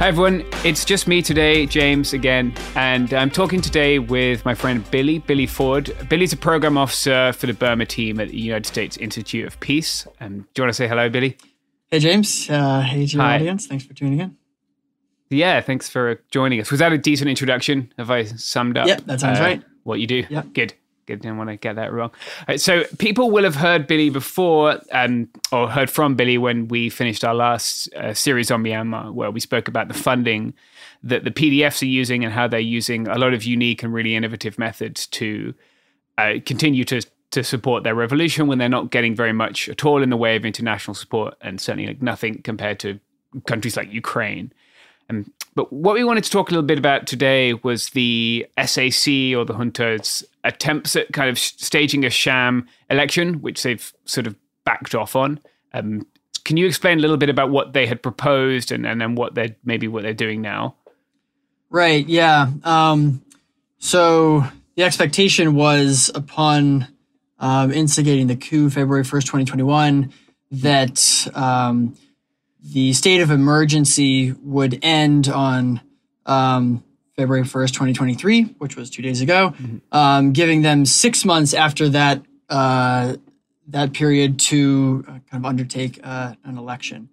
Hi everyone, it's just me today, James again, and I'm talking today with my friend Billy, Billy Ford. Billy's a program officer for the Burma team at the United States Institute of Peace. Um, do you want to say hello, Billy? Hey James, uh, hey to your Hi. audience. Thanks for tuning in. Yeah, thanks for joining us. Was that a decent introduction? Have I summed up? uh, Yep, that sounds right. What you do? Yep. Good. Didn't want to get that wrong. Uh, so people will have heard Billy before, um, or heard from Billy when we finished our last uh, series on Myanmar, where we spoke about the funding that the PDFs are using and how they're using a lot of unique and really innovative methods to uh, continue to to support their revolution when they're not getting very much at all in the way of international support, and certainly like nothing compared to countries like Ukraine. Um, but what we wanted to talk a little bit about today was the SAC or the junta's attempts at kind of staging a sham election, which they've sort of backed off on. Um, can you explain a little bit about what they had proposed and, and then what they're maybe what they're doing now? Right, yeah. Um, so the expectation was upon um, instigating the coup February 1st, 2021, that um, the state of emergency would end on um, February 1st, 2023, which was two days ago, um, giving them six months after that uh, that period to uh, kind of undertake uh, an election.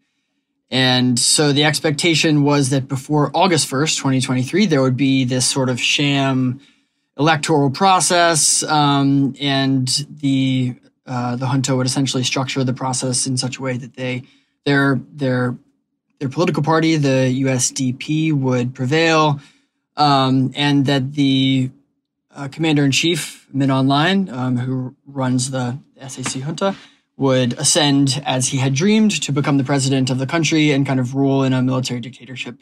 And so the expectation was that before August 1st, 2023, there would be this sort of sham electoral process, um, and the uh, the junta would essentially structure the process in such a way that they their their their political party, the USDP, would prevail, um, and that the uh, commander in chief, Min Aung Hlaing, um, who runs the SAC junta, would ascend as he had dreamed to become the president of the country and kind of rule in a military dictatorship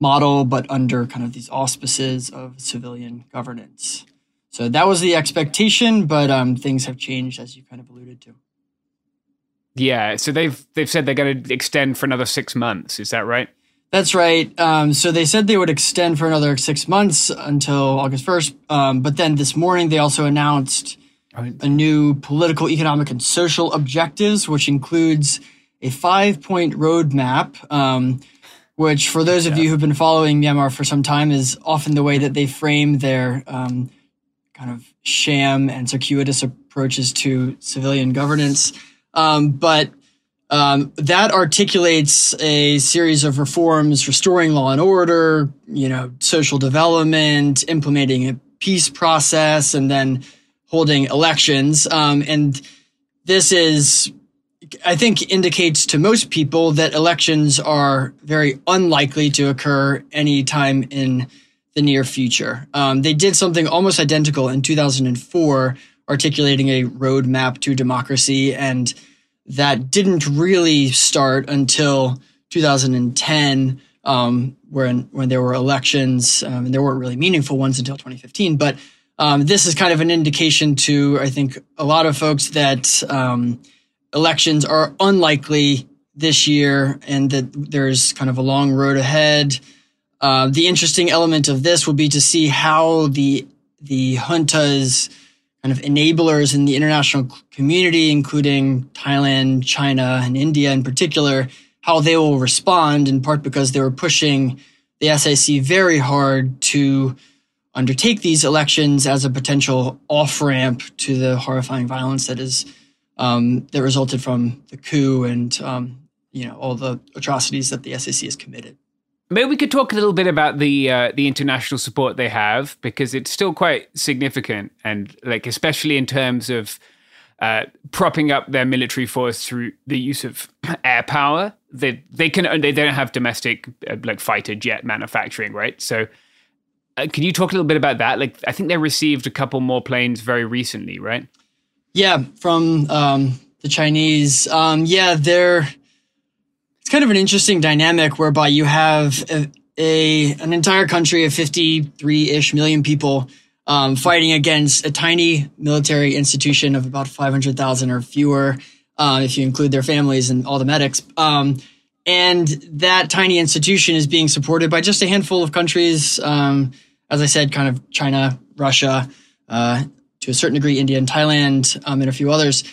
model, but under kind of these auspices of civilian governance. So that was the expectation, but um, things have changed, as you kind of alluded to. Yeah, so they've they've said they're going to extend for another six months. Is that right? That's right. Um, so they said they would extend for another six months until August 1st. Um, but then this morning, they also announced a new political, economic, and social objectives, which includes a five point roadmap um, which for those of you who've been following Myanmar for some time is often the way that they frame their um, kind of sham and circuitous approaches to civilian governance. Um, but um, that articulates a series of reforms restoring law and order, you know, social development, implementing a peace process, and then holding elections. Um, and this is, I think, indicates to most people that elections are very unlikely to occur anytime in the near future. Um, they did something almost identical in 2004, articulating a roadmap to democracy and that didn't really start until 2010, um, when when there were elections, um, and there weren't really meaningful ones until 2015. But um, this is kind of an indication to I think a lot of folks that um, elections are unlikely this year, and that there's kind of a long road ahead. Uh, the interesting element of this will be to see how the the juntas kind of enablers in the international community, including Thailand, China, and India in particular, how they will respond, in part because they were pushing the SAC very hard to undertake these elections as a potential off ramp to the horrifying violence that is um, that resulted from the coup and um, you know all the atrocities that the SAC has committed. Maybe we could talk a little bit about the uh, the international support they have because it's still quite significant, and like especially in terms of uh, propping up their military force through the use of air power. They they can they, don't have domestic uh, like fighter jet manufacturing, right? So. Uh, can you talk a little bit about that? Like, I think they received a couple more planes very recently, right? Yeah, from um, the Chinese. Um, yeah, they're it's kind of an interesting dynamic whereby you have a, a an entire country of 53-ish million people um, fighting against a tiny military institution of about 500,000 or fewer, uh, if you include their families and all the medics. Um, and that tiny institution is being supported by just a handful of countries. Um, as I said, kind of China, Russia, uh, to a certain degree, India and Thailand, um, and a few others.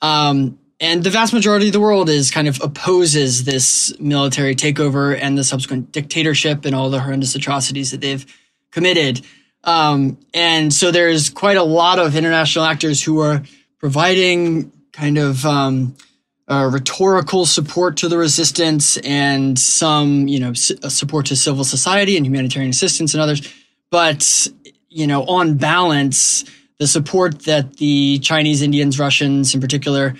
Um, and the vast majority of the world is kind of opposes this military takeover and the subsequent dictatorship and all the horrendous atrocities that they've committed. Um, and so there's quite a lot of international actors who are providing kind of um, uh, rhetorical support to the resistance and some, you know, support to civil society and humanitarian assistance and others. But you know, on balance, the support that the Chinese, Indians, Russians, in particular,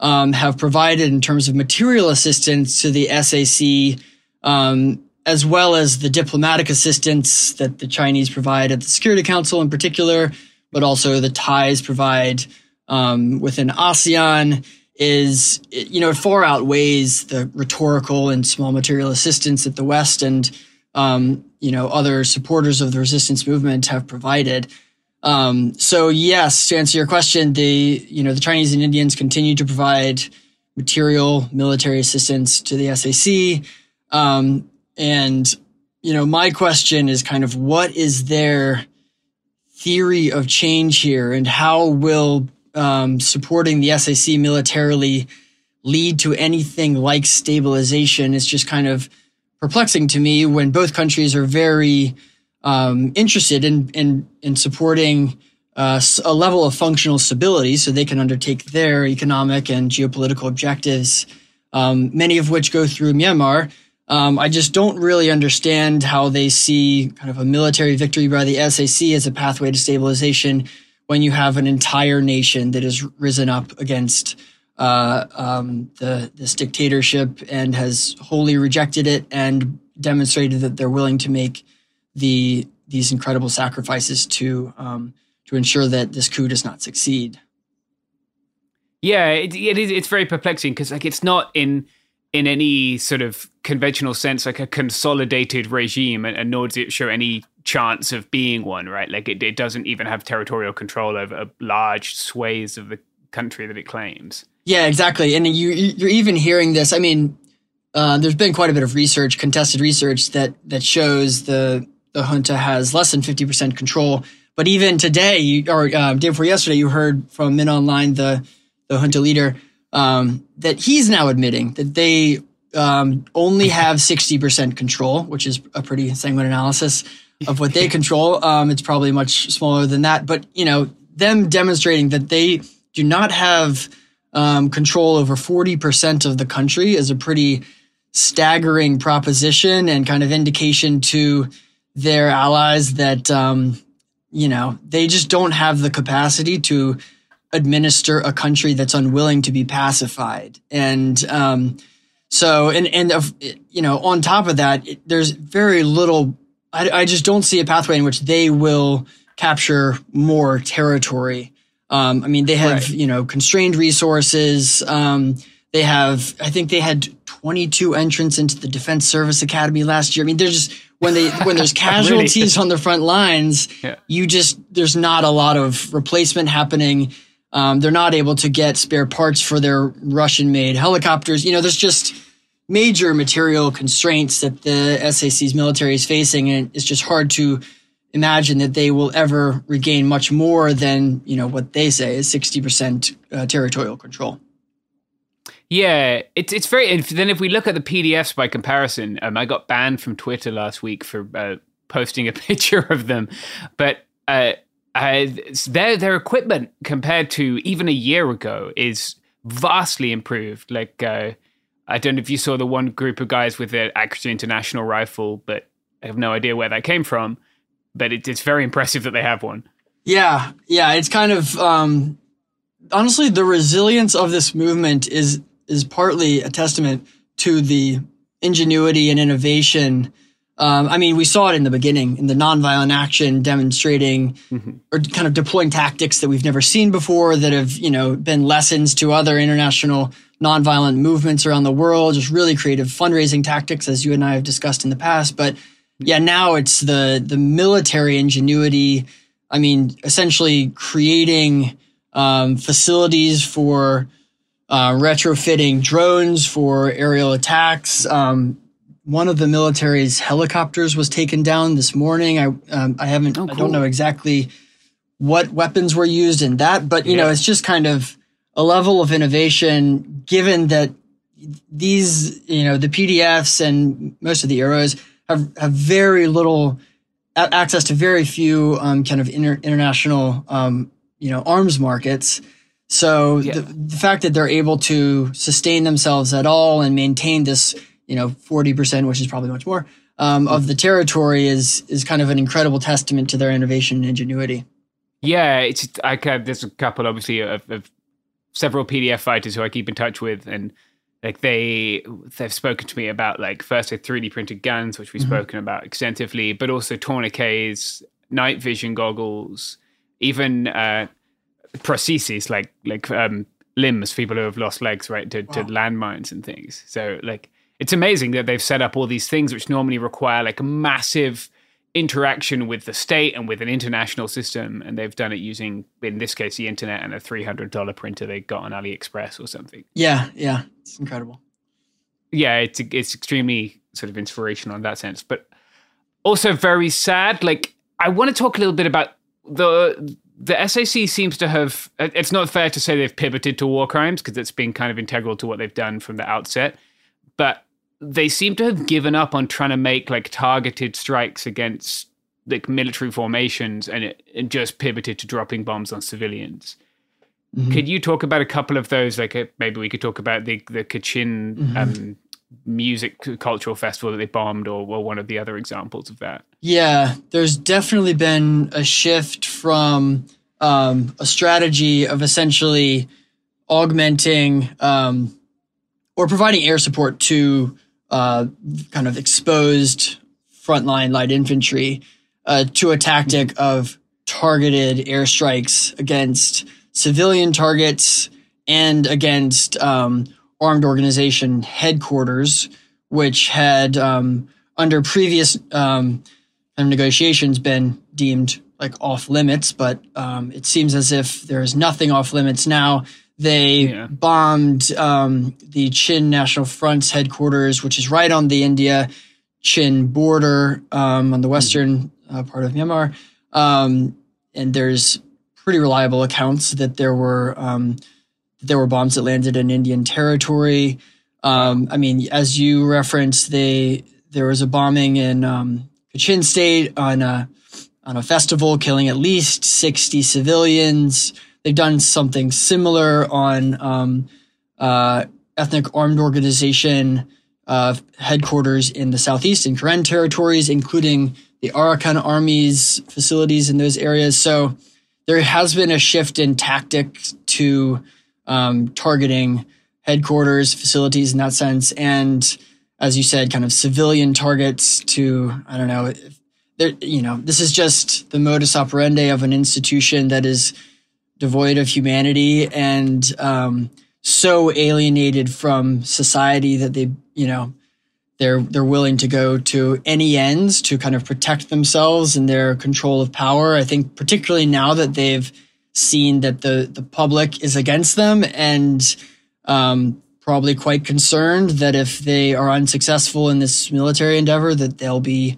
um, have provided in terms of material assistance to the SAC, um, as well as the diplomatic assistance that the Chinese provide at the Security Council in particular, but also the Thais provide um, within ASEAN is, you know, far outweighs the rhetorical and small material assistance that the West and, um, you know, other supporters of the resistance movement have provided. Um, so yes, to answer your question, the you know the Chinese and Indians continue to provide material military assistance to the SAC, um, and you know my question is kind of what is their theory of change here, and how will um, supporting the SAC militarily lead to anything like stabilization? It's just kind of perplexing to me when both countries are very um, interested in in in supporting uh, a level of functional stability, so they can undertake their economic and geopolitical objectives, um, many of which go through Myanmar. Um, I just don't really understand how they see kind of a military victory by the SAC as a pathway to stabilization when you have an entire nation that has risen up against uh, um, the, this dictatorship and has wholly rejected it and demonstrated that they're willing to make the these incredible sacrifices to um, to ensure that this coup does not succeed. Yeah, it, it is. It's very perplexing because like it's not in in any sort of conventional sense like a consolidated regime, and, and nor does it show any chance of being one. Right? Like it, it doesn't even have territorial control over large swathes of the country that it claims. Yeah, exactly. And you you're even hearing this. I mean, uh, there's been quite a bit of research, contested research that that shows the the junta has less than 50% control. But even today, or uh, day before yesterday, you heard from Min Aung Hlaing, the, the junta leader, um, that he's now admitting that they um, only have 60% control, which is a pretty sanguine analysis of what they control. Um, it's probably much smaller than that, but you know, them demonstrating that they do not have um, control over 40% of the country is a pretty staggering proposition and kind of indication to their allies that, um, you know, they just don't have the capacity to administer a country that's unwilling to be pacified. And, um, so, and, and, uh, you know, on top of that, it, there's very little, I, I just don't see a pathway in which they will capture more territory. Um, I mean, they have, right. you know, constrained resources. Um, they have, I think they had 22 entrants into the Defense Service Academy last year. I mean, there's just, when they, when there's casualties really? on the front lines, yeah. you just, there's not a lot of replacement happening. Um, they're not able to get spare parts for their Russian made helicopters. You know, there's just major material constraints that the SAC's military is facing. And it's just hard to imagine that they will ever regain much more than, you know, what they say is 60% uh, territorial control. Yeah, it's it's very. And then if we look at the PDFs by comparison, um, I got banned from Twitter last week for uh, posting a picture of them, but uh, uh, their their equipment compared to even a year ago is vastly improved. Like uh, I don't know if you saw the one group of guys with the Accuracy International rifle, but I have no idea where that came from. But it, it's very impressive that they have one. Yeah, yeah, it's kind of um, honestly the resilience of this movement is is partly a testament to the ingenuity and innovation um, I mean, we saw it in the beginning in the nonviolent action demonstrating mm-hmm. or kind of deploying tactics that we've never seen before that have, you know, been lessons to other international nonviolent movements around the world, just really creative fundraising tactics, as you and I have discussed in the past. But yeah, now it's the, the military ingenuity. I mean, essentially creating, um, facilities for, uh, retrofitting drones for aerial attacks, um, one of the military's helicopters was taken down this morning. I um, I haven't oh, cool. I don't know exactly what weapons were used in that, but you yeah. know it's just kind of a level of innovation. Given that these you know the PDFs and most of the EAOs have have very little access to very few um, kind of inter- international um, you know arms markets. So yeah. the, the fact that they're able to sustain themselves at all and maintain this you know, 40%, which is probably much more, um, of the territory is, is kind of an incredible testament to their innovation and ingenuity. Yeah, it's I there's a couple obviously of, of several PDF fighters who I keep in touch with, and like they they've spoken to me about like first 3D printed guns, which we've mm-hmm. spoken about extensively, but also tourniquets, night vision goggles, even uh, prostheses like like um, limbs, people who have lost legs, right, to, wow. to landmines and things. So like it's amazing that they've set up all these things which normally require like a massive interaction with the state and with an international system and they've done it using in this case the internet and a $300 printer they got on aliexpress or something yeah yeah it's incredible yeah it's it's extremely sort of inspirational in that sense but also very sad like i want to talk a little bit about the the SAC seems to have it's not fair to say they've pivoted to war crimes because it's been kind of integral to what they've done from the outset but they seem to have given up on trying to make like targeted strikes against like military formations and, it, and just pivoted to dropping bombs on civilians. Mm-hmm. Could you talk about a couple of those? Like uh, maybe we could talk about the the Kachin mm-hmm. um, music cultural festival that they bombed, or, or one of the other examples of that. Yeah, there's definitely been a shift from um, a strategy of essentially augmenting um, or providing air support to uh, kind of exposed frontline light infantry uh, to a tactic of targeted airstrikes against civilian targets and against um, armed organization headquarters, which had um, under previous um, negotiations been deemed like off limits, but um, it seems as if there is nothing off limits now. They yeah. bombed um, the Chin National Front's headquarters, which is right on the India Chin border um, on the hmm. western uh, part of Myanmar. Um, and there's pretty reliable accounts that there were um, there were bombs that landed in Indian territory. Um, I mean, as you referenced, they there was a bombing in um, Kachin State on a on a festival, killing at least sixty civilians. They've done something similar on um, uh, ethnic armed organization uh, headquarters in the southeast in Karen territories, including the Arakan army's facilities in those areas. So there has been a shift in tactics to um, targeting headquarters, facilities in that sense, and as you said, kind of civilian targets to I don't know. There, you know, this is just the modus operandi of an institution that is devoid of humanity and um, so alienated from society that they, you know, they're they're willing to go to any ends to kind of protect themselves and their control of power. I think particularly now that they've seen that the the public is against them and um, probably quite concerned that if they are unsuccessful in this military endeavor, that they'll be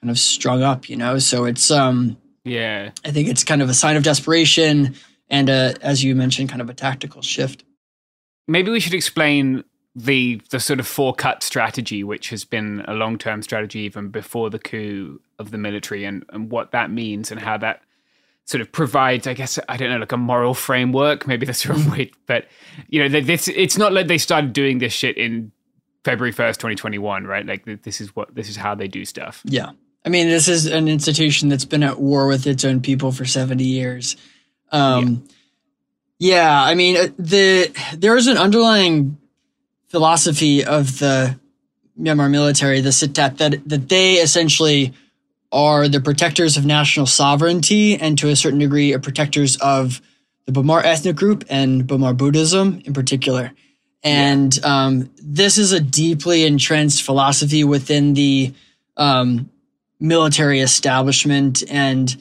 kind of strung up. You know, so it's um, yeah, I think it's kind of a sign of desperation and a, as you mentioned, kind of a tactical shift. Maybe we should explain the the sort of four cut strategy, which has been a long term strategy even before the coup of the military, and and what that means and how that sort of provides, I guess, I don't know, like a moral framework. Maybe that's the wrong way, but you know, this it's not like they started doing this shit in February first, twenty twenty one, right? Like this is what this is how they do stuff. Yeah, I mean, this is an institution that's been at war with its own people for seventy years. Um, yeah. yeah, I mean, uh, the there is an underlying philosophy of the Myanmar military, the Sitthat, that that they essentially are the protectors of national sovereignty and to a certain degree are protectors of the Bamar ethnic group and Bamar Buddhism in particular. And yeah. um, this is a deeply entrenched philosophy within the um, military establishment. And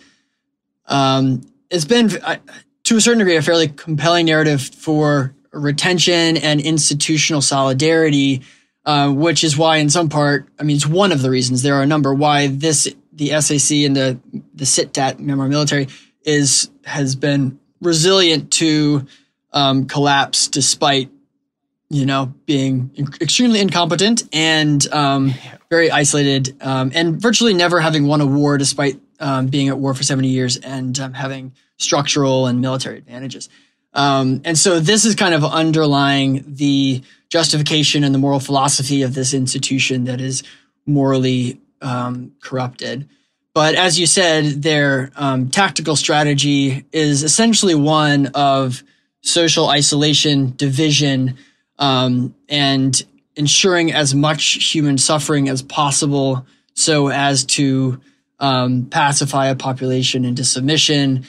um, it's been, to a certain degree, a fairly compelling narrative for retention and institutional solidarity, uh, which is why, in some part, I mean, it's one of the reasons. There are a number why this the SAC and the the Sitthat Myanmar military is has been resilient to um, collapse despite you know being extremely incompetent and um, very isolated um, and virtually never having won a war despite um, being at war for 70 years and um, having structural and military advantages. Um, and so this is kind of underlying the justification and the moral philosophy of this institution that is morally um, corrupted. But as you said, their um, tactical strategy is essentially one of social isolation, division, um, and ensuring as much human suffering as possible so as to um, pacify a population into submission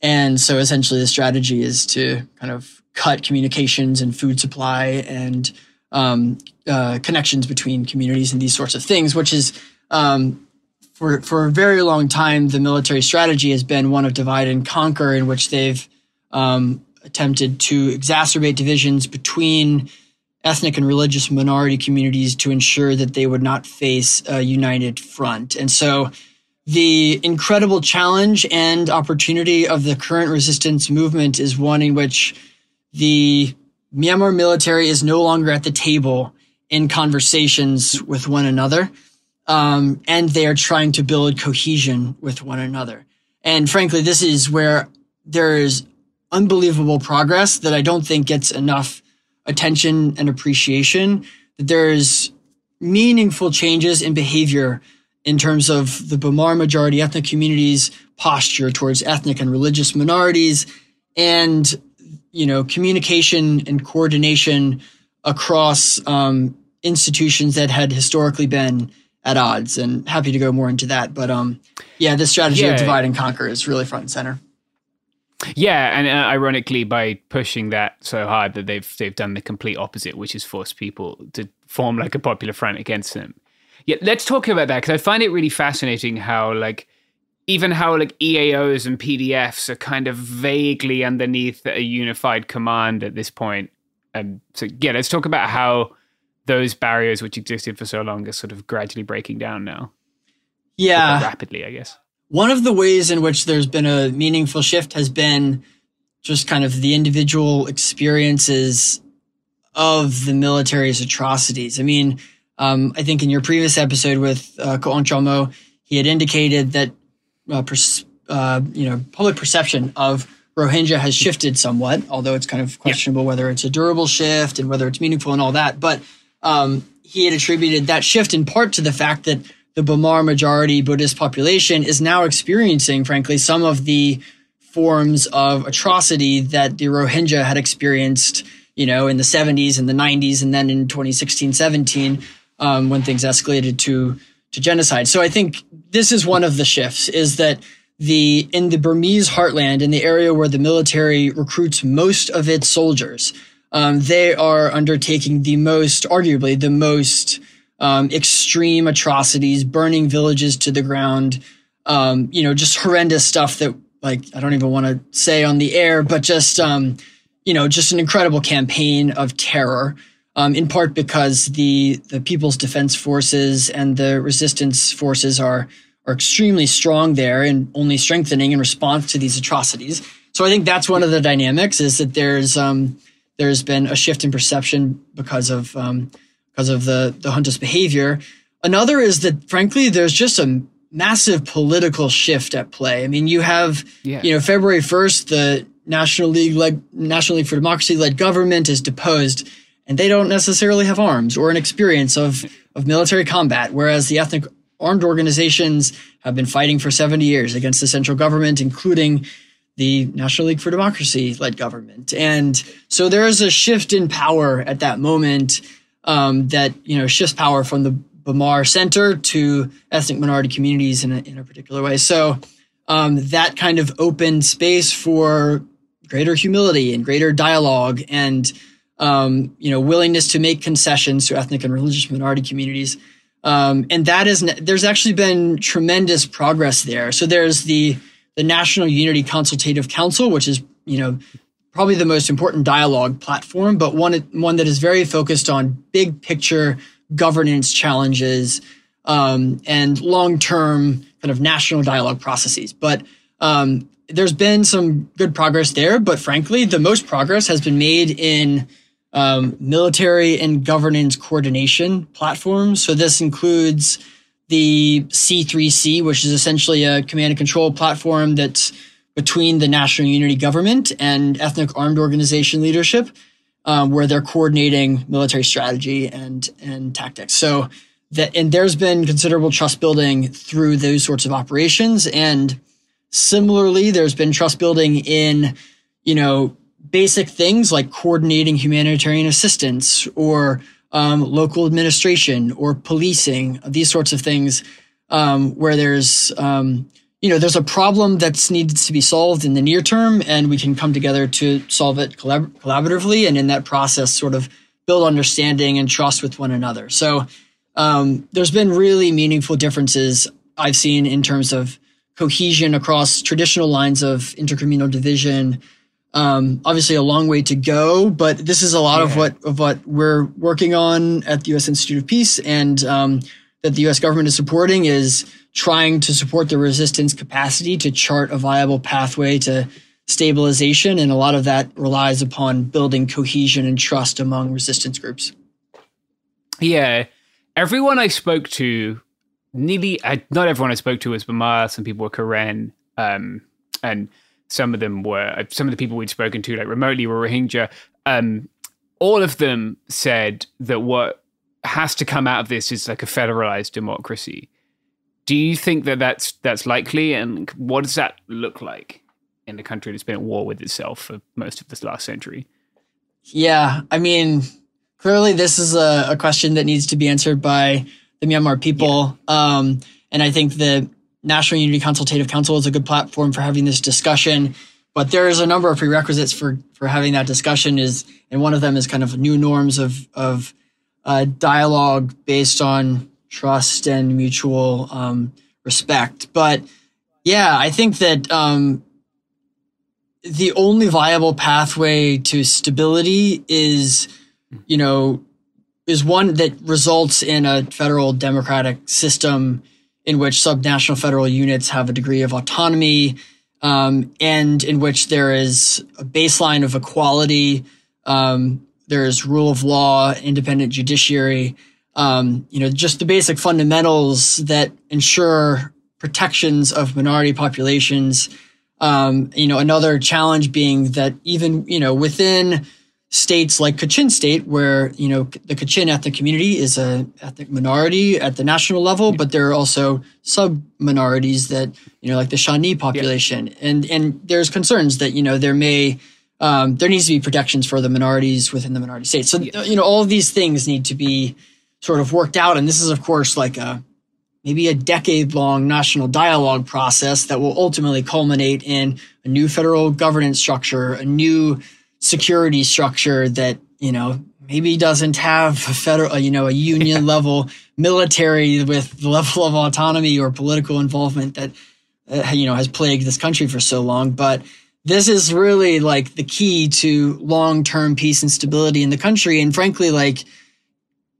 and so essentially the strategy is to kind of cut communications and food supply and um, uh, connections between communities and these sorts of things, which is um, for for a very long time the military strategy has been one of divide and conquer, in which they've um, attempted to exacerbate divisions between ethnic and religious minority communities to ensure that they would not face a united front. And so the incredible challenge and opportunity of the current resistance movement is one in which the Myanmar military is no longer at the table in conversations with one another. Um, and they are trying to build cohesion with one another. And frankly, this is where there is unbelievable progress that I don't think gets enough attention and appreciation. That there's meaningful changes in behavior in terms of the Bamar majority ethnic communities' posture towards ethnic and religious minorities, and you know communication and coordination across um, institutions that had historically been at odds. And happy to go more into that, but um, yeah, this strategy yeah. of divide and conquer is really front and center. Yeah, and uh, ironically, by pushing that so hard, that they've they've done the complete opposite, which is force people to form like a popular front against them. Yeah, let's talk about that because I find it really fascinating how like even how like EAOs and PDFs are kind of vaguely underneath a unified command at this point. Um, so yeah, let's talk about how those barriers which existed for so long are sort of gradually breaking down now. Yeah, rapidly, I guess. One of the ways in which there's been a meaningful shift has been just kind of the individual experiences of the military's atrocities. I mean, um, I think in your previous episode with uh, Ko Chomo, he had indicated that uh, pers- uh, you know public perception of Rohingya has shifted somewhat, although it's kind of questionable yeah. whether it's a durable shift and whether it's meaningful and all that. But um, he had attributed that shift in part to the fact that the Bamar majority Buddhist population is now experiencing, frankly, some of the forms of atrocity that the Rohingya had experienced, you know, in the 70s and the 90s, and then in 2016, 17, um, when things escalated to to genocide. So I think this is one of the shifts: is that the in the Burmese heartland, in the area where the military recruits most of its soldiers, um, they are undertaking the most, arguably the most um, extreme atrocities, burning villages to the ground. Um, you know, just horrendous stuff that like I don't even want to say on the air, but just um, you know, just an incredible campaign of terror. Um, in part because the the People's Defense Forces and the resistance forces are are extremely strong there and only strengthening in response to these atrocities. So I think that's one of the dynamics is that there's um, there's been a shift in perception because of um, because of the the junta's behavior. Another is that frankly there's just a massive political shift at play. I mean, you have yeah. you know February 1st the National League led National League for Democracy led government is deposed and they don't necessarily have arms or an experience of of military combat whereas the ethnic armed organizations have been fighting for 70 years against the central government including the National League for Democracy led government. And so there is a shift in power at that moment um, that, you know, shifts power from the Bamar Center to ethnic minority communities in a, in a particular way. So um, that kind of opened space for greater humility and greater dialogue and, um, you know, willingness to make concessions to ethnic and religious minority communities. Um, and that is, there's actually been tremendous progress there. So there's the, the National Unity Consultative Council, which is, you know, probably the most important dialogue platform, but one one that is very focused on big picture governance challenges um, and long term kind of national dialogue processes. But um, there's been some good progress there, but frankly, the most progress has been made in um, military and governance coordination platforms. So this includes the C3C, which is essentially a command and control platform that's between the National Unity Government and ethnic armed organization leadership, um, where they're coordinating military strategy and and tactics. So that and there's been considerable trust building through those sorts of operations, and similarly, there's been trust building in you know basic things like coordinating humanitarian assistance or um, local administration or policing, these sorts of things, um, where there's um, you know there's a problem that's needed to be solved in the near term, and we can come together to solve it collab- collaboratively, and in that process, sort of build understanding and trust with one another. So um, there's been really meaningful differences I've seen in terms of cohesion across traditional lines of intercommunal division um, obviously, a long way to go, but this is a lot yeah. of what of what we're working on at the U.S. Institute of Peace, and um, that the U.S. government is supporting is trying to support the resistance capacity to chart a viable pathway to stabilization, and a lot of that relies upon building cohesion and trust among resistance groups. Yeah, everyone I spoke to, nearly not everyone I spoke to was Bamar. Some people were Karen, um, and some of them were some of the people we'd spoken to, like remotely, were Rohingya. Um, all of them said that what has to come out of this is like a federalized democracy. Do you think that that's that's likely, and what does that look like in a country that's been at war with itself for most of this last century? Yeah, I mean, clearly this is a, a question that needs to be answered by the Myanmar people, yeah. um, and I think that National Unity Consultative Council is a good platform for having this discussion. But there's a number of prerequisites for for having that discussion. Is and one of them is kind of new norms of of uh, dialogue based on trust and mutual um, respect. But yeah, I think that um, the only viable pathway to stability is, you know, is one that results in a federal democratic system in which subnational federal units have a degree of autonomy um, and in which there is a baseline of equality um, there's rule of law, independent judiciary, um, you know, just the basic fundamentals that ensure protections of minority populations. Um, you know, another challenge being that even, you know, within states like Kachin State, where, you know, the Kachin ethnic community is a ethnic minority at the national level, but there are also sub minorities that, you know, like the Shanni population. Yeah. And, and there's concerns that, you know, there may, um, there needs to be protections for the minorities within the minority states. So, you know, all of these things need to be sort of worked out. And this is, of course, like a, maybe a decade long national dialogue process that will ultimately culminate in a new federal governance structure, a new security structure that, you know, maybe doesn't have a federal, you know, a union level military with the level of autonomy or political involvement that, uh, you know, has plagued this country for so long. But this is really like the key to long term peace and stability in the country. And frankly, like,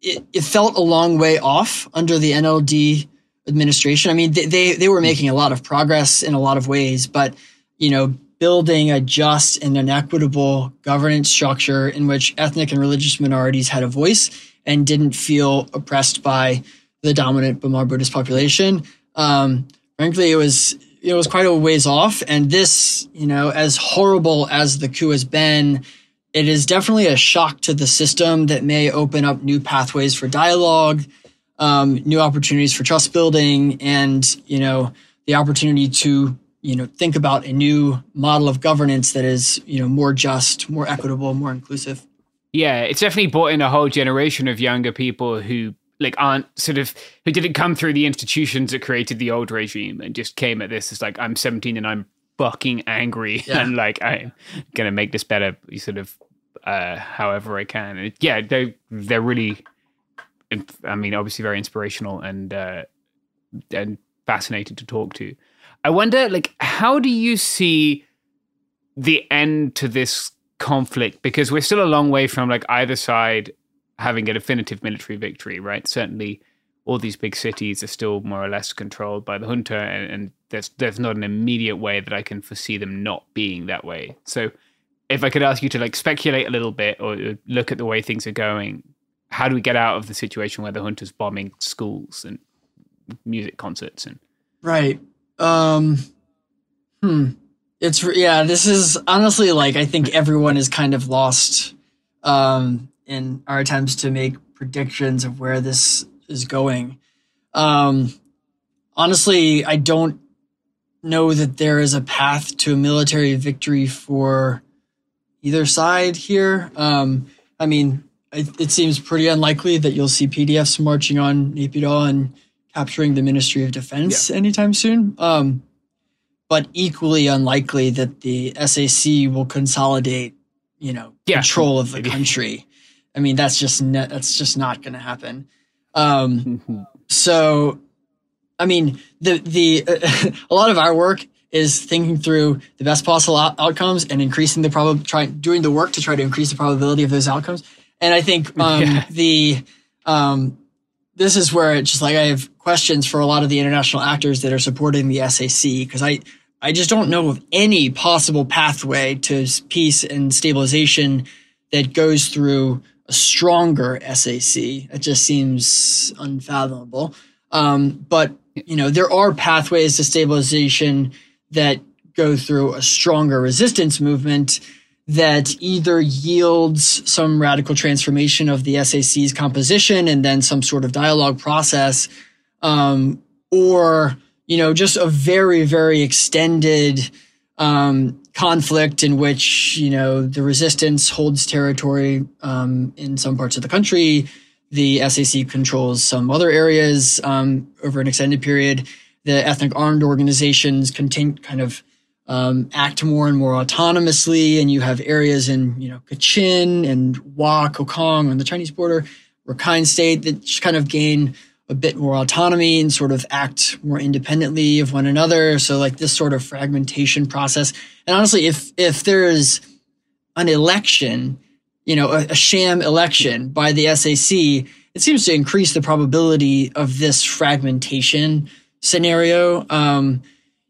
it, it felt a long way off under the NLD administration. I mean, they, they, they were making a lot of progress in a lot of ways, but, you know, building a just and an equitable governance structure in which ethnic and religious minorities had a voice and didn't feel oppressed by the dominant Bamar Buddhist population. Um, frankly, it was it was quite a ways off. And this, you know, as horrible as the coup has been, it is definitely a shock to the system that may open up new pathways for dialogue, um, new opportunities for trust building, and you know, the opportunity to you know think about a new model of governance that is you know more just more equitable more inclusive. Yeah it's definitely brought in a whole generation of younger people who like aren't sort of who didn't come through the institutions that created the old regime and just came at this as like i'm 17 and i'm fucking angry yeah. and like i'm gonna make this better sort of uh however i can. And yeah they they're really i mean obviously very inspirational and uh and fascinating to talk to I wonder, like, how do you see the end to this conflict? Because we're still a long way from like either side having a definitive military victory, right? Certainly, all these big cities are still more or less controlled by the junta, and, and there's there's not an immediate way that I can foresee them not being that way. So, if I could ask you to like speculate a little bit or look at the way things are going, how do we get out of the situation where the junta's bombing schools and music concerts and right um, hmm. It's yeah. This is honestly like I think everyone is kind of lost um, in our attempts to make predictions of where this is going. Um, honestly, I don't know that there is a path to a military victory for either side here. Um, I mean, it, it, seems pretty unlikely that you'll see PDFs marching on Naypyidaw and capturing the Ministry of Defense yeah. anytime soon. Um, but equally unlikely that the SAC will consolidate, you know, yeah. control of the country. I mean, that's just ne- that's just not going to happen. Um, so, I mean, the the uh, a lot of our work is thinking through the best possible out- outcomes and increasing the probability, trying doing the work to try to increase the probability of those outcomes. And I think um, yeah. the um, this is where it's just like I have questions for a lot of the international actors that are supporting the SAC because I I just don't know of any possible pathway to peace and stabilization that goes through a stronger SAC. It just seems unfathomable. Um, but you know there are pathways to stabilization that go through a stronger resistance movement that either yields some radical transformation of the SAC's composition and then some sort of dialogue process, um, or you know just a very very extended um, conflict in which you know the resistance holds territory um, in some parts of the country, the SAC controls some other areas um, over an extended period. The ethnic armed organizations continue kind of um, act more and more autonomously. And you have areas in, you know, Kachin and Wa, Kokang on the Chinese border, Rakhine State that just kind of gain a bit more autonomy and sort of act more independently of one another. So like this sort of fragmentation process. And honestly, if, if there's an election, you know, a, a sham election by the SAC, it seems to increase the probability of this fragmentation scenario. Um,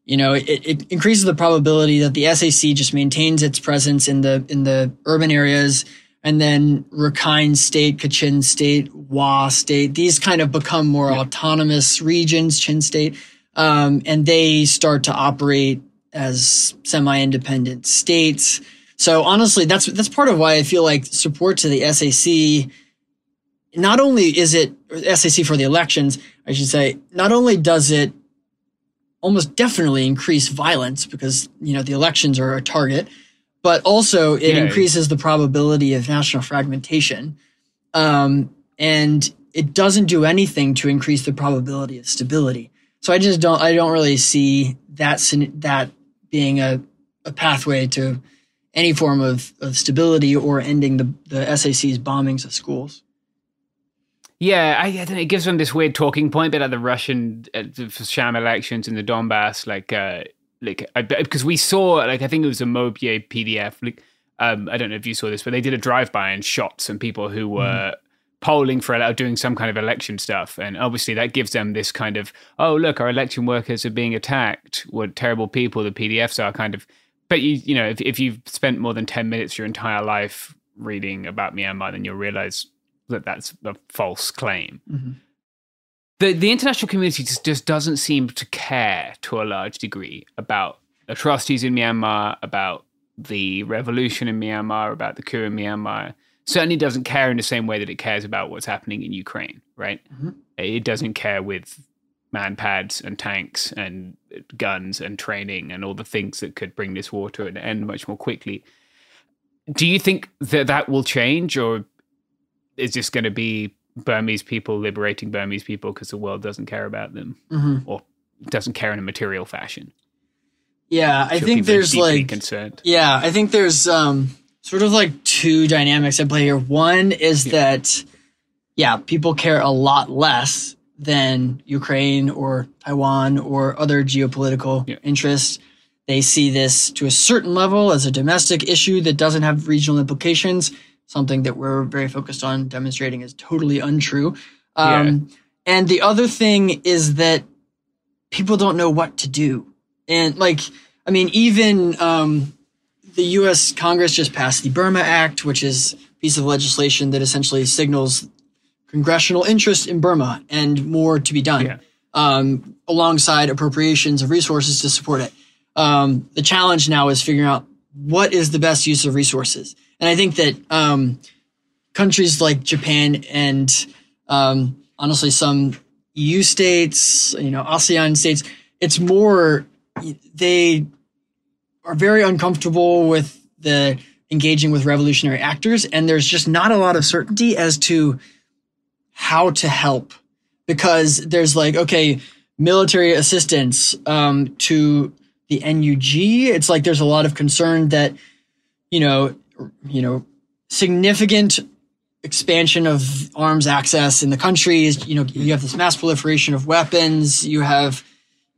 you know, it, it increases the probability that the SAC just maintains its presence in the in the urban areas, and then Rakhine State, Kachin State, Wa State. These kind of become more yeah. autonomous regions, Chin State, um, and they start to operate as semi-independent states. So honestly, that's that's part of why I feel like support to the SAC. Not only is it SAC for the elections, I should say, not only does it almost definitely increase violence because you know the elections are a target but also it yeah. increases the probability of national fragmentation. Um, and it doesn't do anything to increase the probability of stability. So i just don't i don't really see that that being a, a pathway to any form of, of stability or ending the, the sac's bombings of schools yeah, I, I it gives them this weird talking point, bit like the Russian uh, sham elections in the Donbass, like uh, like because we saw like I think it was a Mobier PDF. Like um, I don't know if you saw this, but they did a drive by and shot some people who were. Mm. Polling for or doing some kind of election stuff, and obviously that gives them this kind of oh look, our election workers are being attacked. What terrible people the PDFs are, kind of. But you you know if if you've spent more than ten minutes your entire life reading about Myanmar, then you'll realize that that's a false claim. Mm-hmm. The, the international community just, just doesn't seem to care to a large degree about atrocities in Myanmar, about the revolution in Myanmar, about the coup in Myanmar. Certainly doesn't care in the same way that it cares about what's happening in Ukraine, right? Mm-hmm. It doesn't care with manpads and tanks and guns and training and all the things that could bring this war to an end much more quickly. Do you think that that will change, or is just going to be Burmese people liberating Burmese people because the world doesn't care about them mm-hmm. or doesn't care in a material fashion. Yeah, I think there's like concerned. Yeah, I think there's um sort of like two dynamics at play here. One is yeah. that yeah, people care a lot less than Ukraine or Taiwan or other geopolitical yeah. interests. They see this to a certain level as a domestic issue that doesn't have regional implications something that we're very focused on demonstrating is totally untrue. Um, yeah. And the other thing is that people don't know what to do. And like, I mean, even um, the U.S. Congress just passed the Burma Act, which is a piece of legislation that essentially signals congressional interest in Burma and more to be done, yeah. um, alongside appropriations of resources to support it. Um, the challenge now is figuring out what is the best use of resources. And I think that um, countries like Japan and um, honestly some EU states, you know, ASEAN states, it's more they are very uncomfortable with the engaging with revolutionary actors, and there's just not a lot of certainty as to how to help because there's like okay, military assistance um, to the NUG. It's like there's a lot of concern that you know you know, significant expansion of arms access in the country is, you know, you have this mass proliferation of weapons. You have,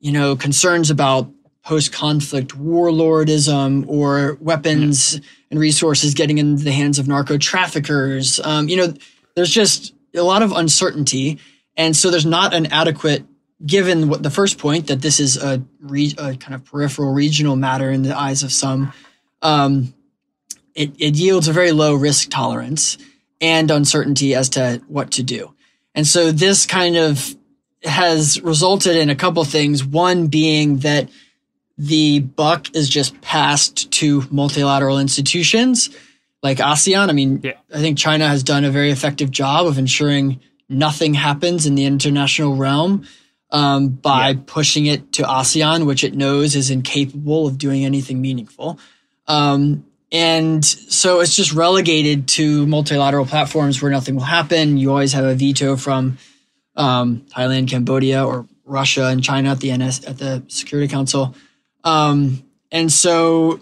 you know, concerns about post-conflict warlordism or weapons yeah. and resources getting into the hands of narco traffickers. Um, you know, there's just a lot of uncertainty. And so there's not an adequate, given what the first point that this is a, re, a kind of peripheral regional matter in the eyes of some, um, it, it yields a very low risk tolerance and uncertainty as to what to do. And so this kind of has resulted in a couple things. One being that the buck is just passed to multilateral institutions like ASEAN. I mean, yeah. I think China has done a very effective job of ensuring nothing happens in the international realm um, by yeah. pushing it to ASEAN, which it knows is incapable of doing anything meaningful. Um, and so it's just relegated to multilateral platforms where nothing will happen. You always have a veto from um, Thailand, Cambodia, or Russia and China at the NS at the Security Council. Um, and so,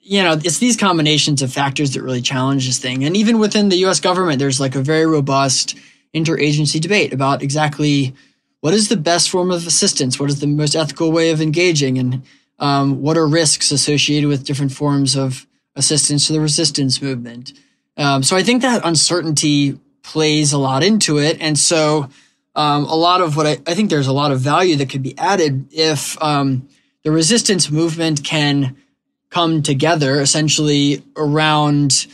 you know, it's these combinations of factors that really challenge this thing. And even within the U.S. government, there's like a very robust interagency debate about exactly what is the best form of assistance, what is the most ethical way of engaging, and um, what are risks associated with different forms of assistance to the resistance movement. Um, so I think that uncertainty plays a lot into it. And so um, a lot of what I, I, think there's a lot of value that could be added if um, the resistance movement can come together essentially around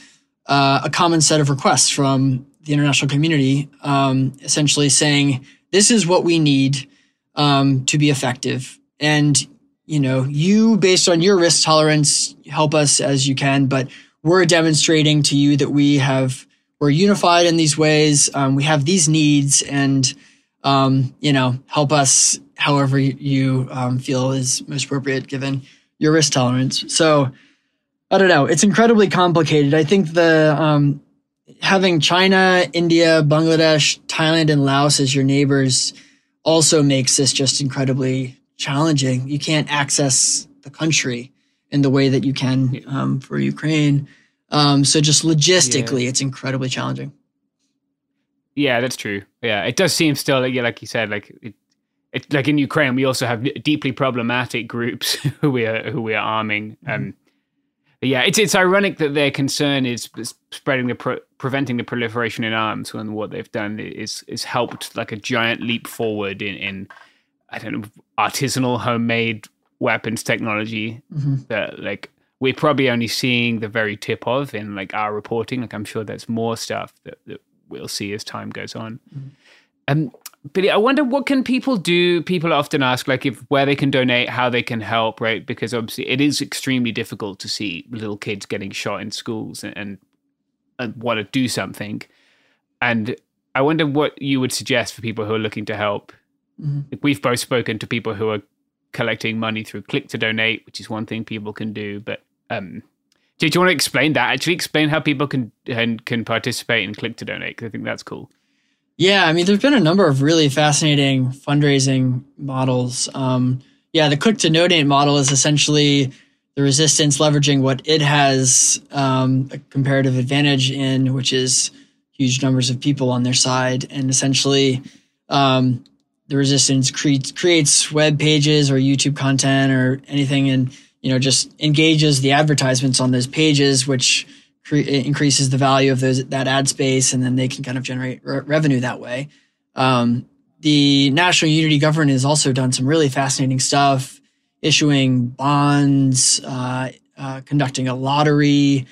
uh, a common set of requests from the international community, um, essentially saying this is what we need um, to be effective, and you know, you based on your risk tolerance, help us as you can, but we're demonstrating to you that we have we're unified in these ways. Um, we have these needs, and um, you know, help us however you um, feel is most appropriate given your risk tolerance. So, I don't know. It's incredibly complicated. I think the um, having China, India, Bangladesh, Thailand, and Laos as your neighbors also makes this just incredibly challenging. You can't access the country in the way that you can um, for Ukraine. Um, so just logistically, yeah. it's incredibly challenging. Yeah, that's true. Yeah, it does seem still like, yeah, like you said, like it, it, like in Ukraine, we also have deeply problematic groups who we are who we are arming. Mm-hmm. Um, yeah, it's it's ironic that their concern is spreading the pro- preventing the proliferation in arms when what they've done is is helped like a giant leap forward in in I don't know artisanal homemade weapons technology mm-hmm. that like we're probably only seeing the very tip of in like our reporting. Like I'm sure there's more stuff that, that we'll see as time goes on. Mm-hmm. Um, Billy, I wonder what can people do? People often ask like if where they can donate, how they can help, right? Because obviously it is extremely difficult to see little kids getting shot in schools and, and, and want to do something. And I wonder what you would suggest for people who are looking to help. Mm-hmm. Like we've both spoken to people who are collecting money through Click to Donate, which is one thing people can do. But um, do, you want to explain that? Actually, explain how people can can, can participate and Click to Donate because I think that's cool. Yeah, I mean, there's been a number of really fascinating fundraising models. Um, yeah, the Click to Donate model is essentially the resistance leveraging what it has um, a comparative advantage in, which is huge numbers of people on their side, and essentially um, the resistance creates creates web pages or YouTube content or anything, and you know just engages the advertisements on those pages, which cre- increases the value of those that ad space, and then they can kind of generate re- revenue that way. Um, the National Unity Government has also done some really fascinating stuff, issuing bonds, uh, uh, conducting a lottery,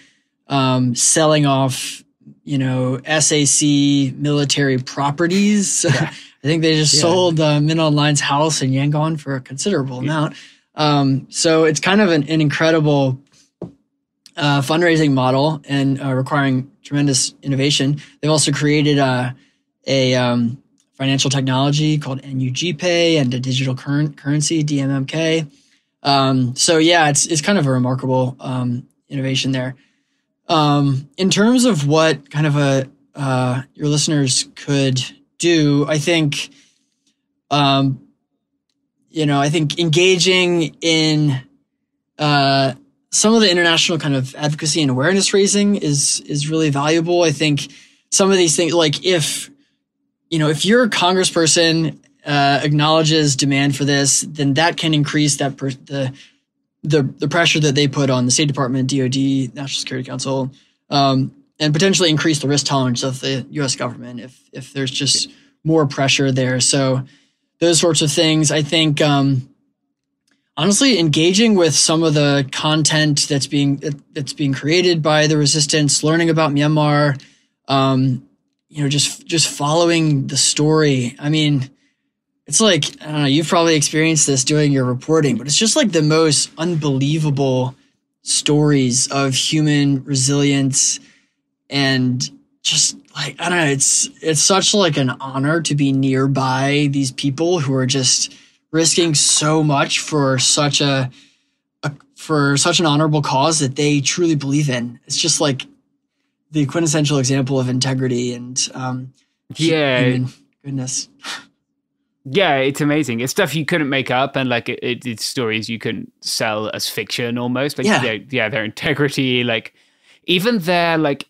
um, selling off, you know, SAC military properties. Yeah. I think they just yeah. sold uh, Min Aung Hlaing's house in Yangon for a considerable yeah. amount. Um, so it's kind of an, an incredible uh, fundraising model and uh, requiring tremendous innovation. They've also created a, a um, financial technology called NUG Pay and a digital current currency DMMK. Um, so yeah, it's it's kind of a remarkable um, innovation there. Um, in terms of what kind of a uh, your listeners could do, I think, um, you know, I think engaging in uh, some of the international kind of advocacy and awareness raising is is really valuable. I think some of these things, like if you know, if your congressperson uh, acknowledges demand for this, then that can increase that per- the the the pressure that they put on the State Department, DoD, National Security Council, um, and potentially increase the risk tolerance of the U.S. government if if there's just more pressure there. So those sorts of things. I think um, honestly engaging with some of the content that's being that's being created by the resistance, learning about Myanmar, um, you know, just just following the story. I mean. It's like, I don't know, you've probably experienced this doing your reporting, but it's just like the most unbelievable stories of human resilience and just like I don't know, it's it's such like an honor to be nearby these people who are just risking so much for such a, a for such an honorable cause that they truly believe in. It's just like the quintessential example of integrity and um, yeah, human goodness. Yeah, it's amazing. It's stuff you couldn't make up, and like it, it, it's stories you can sell as fiction almost. Like yeah, yeah, their integrity, like even their like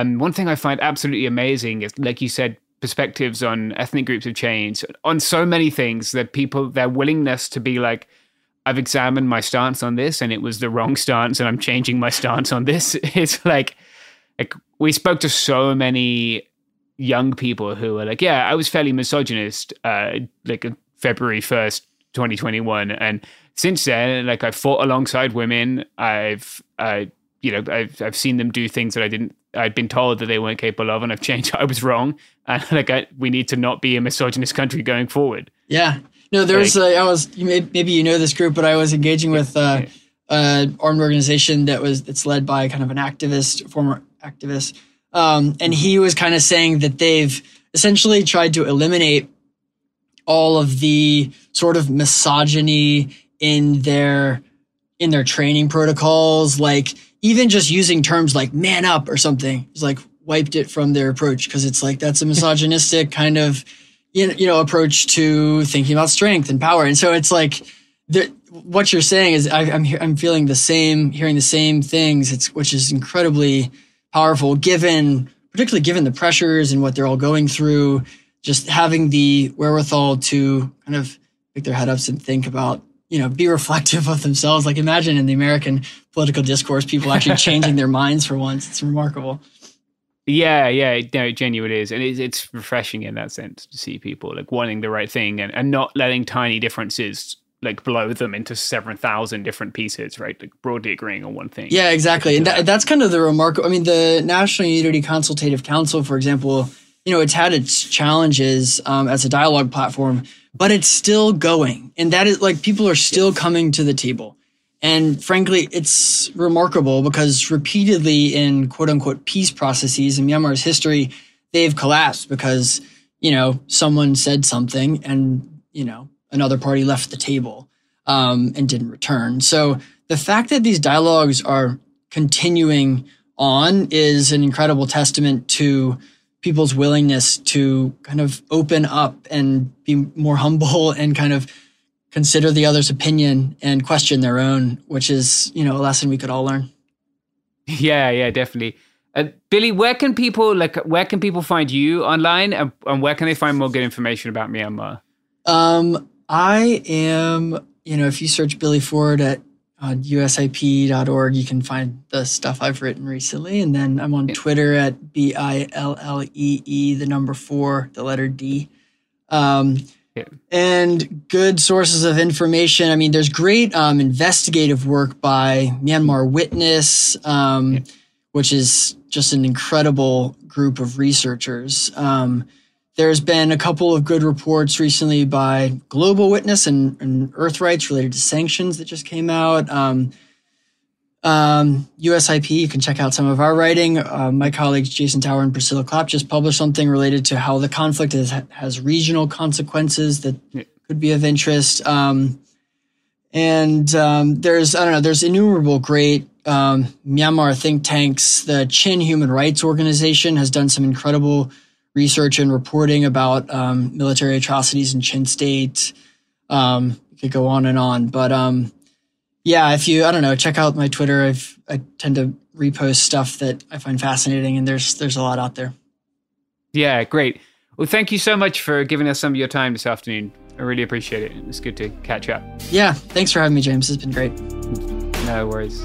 um, one thing I find absolutely amazing is, like you said, perspectives on ethnic groups have changed on so many things that people their willingness to be like i've examined my stance on this and it was the wrong stance and i'm changing my stance on this. It's like like we spoke to so many young people who were like yeah i was fairly misogynist uh like february 1st 2021 and since then like i fought alongside women. I've uh you know i've i've seen them do things that i didn't I'd been told that they weren't capable of, and I've changed. I was wrong, and like I, we need to not be a misogynist country going forward. Yeah, no, there's like, uh, I was maybe you know this group, but I was engaging with uh, an armed organization that was it's led by kind of an activist, former activist, um, and he was kind of saying that they've essentially tried to eliminate all of the sort of misogyny in their in their training protocols, like even just using terms like "man up" or something, is like wiped it from their approach because it's like that's a misogynistic kind of you know approach to thinking about strength and power, and so it's like the, what you're saying is I, I'm I'm feeling the same, hearing the same things. It's which is incredibly powerful, given particularly given the pressures and what they're all going through. Just having the wherewithal to kind of pick their head ups and think about you know, be reflective of themselves. Like imagine in the American political discourse, people actually changing their minds for once. It's remarkable. Yeah, yeah, no, it genuinely is, and it's, it's refreshing in that sense to see people like wanting the right thing and, and not letting tiny differences like blow them into seven thousand different pieces, right? Like broadly agreeing on one thing. Yeah, exactly, and that, that's kind of the remarkable. I mean, the National Unity Consultative Council, for example, you know, it's had its challenges um, as a dialogue platform, but it's still going. And that is like people are still coming to the table. And frankly, it's remarkable because repeatedly in quote unquote peace processes in Myanmar's history, they've collapsed because, you know, someone said something and, you know, another party left the table um, and didn't return. So the fact that these dialogues are continuing on is an incredible testament to people's willingness to kind of open up and be more humble and kind of consider the other's opinion and question their own, which is, you know, a lesson we could all learn. Yeah, yeah, definitely. Uh, Billy, where can people like where can people find you online and, and where can they find more good information about Myanmar? Um, I am, you know, if you search Billy Ford at usip.org. You can find the stuff I've written recently. And then I'm on Twitter at B I L L E E, the number four, the letter D. Um, yeah. And good sources of information. I mean, there's great um, investigative work by Myanmar Witness, um, yeah. which is just an incredible group of researchers. Um, there's been a couple of good reports recently by Global Witness and, and Earth Rights related to sanctions that just came out. Um, um, USIP, you can check out some of our writing. Uh, my colleagues Jason Tower and Priscilla Clapp just published something related to how the conflict is, has regional consequences that yeah. could be of interest. Um, and um, there's, I don't know, there's innumerable great um, Myanmar think tanks. The Chin Human Rights Organization has done some incredible research and reporting about um, military atrocities in Chin State. Um, could go on and on, but um, yeah, if you I don't know, check out my Twitter. I've, I tend to repost stuff that I find fascinating, and there's there's a lot out there. Yeah, great. Well, thank you so much for giving us some of your time this afternoon. I really appreciate it. It's good to catch up. Yeah, thanks for having me, James. It's been great. No worries.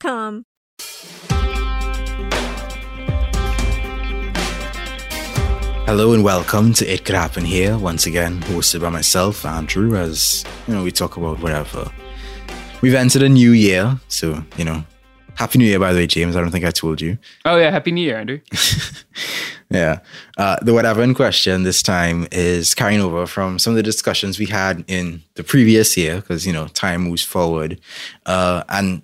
Hello and welcome to It Could Happen Here, once again hosted by myself, Andrew, as you know, we talk about whatever. We've entered a new year, so you know, Happy New Year, by the way, James. I don't think I told you. Oh yeah, Happy New Year, Andrew. Yeah. Uh, the whatever in question this time is carrying over from some of the discussions we had in the previous year, because, you know, time moves forward. Uh, and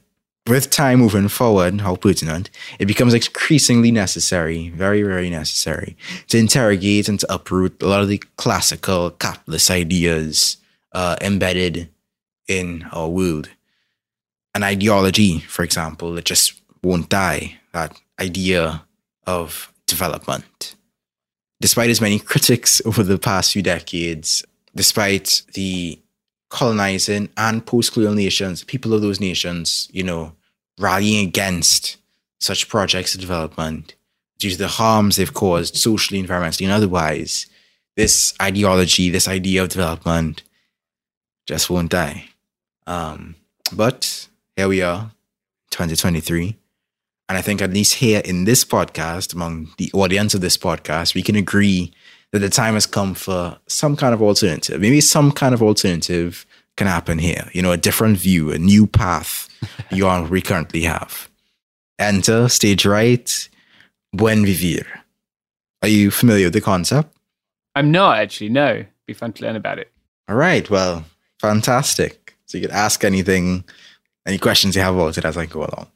with time moving forward, how pertinent, it becomes increasingly necessary, very, very necessary, to interrogate and to uproot a lot of the classical capitalist ideas uh, embedded in our world. An ideology, for example, that just won't die. That idea of development. Despite as many critics over the past few decades, despite the colonizing and post colonial nations, people of those nations, you know, rallying against such projects of development due to the harms they've caused socially, environmentally, and otherwise, this ideology, this idea of development just won't die. Um, but here we are, 2023. And I think at least here in this podcast, among the audience of this podcast, we can agree that the time has come for some kind of alternative. Maybe some kind of alternative can happen here. You know, a different view, a new path beyond we currently have. Enter stage right, Buen Vivir. Are you familiar with the concept? I'm not actually. No, be fun to learn about it. All right. Well, fantastic. So you could ask anything, any questions you have about it as I go along.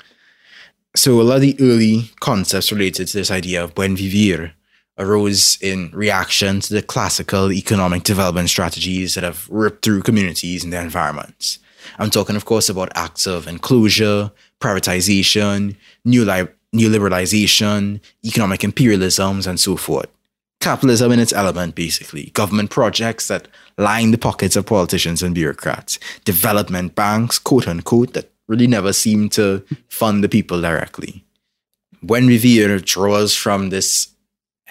So a lot of the early concepts related to this idea of buen vivir arose in reaction to the classical economic development strategies that have ripped through communities and their environments. I'm talking, of course, about acts of enclosure, privatization, new li- neoliberalization, economic imperialisms, and so forth. Capitalism in its element, basically. Government projects that line the pockets of politicians and bureaucrats. Development banks, quote unquote, that really never seem to fund the people directly. Buen Vivir draws from this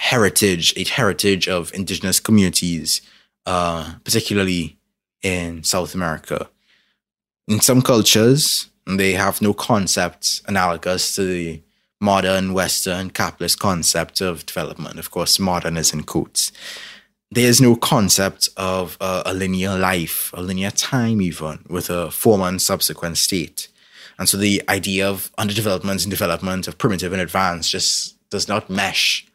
heritage, a heritage of indigenous communities, uh, particularly in South America. In some cultures, they have no concept analogous to the modern Western capitalist concept of development. Of course, modern is in quotes. There is no concept of uh, a linear life, a linear time, even with a former and subsequent state. And so the idea of underdevelopment and development of primitive and advanced just does not mesh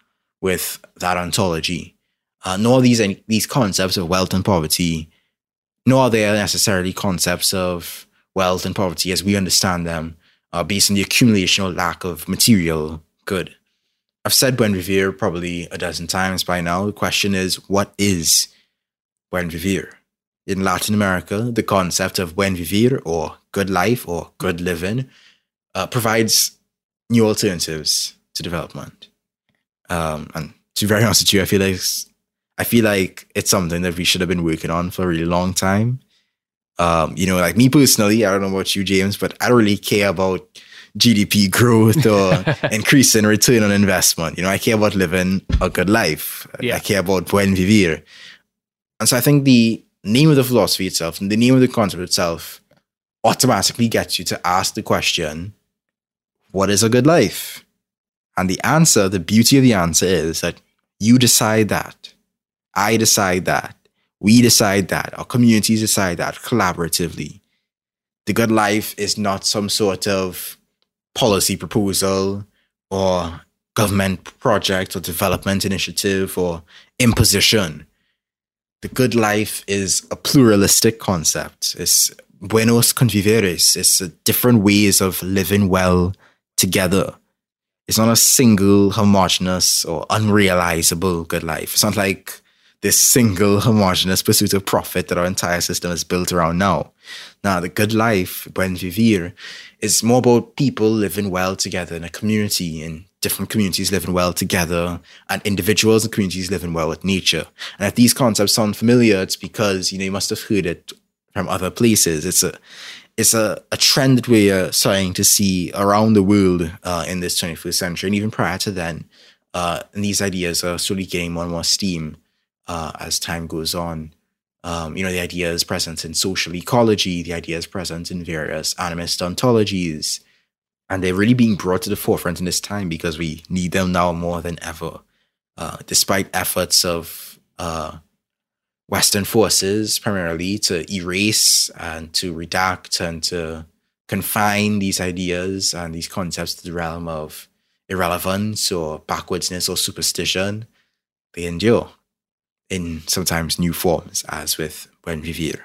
with that ontology. Uh, nor these these concepts of wealth and poverty, nor are they necessarily concepts of wealth and poverty as we understand them, uh, based on the accumulation or lack of material good. I've said Buen Vivir probably a dozen times by now. The question is, what is Buen Vivir? In Latin America, the concept of Buen Vivir or good life or good living uh, provides new alternatives to development. Um, and to be very honest with you, I feel like I feel like it's something that we should have been working on for a really long time. Um, you know, like me personally, I don't know about you, James, but I don't really care about GDP growth or increasing return on investment. You know, I care about living a good life. Yeah. I care about buen vivir. And so I think the name of the philosophy itself and the name of the concept itself automatically gets you to ask the question, what is a good life? And the answer, the beauty of the answer is that you decide that. I decide that. We decide that. Our communities decide that collaboratively. The good life is not some sort of policy proposal or government project or development initiative or imposition. The good life is a pluralistic concept. It's buenos convivires. It's different ways of living well together. It's not a single, homogenous, or unrealizable good life. It's not like this single homogenous pursuit of profit that our entire system is built around now. Now, the good life, buen vivir, is more about people living well together in a community, in different communities living well together, and individuals and communities living well with nature. And if these concepts sound familiar, it's because you know you must have heard it from other places. It's a it's a, a trend that we are starting to see around the world uh, in this 21st century, and even prior to then. Uh, and these ideas are slowly gaining more and more steam uh, as time goes on. Um, you know, the idea is present in social ecology, the idea is present in various animist ontologies, and they're really being brought to the forefront in this time because we need them now more than ever. Uh, despite efforts of uh, Western forces, primarily to erase and to redact and to confine these ideas and these concepts to the realm of irrelevance or backwardness or superstition, they endure in sometimes new forms, as with Buen Vivir.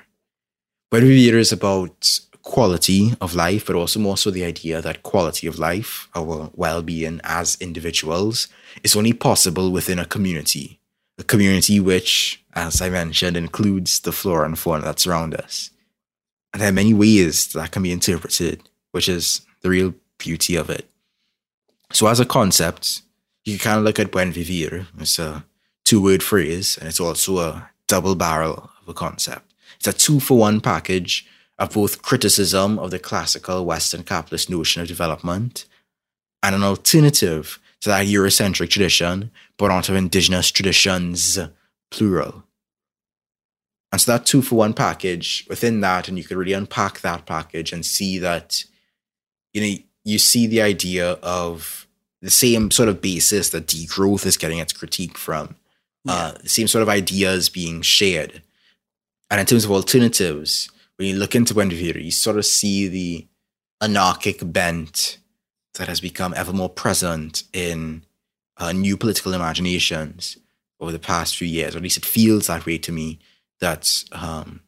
Buen Vivir is about quality of life, but also more so the idea that quality of life, our well being as individuals, is only possible within a community. Community which, as I mentioned, includes the flora and fauna that surround us. And there are many ways that can be interpreted, which is the real beauty of it. So, as a concept, you can kind of look at Buen Vivir It's a two word phrase, and it's also a double barrel of a concept. It's a two for one package of both criticism of the classical Western capitalist notion of development and an alternative to that Eurocentric tradition, but onto indigenous traditions, plural. And so that two for one package within that, and you could really unpack that package and see that, you know, you see the idea of the same sort of basis that degrowth is getting its critique from uh, the same sort of ideas being shared. And in terms of alternatives, when you look into Buen Vivir, you sort of see the anarchic bent that has become ever more present in uh, new political imaginations over the past few years, or at least it feels that way to me. That um,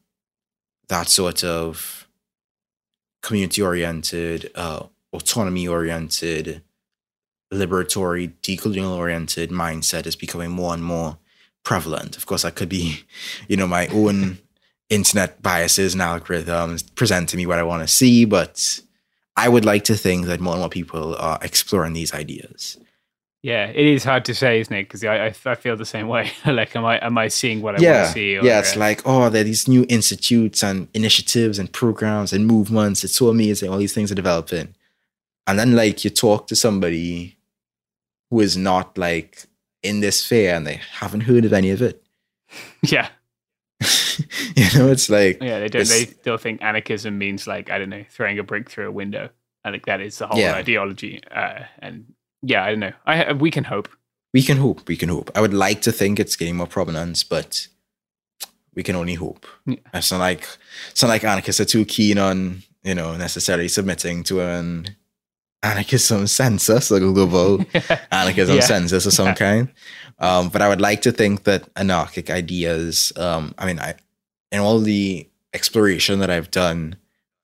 that sort of community oriented, uh, autonomy oriented, liberatory, decolonial oriented mindset is becoming more and more prevalent. Of course, that could be, you know, my own internet biases and algorithms presenting me what I want to see, but I would like to think that more and more people are exploring these ideas. Yeah, it is hard to say, isn't it? Because I, I, I feel the same way. like, am I am I seeing what I yeah, want to see? Or, yeah, it's uh, like oh, there are these new institutes and initiatives and programs and movements. It's so amazing. All these things are developing, and then like you talk to somebody who is not like in this sphere and they haven't heard of any of it. Yeah. you know, it's like yeah, they don't. They still think anarchism means like I don't know, throwing a brick through a window. I think that is the whole yeah. ideology. Uh, and yeah, I don't know. I we can hope. We can hope. We can hope. I would like to think it's getting more prominence, but we can only hope. Yeah. It's not like it's not like anarchists are too keen on you know necessarily submitting to an anarchism census, like a global anarchism yeah. census of some kind. Um, but I would like to think that anarchic ideas, um, I mean, I, in all the exploration that I've done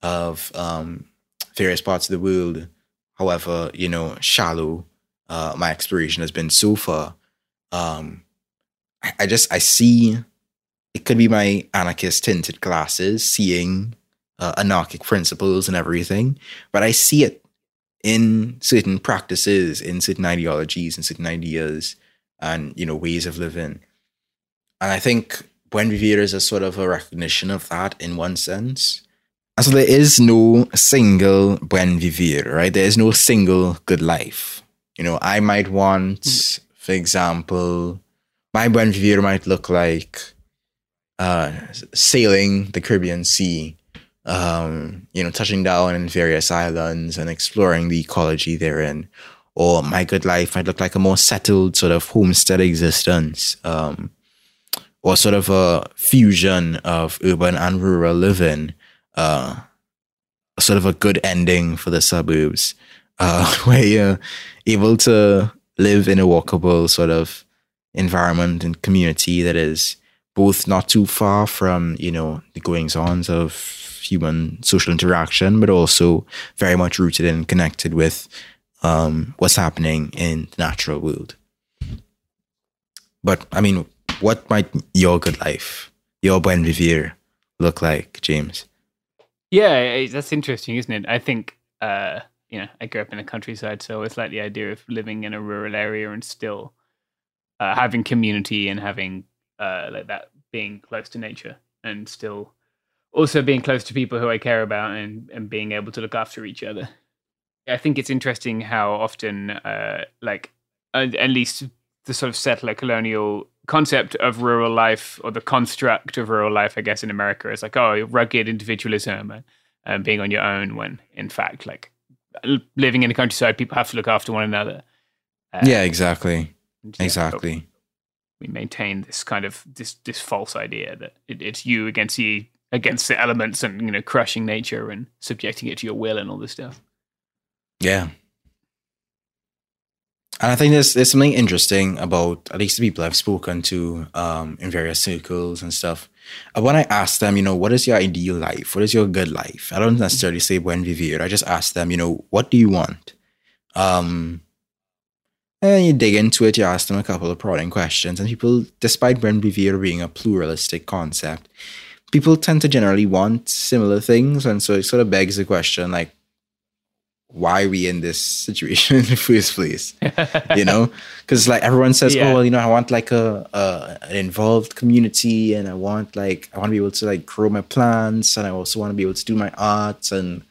of um, various parts of the world, however, you know, shallow uh, my exploration has been so far, um, I, I just, I see, it could be my anarchist tinted glasses, seeing uh, anarchic principles and everything, but I see it in certain practices, in certain ideologies, in certain ideas, and you know ways of living. And I think Buen Vivir is a sort of a recognition of that in one sense. And so there is no single Buen Vivir, right? There is no single good life. You know, I might want, for example, my Buen Vivir might look like uh, sailing the Caribbean Sea um, you know, touching down in various islands and exploring the ecology therein. Or my good life might look like a more settled sort of homestead existence, um, or sort of a fusion of urban and rural living, uh, sort of a good ending for the suburbs, uh, where you're able to live in a walkable sort of environment and community that is both not too far from, you know, the goings ons of human social interaction, but also very much rooted and connected with um, what's happening in the natural world. But I mean, what might your good life, your buen vivir, look like, James? Yeah, that's interesting, isn't it? I think uh, you know, I grew up in the countryside, so it's like the idea of living in a rural area and still uh, having community and having uh, like that being close to nature and still also being close to people who I care about and, and being able to look after each other. I think it's interesting how often, uh, like, at least the sort of settler colonial concept of rural life or the construct of rural life, I guess, in America is like, oh, rugged individualism and, and being on your own, when in fact, like, living in the countryside, people have to look after one another. Uh, yeah, exactly. Yeah, exactly. We maintain this kind of this this false idea that it, it's you against the against the elements and you know crushing nature and subjecting it to your will and all this stuff. Yeah. And I think there's there's something interesting about at least the people I've spoken to um, in various circles and stuff. When I ask them, you know, what is your ideal life? What is your good life? I don't necessarily say buen vivir. I just ask them, you know, what do you want? Um, and you dig into it, you ask them a couple of prodding questions, and people, despite buen vivir being a pluralistic concept, people tend to generally want similar things, and so it sort of begs the question, like, why are we in this situation in the first place? you know, because like everyone says, yeah. oh, well, you know, I want like a, a, an involved community, and I want like I want to be able to like grow my plants, and I also want to be able to do my art, and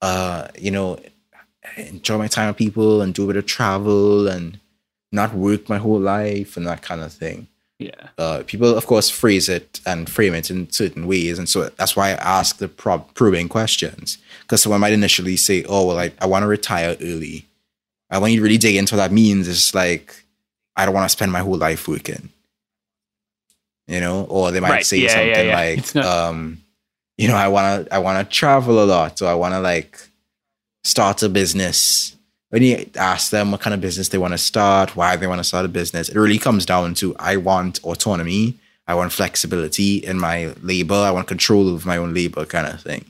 uh, you know, enjoy my time with people, and do a bit of travel, and not work my whole life, and that kind of thing. Yeah. Uh, people, of course, phrase it and frame it in certain ways, and so that's why I ask the prob- probing questions because someone might initially say, "Oh, well, I, I want to retire early," and when you really dig into what that means, it's like I don't want to spend my whole life working, you know. Or they might right. say yeah, something yeah, yeah. like, not- um, "You know, I want to I want to travel a lot, so I want to like start a business." When you ask them what kind of business they want to start, why they want to start a business, it really comes down to I want autonomy, I want flexibility in my labor, I want control of my own labor, kind of thing.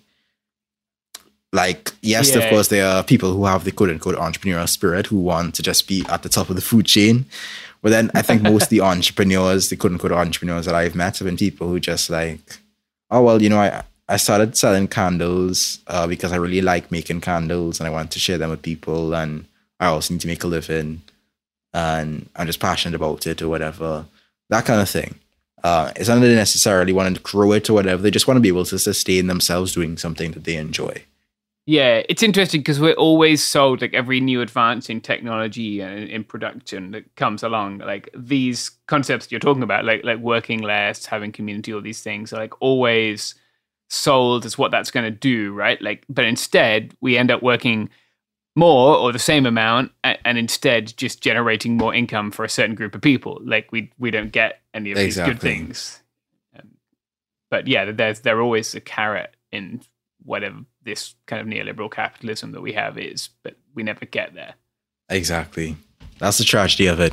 Like, yes, yeah. of course, there are people who have the quote unquote entrepreneurial spirit who want to just be at the top of the food chain. But then I think most the entrepreneurs, the quote unquote entrepreneurs that I've met have been people who just like, oh, well, you know, I, I started selling candles uh, because I really like making candles and I want to share them with people. And I also need to make a living and I'm just passionate about it or whatever. That kind of thing. Uh, it's not that they necessarily want to grow it or whatever. They just want to be able to sustain themselves doing something that they enjoy. Yeah, it's interesting because we're always sold like every new advance in technology and in production that comes along, like these concepts you're talking about, like like working less, having community, all these things are like always sold as what that's going to do, right? Like, but instead we end up working more or the same amount, and, and, instead just generating more income for a certain group of people. Like we we don't get any of exactly. these good things. Um, but yeah, there's there always a carrot in whatever this kind of neoliberal capitalism that we have is, but we never get there. Exactly. That's the tragedy of it.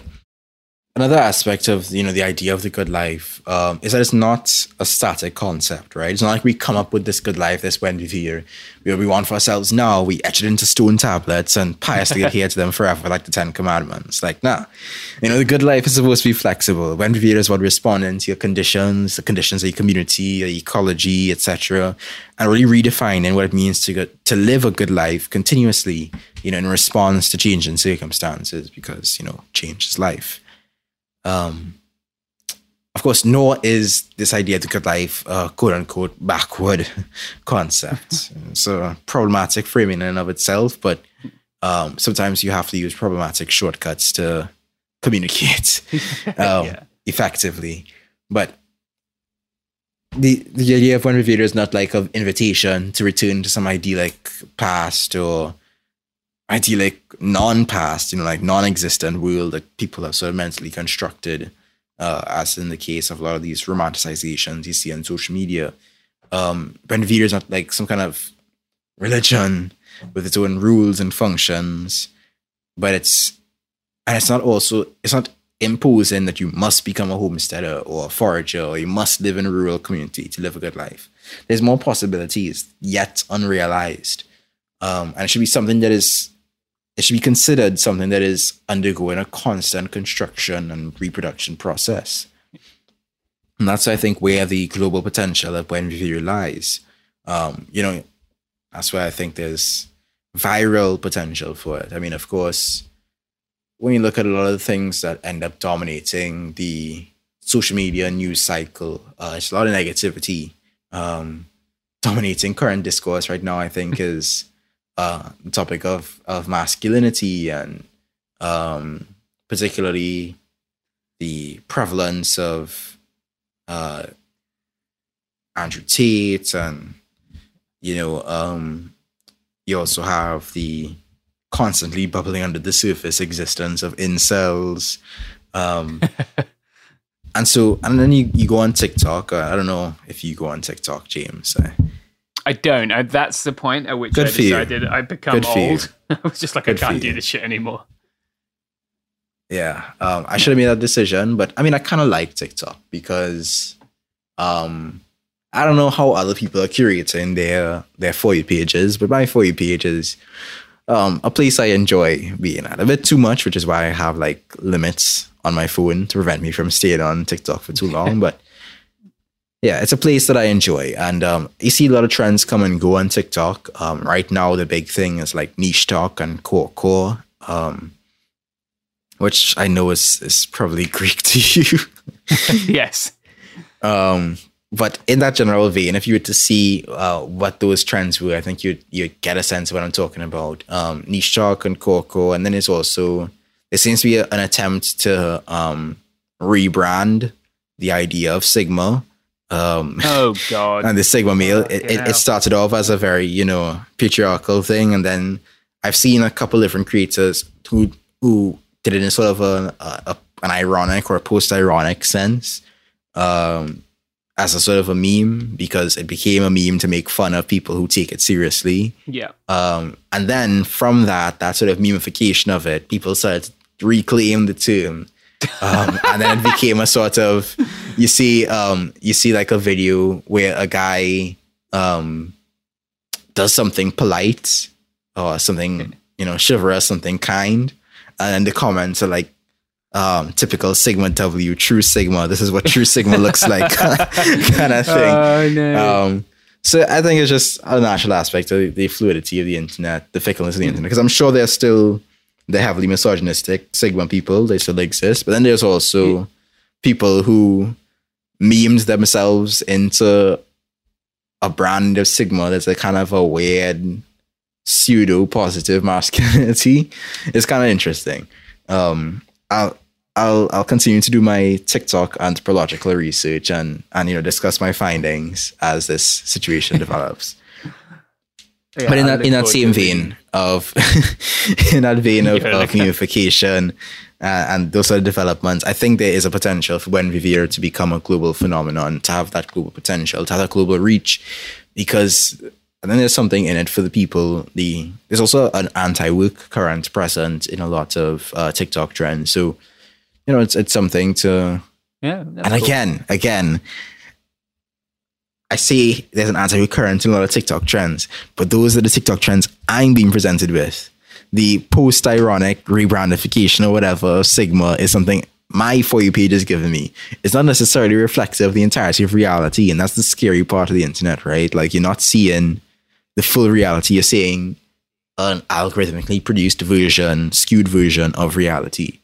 Another aspect of you know the idea of the good life um, is that it's not a static concept, right? It's not like we come up with this good life, this when we we want for ourselves now, we etch it into stone tablets and piously adhere to them forever, like the Ten Commandments. Like, nah, you know, the good life is supposed to be flexible. Buen vivir is about responding to your conditions, the conditions of your community, your ecology, etc., and really redefining what it means to get, to live a good life continuously, you know, in response to changing circumstances, because you know, change is life. Um, of course, nor is this idea to cut life uh, quote unquote backward concept. so problematic framing in and of itself, but um, sometimes you have to use problematic shortcuts to communicate um, yeah. effectively. But the the idea of buen vivir is not like an invitation to return to some idyllic past or idyllic non-past, you know, like non-existent world that people have sort of mentally constructed, uh, as in the case of a lot of these romanticizations you see on social media. Um, buen vivir is not like some kind of religion with its own rules and functions, but it's and it's not also it's not imposing that you must become a homesteader or a forager or you must live in a rural community to live a good life. There's more possibilities yet unrealized. Um, and it should be something that is it should be considered something that is undergoing a constant construction and reproduction process. And that's, I think, where the global potential of Buen Vivir lies. Um, you know, that's where I think there's viral potential for it. I mean, of course, when you look at a lot of the things that end up dominating the social media news cycle, uh, it's a lot of negativity. Um, dominating current discourse right now, I think, is uh, topic of of masculinity and um, particularly the prevalence of uh, Andrew Tate, and you know, um, you also have the constantly bubbling under the surface existence of incels. Um, and so, and then you, you go on TikTok. Uh, I don't know if you go on TikTok, James. Uh, I don't. I, that's the point at which Good I decided I'd become old. I was just like, Good I can't do this shit anymore. Yeah, um, I should have made that decision, but I mean, I kind of like TikTok because um, I don't know how other people are curating their their for you pages, but my for you page is um, a place I enjoy being at a bit too much, which is why I have like limits on my phone to prevent me from staying on TikTok for too long. but yeah, it's a place that I enjoy, and um, you see a lot of trends come and go on TikTok. Um, right now, the big thing is like NicheTok and core core. Um, which I know is is probably Greek to you. yes. um, but in that general vein, if you were to see uh, what those trends were, I think you'd you'd get a sense of what I'm talking about. Um, NicheTok and core core. and then it's also there seems to be an attempt to um, rebrand the idea of Sigma. Um, Oh God. and the Sigma male, it, it, it started off as a very, you know, patriarchal thing. And then I've seen a couple different creators who who did it in sort of a, a, an ironic or a post ironic sense, um, as a sort of a meme because it became a meme to make fun of people who take it seriously. yeah. Um, and then from that, that sort of memification of it, people started to reclaim the term. Um, and then it became a sort of you see um, you see like a video where a guy um, does something polite or something you know chivalrous, something kind, and then the comments are like um, typical Sigma W, true Sigma. This is what true Sigma looks like, kind of thing. Oh no. Um, so I think it's just a natural aspect of the, the fluidity of the internet, the fickleness of the internet. Because I'm sure there's still the heavily misogynistic Sigma people; they still exist. But then there's also people who memed themselves into a brand of Sigma that's a kind of a weird pseudo positive masculinity. It's kind of interesting. Um, I'll I'll I'll continue to do my TikTok anthropological research and and you know discuss my findings as this situation develops. Yeah, but in that in that same vein of in that vein of, Yeah, of unification uh, and those sort of developments, I think there is a potential for Buen Vivir to become a global phenomenon, to have that global potential, to have that global reach, because and then there's something in it for the people. The there's also an anti-work current present in a lot of uh, TikTok trends, so you know it's it's something to Yeah. and cool. again, again, I see there's an anti current in a lot of TikTok trends, but those are the TikTok trends I'm being presented with. The post ironic rebrandification or whatever of Sigma is something my For You page is giving me. It's not necessarily reflective of the entirety of reality. And that's the scary part of the internet, right? Like you're not seeing the full reality. You're seeing an algorithmically produced version, skewed version of reality.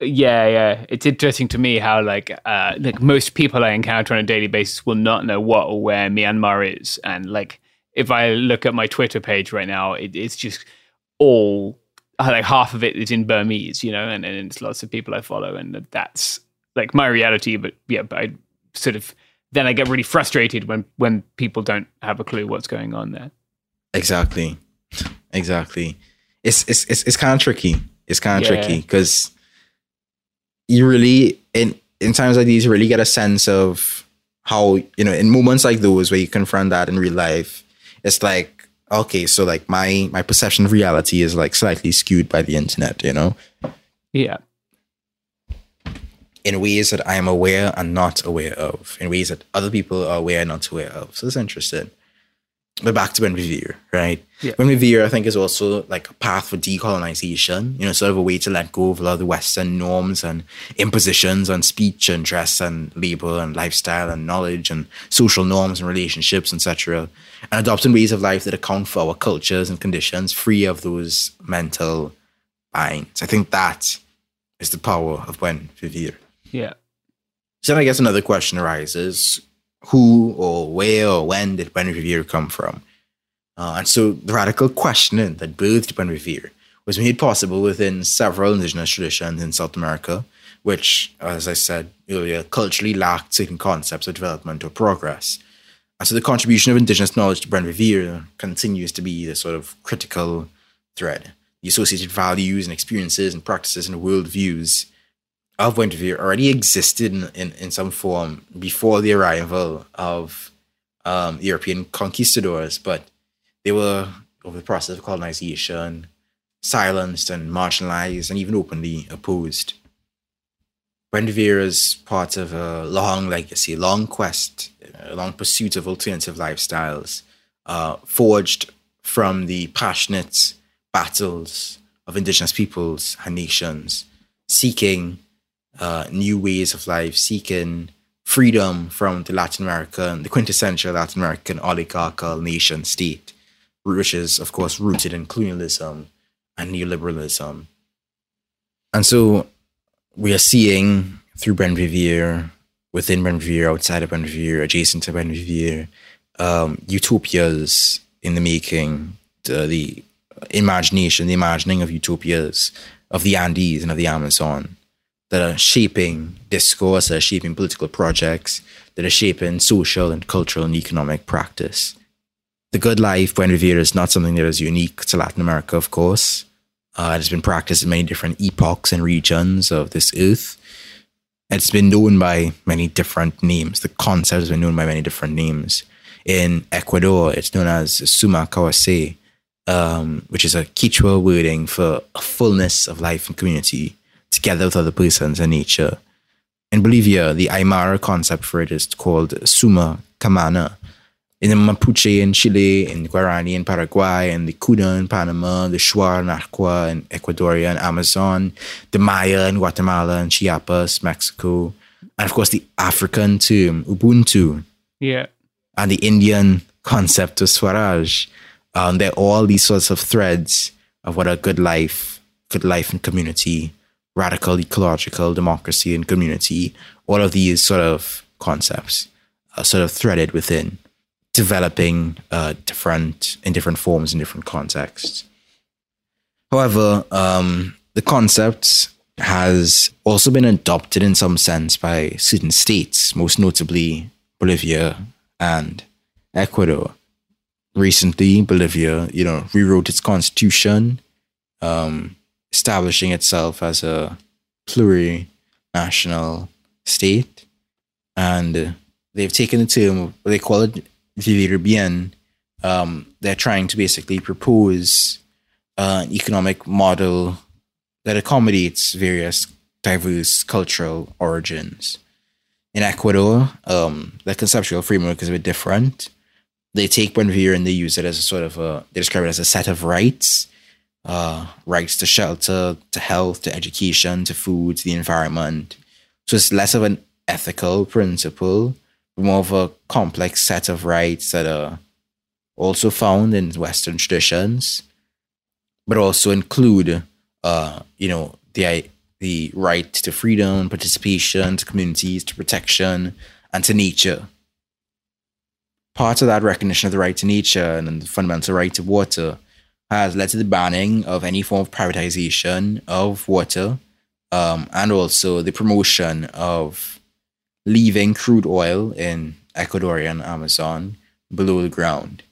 Yeah, yeah. It's interesting to me how like uh like most people I encounter on a daily basis will not know what or where Myanmar is. And like if I look at my Twitter page right now, it, it's just all like half of it is in Burmese, you know, and, and it's lots of people I follow and that's like my reality, but yeah, but I sort of then I get really frustrated when when people don't have a clue what's going on there. Exactly. Exactly. It's it's it's, it's kind of tricky. It's kind of Yeah. tricky because you really in in times like these you really get a sense of how you know in moments like those where you confront that in real life. It's like okay, so like my my perception of reality is like slightly skewed by the internet. You know, Yeah. in ways that I am aware and not aware of, in ways that other people are aware and not aware of. So it's interesting. But back to Buen Vivir, right? Yeah. Buen Vivir, I think, is also like a path for decolonization, you know, sort of a way to let go of a lot of the Western norms and impositions on speech and dress and labor and lifestyle and knowledge and social norms and relationships, etc. And adopting ways of life that account for our cultures and conditions free of those mental binds. I think that is the power of Buen Vivir. Yeah. So then I guess another question arises who or where or when did Vivir come from? Uh, and so the radical questioning that birthed Vivir was made possible within several indigenous traditions in South America, which, as I said earlier, culturally lacked certain concepts of development or progress. And so the contribution of indigenous knowledge to Vivir continues to be the sort of critical thread. The associated values and experiences and practices and worldviews of Buen Vivir already existed in, in, in, some form before the arrival of um, European conquistadors, but they were, over the process of colonization, silenced and marginalized and even openly opposed. Vivir is part of a long legacy, long quest, a long pursuit of alternative lifestyles, uh, forged from the passionate battles of indigenous peoples and nations, seeking uh, new ways of life, seeking freedom from the Latin American, the quintessential Latin American oligarchical nation state, which is, of course, rooted in colonialism and neoliberalism. And so we are seeing through Buen Vivir, within Buen Vivir, outside of Buen Vivir, adjacent to Buen Vivir, um, utopias in the making, the, the imagination, the imagining of utopias of the Andes and of the Amazon that are shaping discourse, that are shaping political projects, that are shaping social and cultural and economic practice. The good life, Buen Vivir, is not something that is unique to Latin America, of course. Uh, it has been practiced in many different epochs and regions of this earth. It's been known by many different names. The concept has been known by many different names. In Ecuador, it's known as Sumak Kawsay, um, which is a Quechua wording for a fullness of life and community together with other persons and nature. In Bolivia, the Aymara concept for it is called Suma Qamaña. In the Mapuche in Chile, in Guarani in Paraguay, and the Kuna in Panama, the Shuar Narqua in Ecuadorian Amazon, the Maya in Guatemala and Chiapas, Mexico, and of course the African term Ubuntu. Yeah. And the Indian concept of Swaraj. Um, they're all these sorts of threads of what a good life, good life and community radical ecological democracy and community, all of these sort of concepts are sort of threaded within developing uh, different in different forms in different contexts. However, um, the concept has also been adopted in some sense by certain states, most notably Bolivia and Ecuador. Recently, Bolivia, you know, rewrote its constitution, um, establishing itself as a plurinational state. And they've taken the term, they call it vivir bien. Um, they're trying to basically propose an economic model that accommodates various diverse cultural origins. In Ecuador, um, the conceptual framework is a bit different. They take Buen and they use it as a sort of a, they describe it as a set of rights uh, rights to shelter, to health, to education, to food, to the environment. So it's less of an ethical principle, more of a complex set of rights that are also found in Western traditions, but also include, uh, you know, the the right to freedom, participation, to communities, to protection, and to nature. Part of that recognition of the right to nature and the fundamental right to water has led to the banning of any form of privatization of water um, and also the promotion of leaving crude oil in Ecuadorian Amazon below the ground.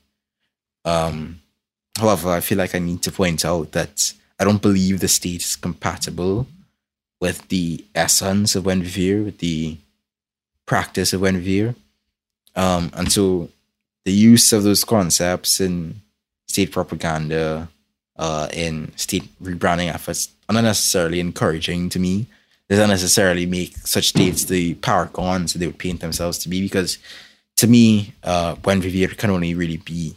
Um, however, I feel like I need to point out that I don't believe the state is compatible with the essence of Buen Vivir, with the practice of Buen Vivir. Um, and so the use of those concepts in state propaganda uh, in state rebranding efforts are not necessarily encouraging to me. They don't necessarily make such states the paragons that they would paint themselves to be because to me, uh, Buen Vivir can only really be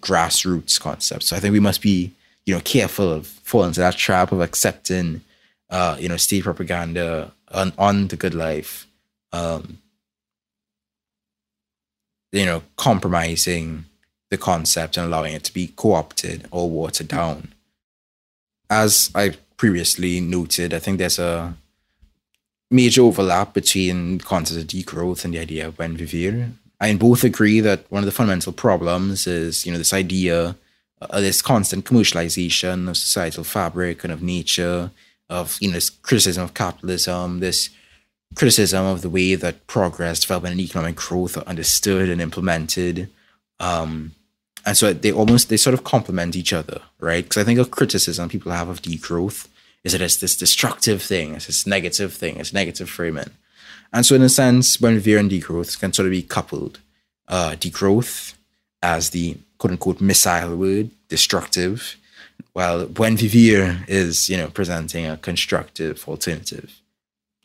grassroots concept. So I think we must be, you know, careful of falling into that trap of accepting, uh, you know, state propaganda on, on the good life, um, you know, compromising the concept and allowing it to be co-opted or watered down. As I previously noted, I think there's a major overlap between the concept of degrowth and the idea of buen vivir. I both agree that one of the fundamental problems is, you know, this idea, uh, this constant commercialization of societal fabric and of nature, of, you know, this criticism of capitalism, this criticism of the way that progress, development, and economic growth are understood and implemented. Um, and so they almost, they sort of complement each other, right? Because I think a criticism people have of degrowth is that it's this destructive thing, it's this negative thing, it's negative framing. And so, in a sense, buen vivir and degrowth can sort of be coupled. Uh, degrowth as the quote unquote missile word, destructive, while buen vivir is, you know, presenting a constructive alternative.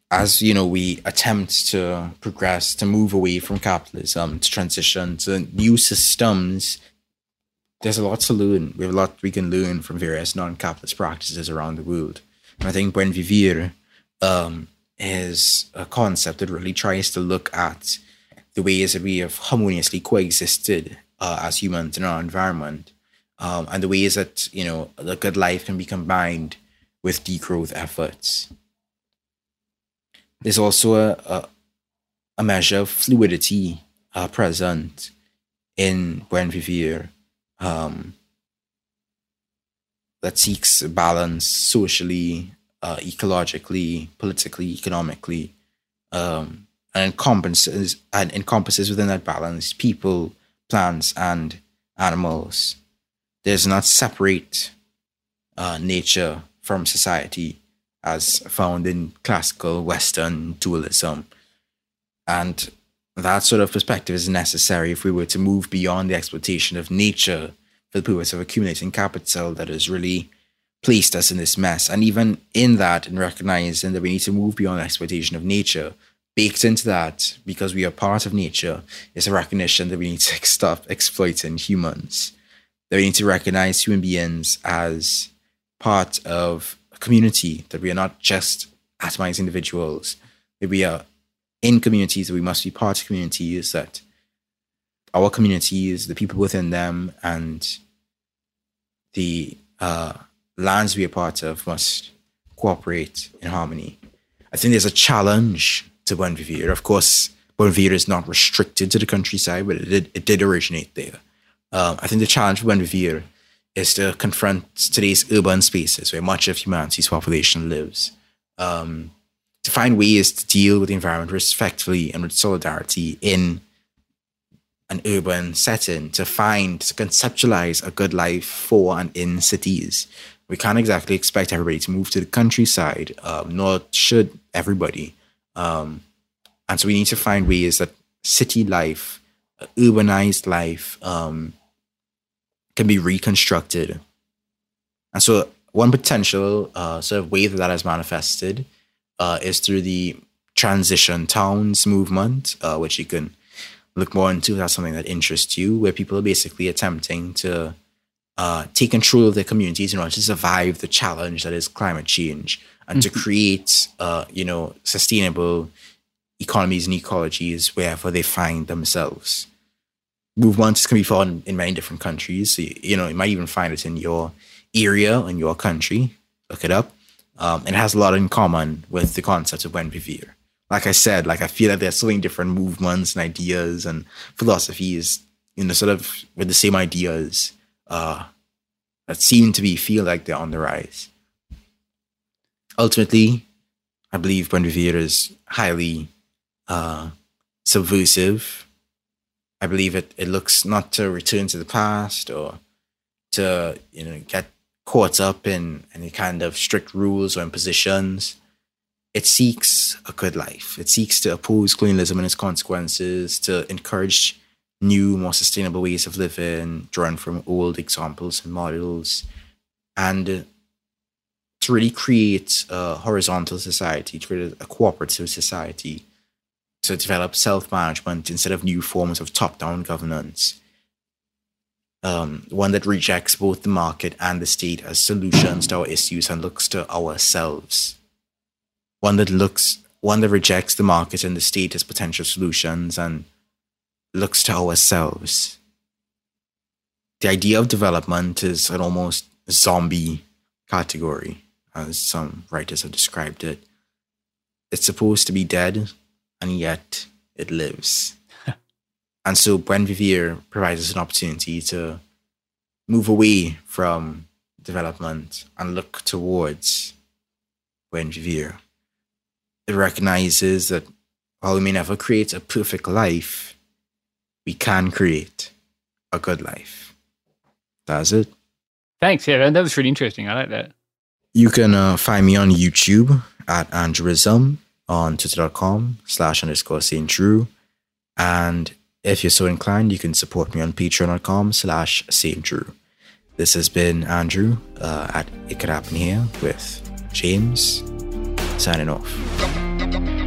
As, you know, we attempt to progress, to move away from capitalism, to transition to new systems, there's a lot to learn. We have a lot we can learn from various non capitalist practices around the world. And I think buen vivir um, is a concept that really tries to look at the ways that we have harmoniously coexisted uh, as humans in our environment, um, and the ways that you know the good life can be combined with degrowth efforts. There's also a, a, a measure of fluidity uh, present in Buen Vivir um, that seeks balance socially, uh, ecologically, politically, economically, um, and encompasses and encompasses within that balance people, plants, and animals. Does not separate uh, nature from society as found in classical Western dualism, and that sort of perspective is necessary if we were to move beyond the exploitation of nature for the purpose of accumulating capital that has really placed us in this mess. And even in that, and recognizing that we need to move beyond the exploitation of nature, baked into that, because we are part of nature, is a recognition that we need to stop exploiting humans. That we need to recognize human beings as part of a community, that we are not just atomized individuals, that we are in communities we must be part of communities that our communities, the people within them, and the uh, lands we are part of must cooperate in harmony. I think there's a challenge to Buen Vivir. Of course, Buen Vivir is not restricted to the countryside, but it did, it did originate there. Um, I think the challenge for Buen Vivir is to confront today's urban spaces where much of humanity's population lives. Um, to find ways to deal with the environment respectfully and with solidarity in an urban setting, to find, to conceptualize a good life for and in cities. We can't exactly expect everybody to move to the countryside, um, nor should everybody. Um, and so we need to find ways that city life, uh, urbanized life, um, can be reconstructed. And so, one potential uh, sort of way that that has manifested uh, is through the transition towns movement, uh, which you can look more into. If that's something that interests you, where people are basically attempting to uh, take control of their communities in order to survive the challenge that is climate change and mm-hmm. to create, uh, you know, sustainable economies and ecologies wherever they find themselves. Movements can be found in many different countries. So, you know, you might even find it in your area, in your country. Look it up. Um, and it has a lot in common with the concept of buen vivir. Like I said, like I feel like there's so many different movements and ideas and philosophies, you know, sort of with the same ideas uh, that seem to be feel like they're on the rise. Ultimately, I believe buen vivir is highly uh, subversive. I believe it, it looks not to return to the past or to you know get caught up in any kind of strict rules or impositions. It seeks a good life. It seeks to oppose colonialism and its consequences, to encourage new, more sustainable ways of living, drawn from old examples and models, and to really create a horizontal society, to create a cooperative society, to develop self management instead of new forms of top down governance um, one that rejects both the market and the state as solutions to our issues and looks to ourselves. One that looks, one that rejects the market and the state as potential solutions and looks to ourselves. The idea of development is an almost zombie category, as some writers have described it. It's supposed to be dead, and yet it lives. And so Buen Vivir provides us an opportunity to move away from development and look towards Buen Vivir. It recognizes that while we may never create a perfect life, we can create a good life. That's it. Thanks. Yeah, that was really interesting. I like that. You can uh, find me on YouTube at Andrewism, on twitter.com slash underscore St. Drew. And if you're so inclined, you can support me on patreon.com slash St. Drew. This has been Andrew uh, at It Could Happen Here with James, signing off.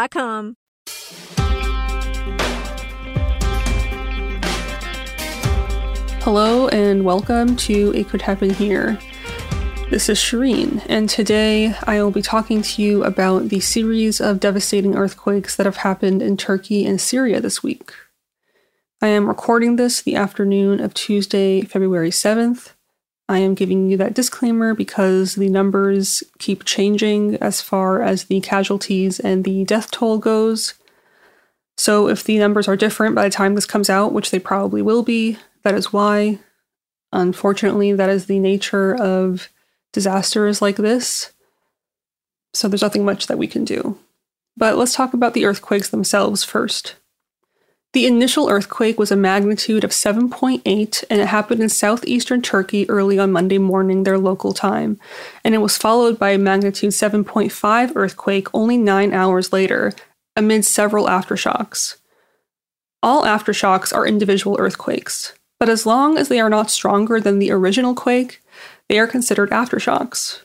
Hello and welcome to It Could Happen Here. This is Shireen, and today I will be talking to you about the series of devastating earthquakes that have happened in Turkey and Syria this week. I am recording this the afternoon of Tuesday, February 7th. I am giving you that disclaimer because the numbers keep changing as far as the casualties and the death toll goes. So, if the numbers are different by the time this comes out, which they probably will be, that is why. Unfortunately, that is the nature of disasters like this. So, there's nothing much that we can do. But let's talk about the earthquakes themselves first. The initial earthquake was a magnitude of 7.8 and it happened in southeastern Turkey early on Monday morning, their local time. And it was followed by a magnitude 7.5 earthquake only nine hours later, amid several aftershocks. All aftershocks are individual earthquakes, but as long as they are not stronger than the original quake, they are considered aftershocks.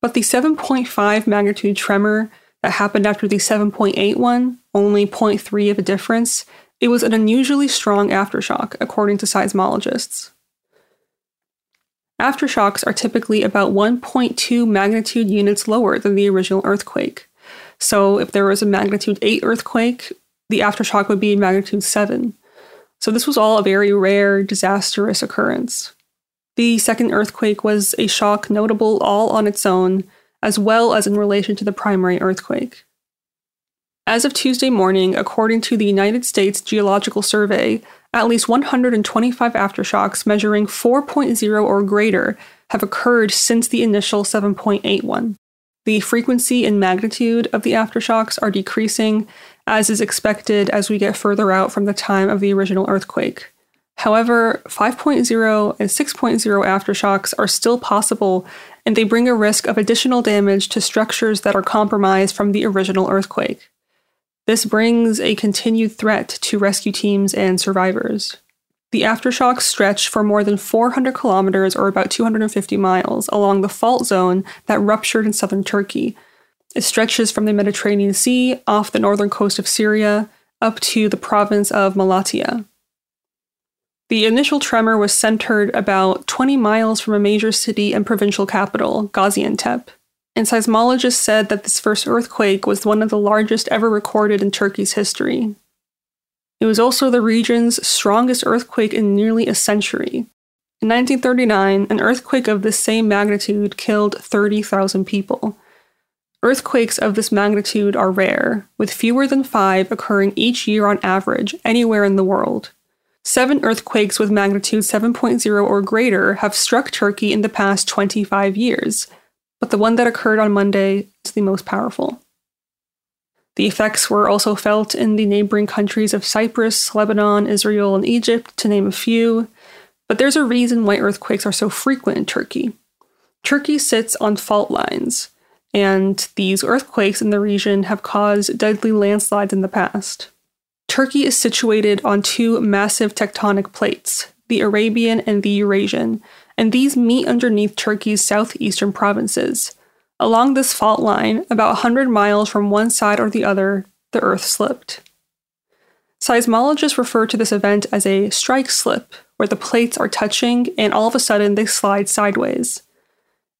But the 7.5 magnitude tremor that happened after the 7.8 one, only 0.3 of a difference, it was an unusually strong aftershock, according to seismologists. Aftershocks are typically about 1.2 magnitude units lower than the original earthquake. So, if there was a magnitude 8 earthquake, the aftershock would be magnitude 7. So, this was all a very rare, disastrous occurrence. The second earthquake was a shock notable all on its own, as well as in relation to the primary earthquake. As of Tuesday morning, according to the United States Geological Survey, at least 125 aftershocks measuring 4.0 or greater have occurred since the initial 7.81. The frequency and magnitude of the aftershocks are decreasing, as is expected as we get further out from the time of the original earthquake. However, 5.0 and 6.0 aftershocks are still possible, and they bring a risk of additional damage to structures that are compromised from the original earthquake. This brings a continued threat to rescue teams and survivors. The aftershocks stretch for more than 400 kilometers or about 250 miles along the fault zone that ruptured in southern Turkey. It stretches from the Mediterranean Sea off the northern coast of Syria up to the province of Malatya. The initial tremor was centered about 20 miles from a major city and provincial capital, Gaziantep. And seismologists said that this first earthquake was one of the largest ever recorded in Turkey's history. It was also the region's strongest earthquake in nearly a century. In 1939, an earthquake of this same magnitude killed 30,000 people. Earthquakes of this magnitude are rare, with fewer than five occurring each year on average anywhere in the world. Seven earthquakes with magnitude 7.0 or greater have struck Turkey in the past 25 years, but the one that occurred on Monday is the most powerful. The effects were also felt in the neighboring countries of Cyprus, Lebanon, Israel, and Egypt, to name a few, but there's a reason why earthquakes are so frequent in Turkey. Turkey sits on fault lines, and these earthquakes in the region have caused deadly landslides in the past. Turkey is situated on two massive tectonic plates, the Arabian and the Eurasian, and these meet underneath Turkey's southeastern provinces. Along this fault line, about 100 miles from one side or the other, the Earth slipped. Seismologists refer to this event as a strike slip, where the plates are touching and all of a sudden they slide sideways.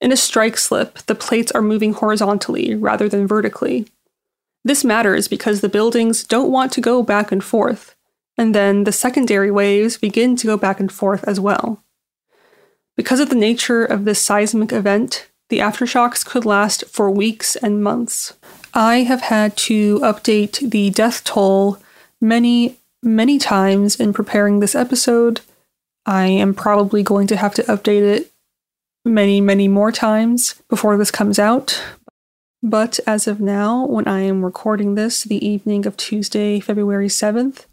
In a strike slip, the plates are moving horizontally rather than vertically. This matters because the buildings don't want to go back and forth, and then the secondary waves begin to go back and forth as well. Because of the nature of this seismic event, the aftershocks could last for weeks and months. I have had to update the death toll many, many times in preparing this episode. I am probably going to have to update it many, many more times before this comes out. But as of now, when I am recording this, the evening of Tuesday, February 7th,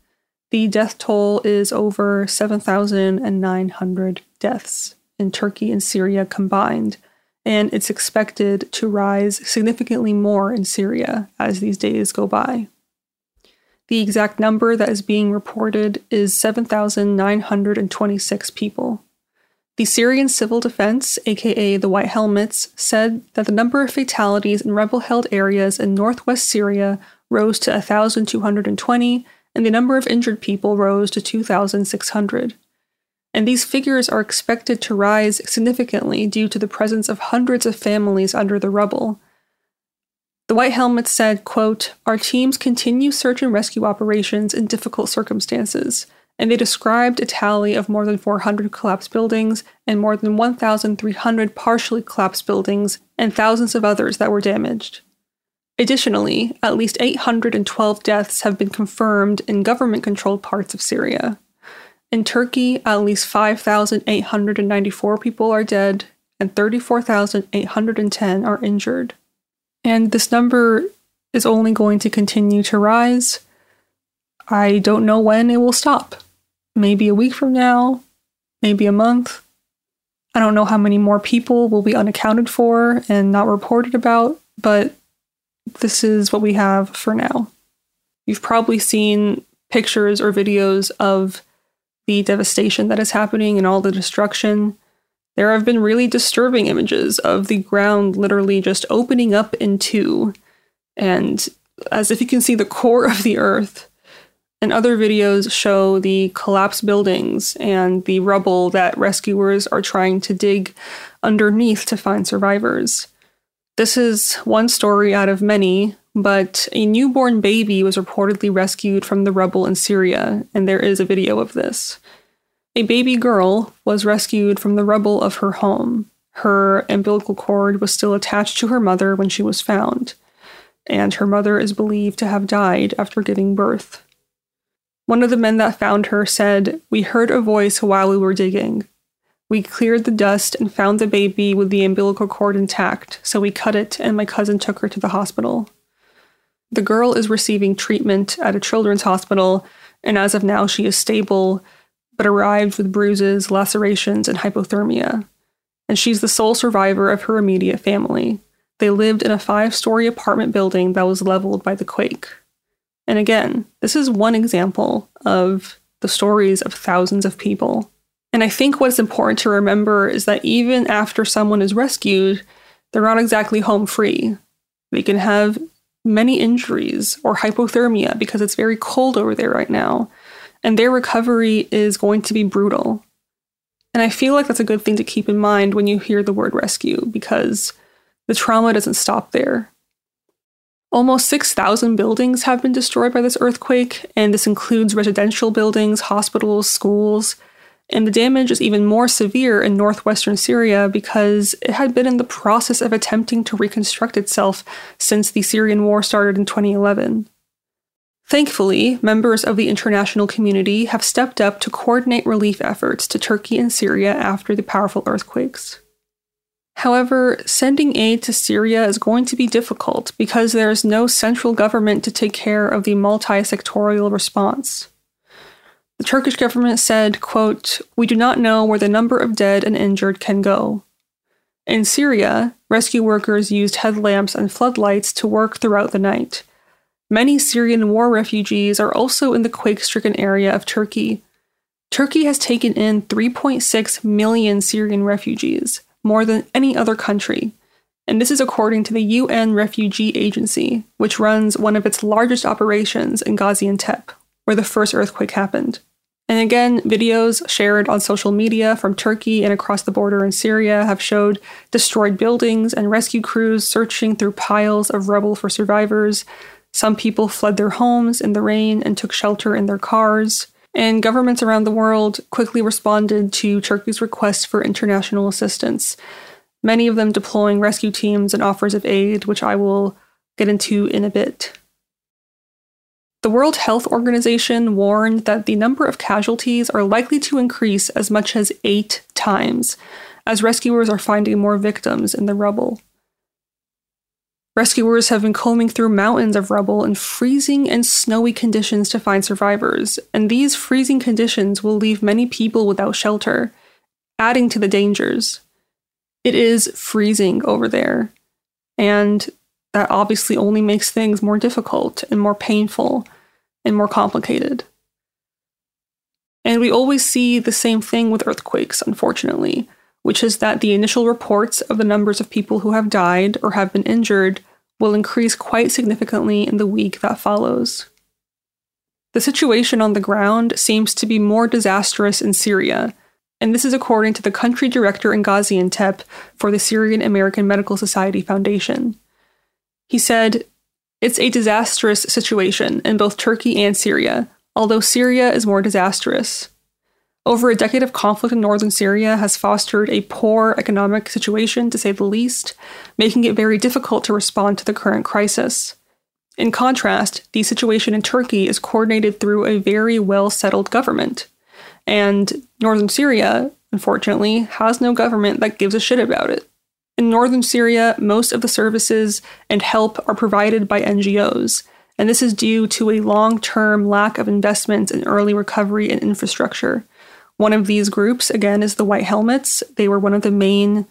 the death toll is over 7,900 deaths in Turkey and Syria combined, and it's expected to rise significantly more in Syria as these days go by. The exact number that is being reported is 7,926 people. The Syrian Civil Defense, aka the White Helmets, said that the number of fatalities in rebel held areas in northwest Syria rose to 1,220, and the number of injured people rose to 2,600. And these figures are expected to rise significantly due to the presence of hundreds of families under the rubble. The White Helmets said, quote, Our teams continue search and rescue operations in difficult circumstances and they described a tally of more than 400 collapsed buildings and more than 1,300 partially collapsed buildings and thousands of others that were damaged. Additionally, at least 812 deaths have been confirmed in government controlled parts of Syria. In Turkey, at least 5,894 people are dead and 34,810 are injured. And this number is only going to continue to rise. I don't know when it will stop maybe a week from now, maybe a month. I don't know how many more people will be unaccounted for and not reported about, but this is what we have for now. You've probably seen pictures or videos of the devastation that is happening and all the destruction. There have been really disturbing images of the ground literally just opening up in two, and as if you can see the core of the earth and other videos show the collapsed buildings and the rubble that rescuers are trying to dig underneath to find survivors. This is one story out of many, but a newborn baby was reportedly rescued from the rubble in Syria, and there is a video of this. A baby girl was rescued from the rubble of her home. Her umbilical cord was still attached to her mother when she was found. and her mother is believed to have died after giving birth. One of the men that found her said, We heard a voice while we were digging. We cleared the dust and found the baby with the umbilical cord intact, so we cut it and my cousin took her to the hospital. The girl is receiving treatment at a children's hospital, and as of now, she is stable, but arrived with bruises, lacerations, and hypothermia. And she's the sole survivor of her immediate family. They lived in a five story apartment building that was leveled by the quake. And again, this is one example of the stories of thousands of people. And I think what's important to remember is that even after someone is rescued, they're not exactly home free. They can have many injuries or hypothermia because it's very cold over there right now. And their recovery is going to be brutal. And I feel like that's a good thing to keep in mind when you hear the word rescue because the trauma doesn't stop there. Almost 6,000 buildings have been destroyed by this earthquake, and this includes residential buildings, hospitals, schools. And the damage is even more severe in northwestern Syria because it had been in the process of attempting to reconstruct itself since the Syrian war started in 2011. Thankfully, members of the international community have stepped up to coordinate relief efforts to Turkey and Syria after the powerful earthquakes. However, sending aid to Syria is going to be difficult because there is no central government to take care of the multi sectorial response. The Turkish government said, quote, We do not know where the number of dead and injured can go. In Syria, rescue workers used headlamps and floodlights to work throughout the night. Many Syrian war refugees are also in the quake stricken area of Turkey. Turkey has taken in 3.6 million Syrian refugees more than any other country. And this is according to the UN Refugee Agency, which runs one of its largest operations in Gaziantep, where the first earthquake happened. And again, videos shared on social media from Turkey and across the border in Syria have showed destroyed buildings and rescue crews searching through piles of rubble for survivors. Some people fled their homes in the rain and took shelter in their cars and governments around the world quickly responded to Turkey's request for international assistance, many of them deploying rescue teams and offers of aid, which I will get into in a bit. The World Health Organization warned that the number of casualties are likely to increase as much as eight times, as rescuers are finding more victims in the rubble. Rescuers have been combing through mountains of rubble in freezing and snowy conditions to find survivors, and these freezing conditions will leave many people without shelter, adding to the dangers. It is freezing over there, and that obviously only makes things more difficult and more painful and more complicated. And we always see the same thing with earthquakes, unfortunately, which is that the initial reports of the numbers of people who have died or have been injured will increase quite significantly in the week that follows. The situation on the ground seems to be more disastrous in Syria, and this is according to the country director in Gaziantep for the Syrian American Medical Society Foundation. He said, It's a disastrous situation in both Turkey and Syria, although Syria is more disastrous. Over a decade of conflict in northern Syria has fostered a poor economic situation, to say the least, making it very difficult to respond to the current crisis. In contrast, the situation in Turkey is coordinated through a very well settled government. And northern Syria, unfortunately, has no government that gives a shit about it. In northern Syria, most of the services and help are provided by NGOs, and this is due to a long term lack of investments in early recovery and infrastructure. One of these groups, again, is the White Helmets. They were one of the main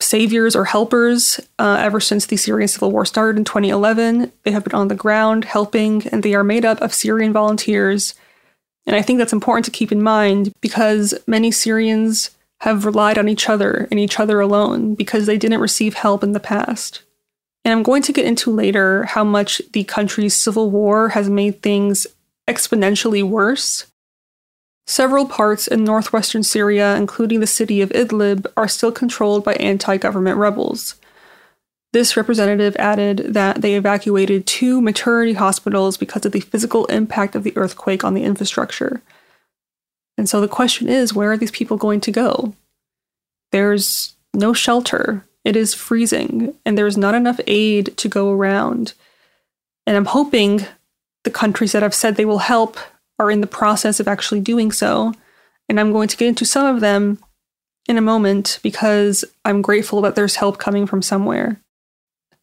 saviors or helpers uh, ever since the Syrian civil war started in 2011. They have been on the ground helping, and they are made up of Syrian volunteers. And I think that's important to keep in mind because many Syrians have relied on each other and each other alone because they didn't receive help in the past. And I'm going to get into later how much the country's civil war has made things exponentially worse Several parts in northwestern Syria, including the city of Idlib, are still controlled by anti government rebels. This representative added that they evacuated two maternity hospitals because of the physical impact of the earthquake on the infrastructure. And so the question is where are these people going to go? There's no shelter, it is freezing, and there's not enough aid to go around. And I'm hoping the countries that have said they will help are in the process of actually doing so. And I'm going to get into some of them in a moment because I'm grateful that there's help coming from somewhere.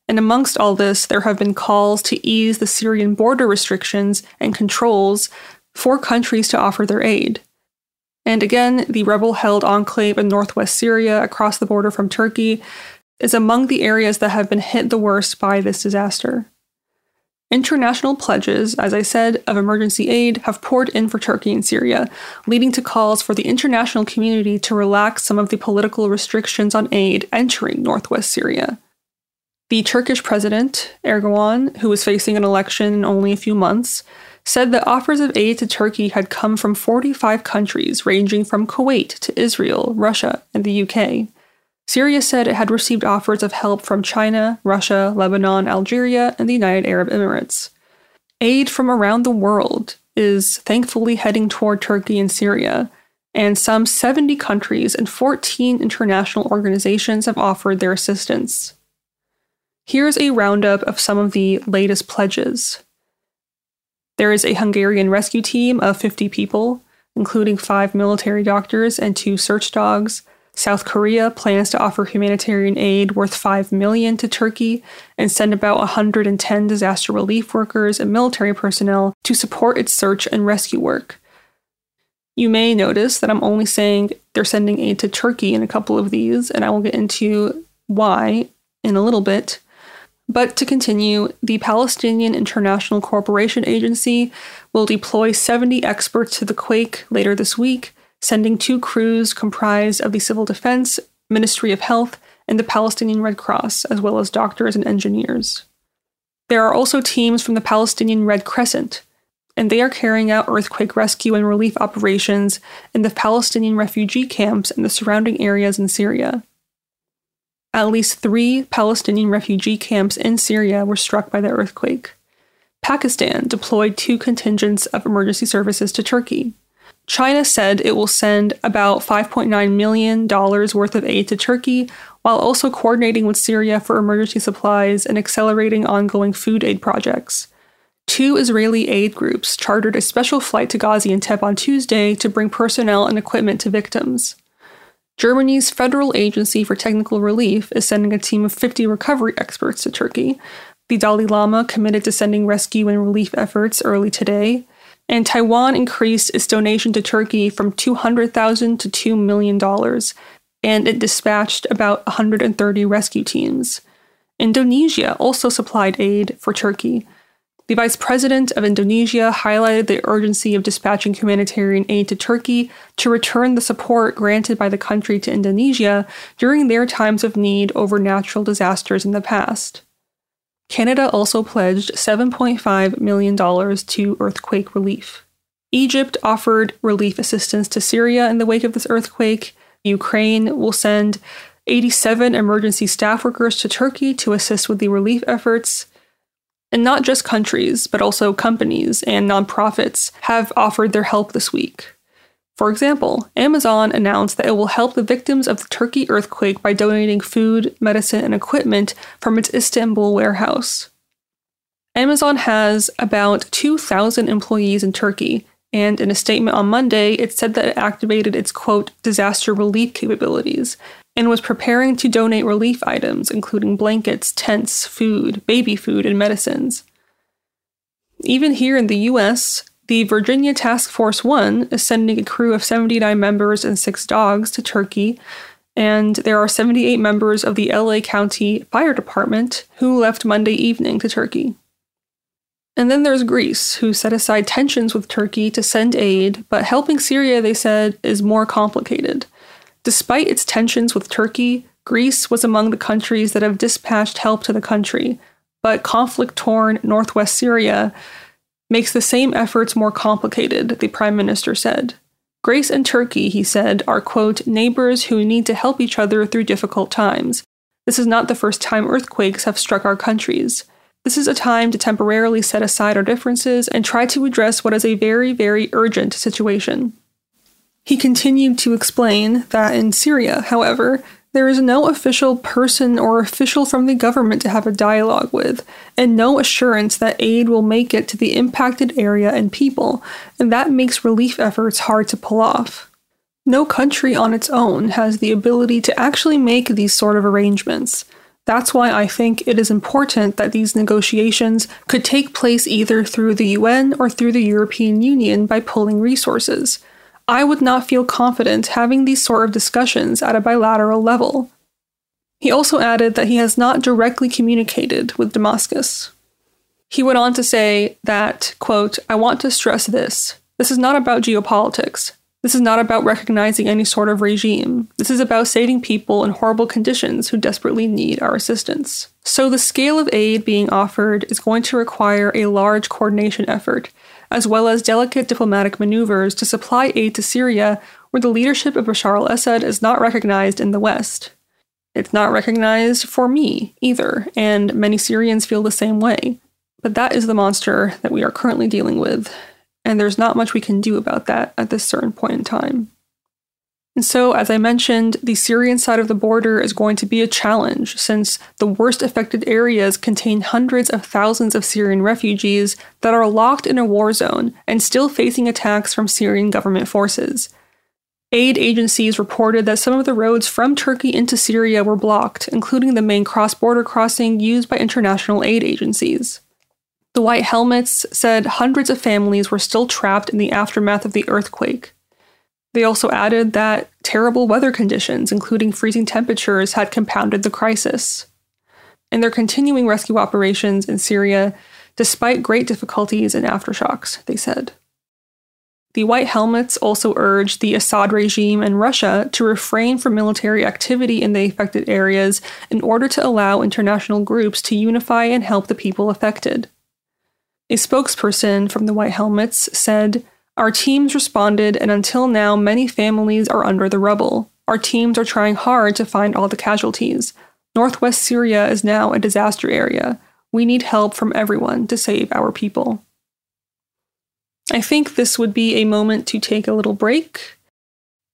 And amongst all this, there have been calls to ease the Syrian border restrictions and controls for countries to offer their aid. And again, the rebel held enclave in northwest Syria across the border from Turkey is among the areas that have been hit the worst by this disaster. International pledges, as I said, of emergency aid have poured in for Turkey and Syria, leading to calls for the international community to relax some of the political restrictions on aid entering northwest Syria. The Turkish president, Erdogan, who is facing an election in only a few months, said that offers of aid to Turkey had come from 45 countries, ranging from Kuwait to Israel, Russia, and the UK. Syria said it had received offers of help from China, Russia, Lebanon, Algeria, and the United Arab Emirates. Aid from around the world is thankfully heading toward Turkey and Syria, and some 70 countries and 14 international organizations have offered their assistance. Here's a roundup of some of the latest pledges. There is a Hungarian rescue team of 50 people, including five military doctors and two search dogs South Korea plans to offer humanitarian aid worth 5 million to Turkey and send about 110 disaster relief workers and military personnel to support its search and rescue work. You may notice that I'm only saying they're sending aid to Turkey in a couple of these, and I will get into why in a little bit. But to continue, the Palestinian International Cooperation Agency will deploy 70 experts to the quake later this week sending two crews comprised of the Civil Defense, Ministry of Health, and the Palestinian Red Cross, as well as doctors and engineers. There are also teams from the Palestinian Red Crescent, and they are carrying out earthquake rescue and relief operations in the Palestinian refugee camps and the surrounding areas in Syria. At least three Palestinian refugee camps in Syria were struck by the earthquake. Pakistan deployed two contingents of emergency services to Turkey, China said it will send about $5.9 million worth of aid to Turkey, while also coordinating with Syria for emergency supplies and accelerating ongoing food aid projects. Two Israeli aid groups chartered a special flight to Gaziantep on Tuesday to bring personnel and equipment to victims. Germany's Federal Agency for Technical Relief is sending a team of 50 recovery experts to Turkey. The Dalai Lama committed to sending rescue and relief efforts early today and Taiwan increased its donation to Turkey from 200,000 to $2 million, and it dispatched about 130 rescue teams. Indonesia also supplied aid for Turkey. The vice president of Indonesia highlighted the urgency of dispatching humanitarian aid to Turkey to return the support granted by the country to Indonesia during their times of need over natural disasters in the past. Canada also pledged $7.5 million to earthquake relief. Egypt offered relief assistance to Syria in the wake of this earthquake. Ukraine will send 87 emergency staff workers to Turkey to assist with the relief efforts. And not just countries, but also companies and nonprofits have offered their help this week. For example, Amazon announced that it will help the victims of the Turkey earthquake by donating food, medicine, and equipment from its Istanbul warehouse. Amazon has about 2,000 employees in Turkey, and in a statement on Monday, it said that it activated its quote, disaster relief capabilities and was preparing to donate relief items, including blankets, tents, food, baby food, and medicines. Even here in the US, the Virginia Task Force 1 is sending a crew of 79 members and six dogs to Turkey, and there are 78 members of the LA County Fire Department who left Monday evening to Turkey. And then there's Greece, who set aside tensions with Turkey to send aid, but helping Syria, they said, is more complicated. Despite its tensions with Turkey, Greece was among the countries that have dispatched help to the country, but conflict torn northwest Syria makes the same efforts more complicated, the Prime Minister said. Greece and Turkey, he said, are, quote, neighbors who need to help each other through difficult times. This is not the first time earthquakes have struck our countries. This is a time to temporarily set aside our differences and try to address what is a very, very urgent situation. He continued to explain that in Syria, however, there is no official person or official from the government to have a dialogue with, and no assurance that aid will make it to the impacted area and people, and that makes relief efforts hard to pull off. No country on its own has the ability to actually make these sort of arrangements. That's why I think it is important that these negotiations could take place either through the UN or through the European Union by pooling resources. I would not feel confident having these sort of discussions at a bilateral level. He also added that he has not directly communicated with Damascus. He went on to say that, quote, I want to stress this. This is not about geopolitics. This is not about recognizing any sort of regime. This is about saving people in horrible conditions who desperately need our assistance. So, the scale of aid being offered is going to require a large coordination effort as well as delicate diplomatic maneuvers to supply aid to Syria, where the leadership of Bashar al Assad is not recognized in the West. It's not recognized for me either, and many Syrians feel the same way. But that is the monster that we are currently dealing with, and there's not much we can do about that at this certain point in time. And so, as I mentioned, the Syrian side of the border is going to be a challenge since the worst affected areas contain hundreds of thousands of Syrian refugees that are locked in a war zone and still facing attacks from Syrian government forces. Aid agencies reported that some of the roads from Turkey into Syria were blocked, including the main cross border crossing used by international aid agencies. The White Helmets said hundreds of families were still trapped in the aftermath of the earthquake. They also added that terrible weather conditions, including freezing temperatures, had compounded the crisis. And they're continuing rescue operations in Syria despite great difficulties and aftershocks, they said. The White Helmets also urged the Assad regime and Russia to refrain from military activity in the affected areas in order to allow international groups to unify and help the people affected. A spokesperson from the White Helmets said, our teams responded, and until now, many families are under the rubble. Our teams are trying hard to find all the casualties. Northwest Syria is now a disaster area. We need help from everyone to save our people. I think this would be a moment to take a little break.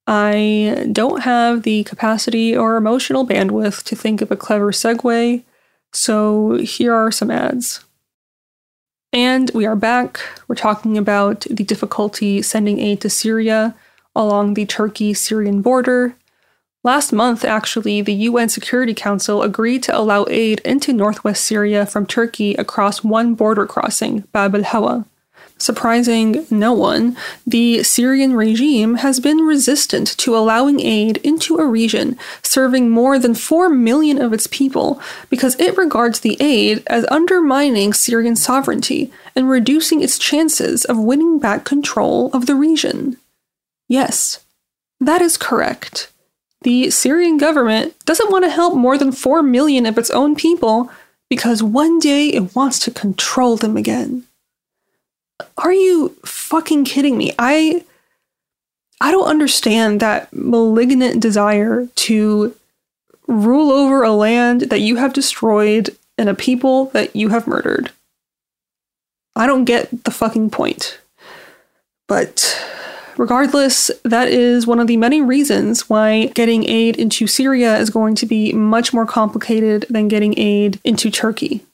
I don't have the capacity or emotional bandwidth to think of a clever segue, so here are some ads. And we are back. We're talking about the difficulty sending aid to Syria along the Turkey Syrian border. Last month, actually, the UN Security Council agreed to allow aid into northwest Syria from Turkey across one border crossing, Bab al Hawa. Surprising no one, the Syrian regime has been resistant to allowing aid into a region serving more than 4 million of its people because it regards the aid as undermining Syrian sovereignty and reducing its chances of winning back control of the region. Yes, that is correct. The Syrian government doesn't want to help more than 4 million of its own people because one day it wants to control them again. Are you fucking kidding me? I I don't understand that malignant desire to rule over a land that you have destroyed and a people that you have murdered. I don't get the fucking point. But regardless, that is one of the many reasons why getting aid into Syria is going to be much more complicated than getting aid into Turkey.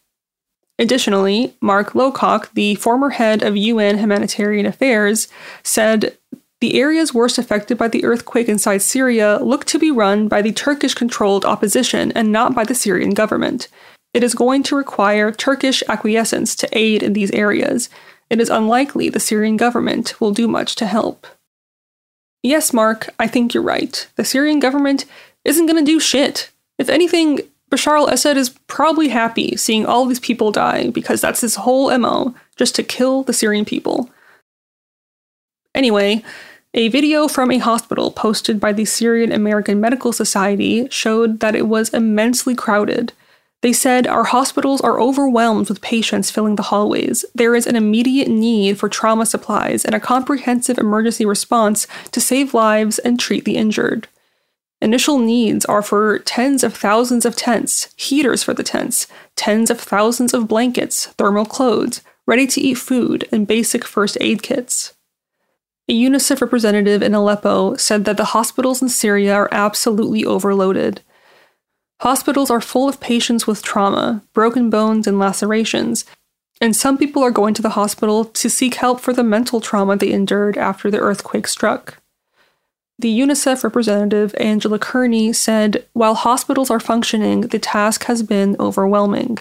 Additionally, Mark Lowcock, the former head of UN Humanitarian Affairs, said the areas worst affected by the earthquake inside Syria look to be run by the Turkish controlled opposition and not by the Syrian government. It is going to require Turkish acquiescence to aid in these areas. It is unlikely the Syrian government will do much to help. Yes, Mark, I think you're right. The Syrian government isn't going to do shit. If anything, Bashar al Assad is probably happy seeing all these people die because that's his whole MO, just to kill the Syrian people. Anyway, a video from a hospital posted by the Syrian American Medical Society showed that it was immensely crowded. They said, Our hospitals are overwhelmed with patients filling the hallways. There is an immediate need for trauma supplies and a comprehensive emergency response to save lives and treat the injured. Initial needs are for tens of thousands of tents, heaters for the tents, tens of thousands of blankets, thermal clothes, ready to eat food, and basic first aid kits. A UNICEF representative in Aleppo said that the hospitals in Syria are absolutely overloaded. Hospitals are full of patients with trauma, broken bones, and lacerations, and some people are going to the hospital to seek help for the mental trauma they endured after the earthquake struck. The UNICEF representative, Angela Kearney, said while hospitals are functioning, the task has been overwhelming.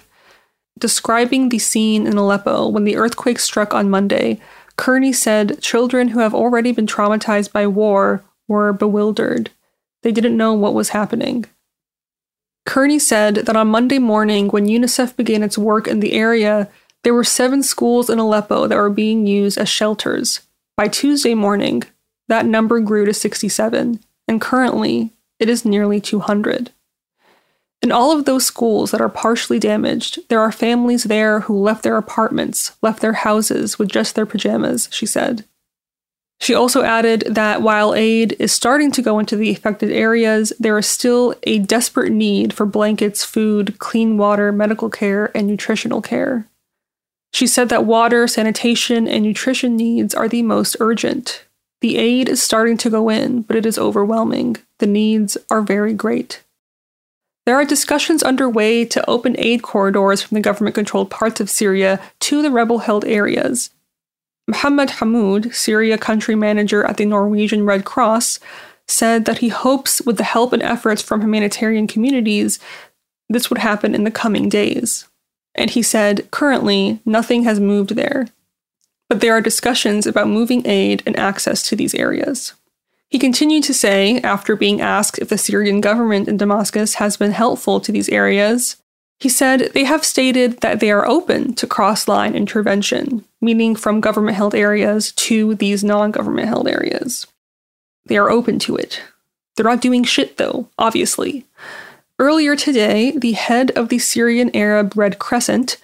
Describing the scene in Aleppo when the earthquake struck on Monday, Kearney said children who have already been traumatized by war were bewildered. They didn't know what was happening. Kearney said that on Monday morning, when UNICEF began its work in the area, there were seven schools in Aleppo that were being used as shelters. By Tuesday morning, that number grew to 67, and currently it is nearly 200. In all of those schools that are partially damaged, there are families there who left their apartments, left their houses with just their pajamas, she said. She also added that while aid is starting to go into the affected areas, there is still a desperate need for blankets, food, clean water, medical care, and nutritional care. She said that water, sanitation, and nutrition needs are the most urgent. The aid is starting to go in, but it is overwhelming. The needs are very great. There are discussions underway to open aid corridors from the government controlled parts of Syria to the rebel held areas. Mohammed Hamoud, Syria country manager at the Norwegian Red Cross, said that he hopes, with the help and efforts from humanitarian communities, this would happen in the coming days. And he said, currently, nothing has moved there but there are discussions about moving aid and access to these areas. He continued to say, after being asked if the Syrian government in Damascus has been helpful to these areas, he said they have stated that they are open to cross line intervention, meaning from government held areas to these non government held areas. They are open to it. They're not doing shit, though, obviously. Earlier today, the head of the Syrian Arab Red Crescent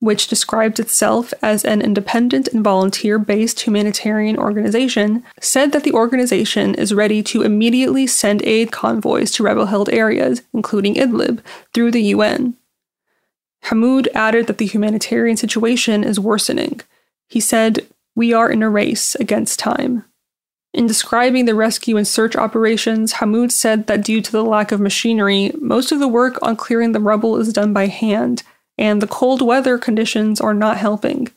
which describes itself as an independent and volunteer based humanitarian organization, said that the organization is ready to immediately send aid convoys to rebel held areas, including Idlib, through the UN. Hamoud added that the humanitarian situation is worsening. He said, We are in a race against time. In describing the rescue and search operations, Hamoud said that due to the lack of machinery, most of the work on clearing the rubble is done by hand and the cold weather conditions are not helping.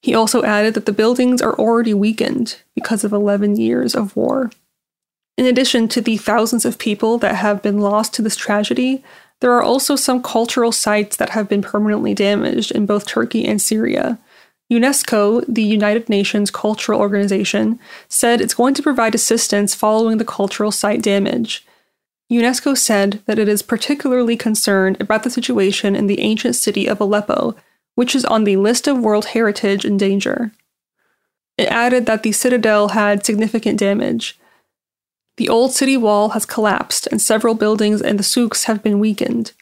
He also added that the buildings are already weakened because of 11 years of war. In addition to the thousands of people that have been lost to this tragedy, there are also some cultural sites that have been permanently damaged in both Turkey and Syria. UNESCO, the United Nations Cultural Organization, said it's going to provide assistance following the cultural site damage. UNESCO said that it is particularly concerned about the situation in the ancient city of Aleppo, which is on the list of World Heritage in danger. It added that the citadel had significant damage. The old city wall has collapsed, and several buildings and the souks have been weakened.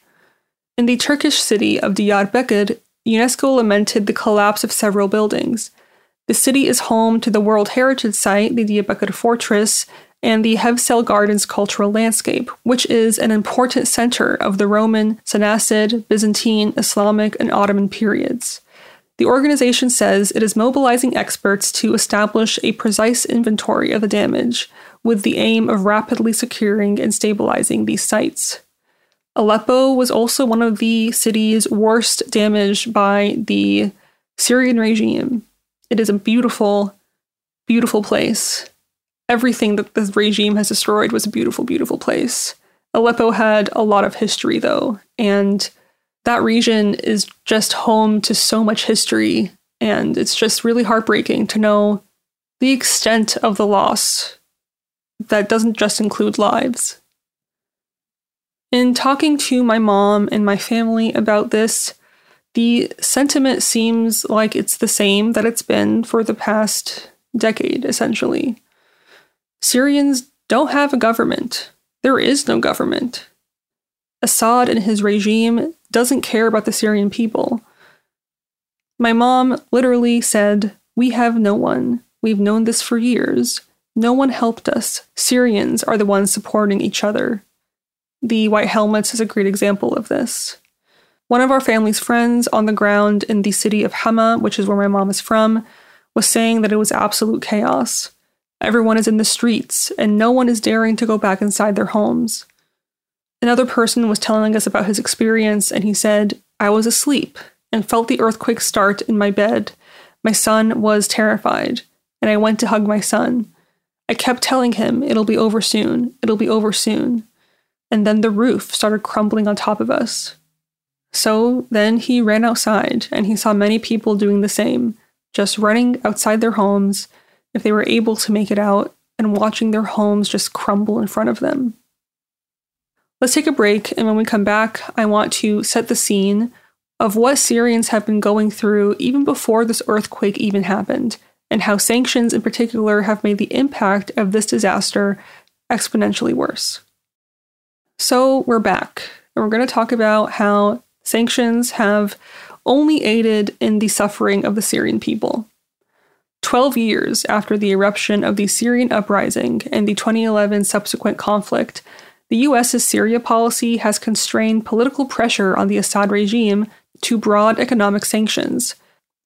In the Turkish city of Diyarbakir, UNESCO lamented the collapse of several buildings. The city is home to the World Heritage Site, the Diyarbakir Fortress, and the Hevsel Gardens cultural landscape, which is an important center of the Roman, Sassanid, Byzantine, Islamic, and Ottoman periods. The organization says it is mobilizing experts to establish a precise inventory of the damage, with the aim of rapidly securing and stabilizing these sites. Aleppo was also one of the cities worst damaged by the Syrian regime. It is a beautiful, beautiful place everything that the regime has destroyed was a beautiful, beautiful place. Aleppo had a lot of history, though, and that region is just home to so much history, and it's just really heartbreaking to know the extent of the loss that doesn't just include lives. In talking to my mom and my family about this, the sentiment seems like it's the same that it's been for the past decade, essentially. Syrians don't have a government. There is no government. Assad and his regime doesn't care about the Syrian people. My mom literally said, We have no one. We've known this for years. No one helped us. Syrians are the ones supporting each other. The White Helmets is a great example of this. One of our family's friends on the ground in the city of Hama, which is where my mom is from, was saying that it was absolute chaos. Everyone is in the streets, and no one is daring to go back inside their homes. Another person was telling us about his experience, and he said, I was asleep and felt the earthquake start in my bed. My son was terrified, and I went to hug my son. I kept telling him, It'll be over soon, it'll be over soon. And then the roof started crumbling on top of us. So then he ran outside, and he saw many people doing the same, just running outside their homes if they were able to make it out, and watching their homes just crumble in front of them. Let's take a break, and when we come back, I want to set the scene of what Syrians have been going through even before this earthquake even happened, and how sanctions in particular have made the impact of this disaster exponentially worse. So, we're back, and we're going to talk about how sanctions have only aided in the suffering of the Syrian people. 12 years after the eruption of the Syrian uprising and the 2011 subsequent conflict, the US's Syria policy has constrained political pressure on the Assad regime to broad economic sanctions.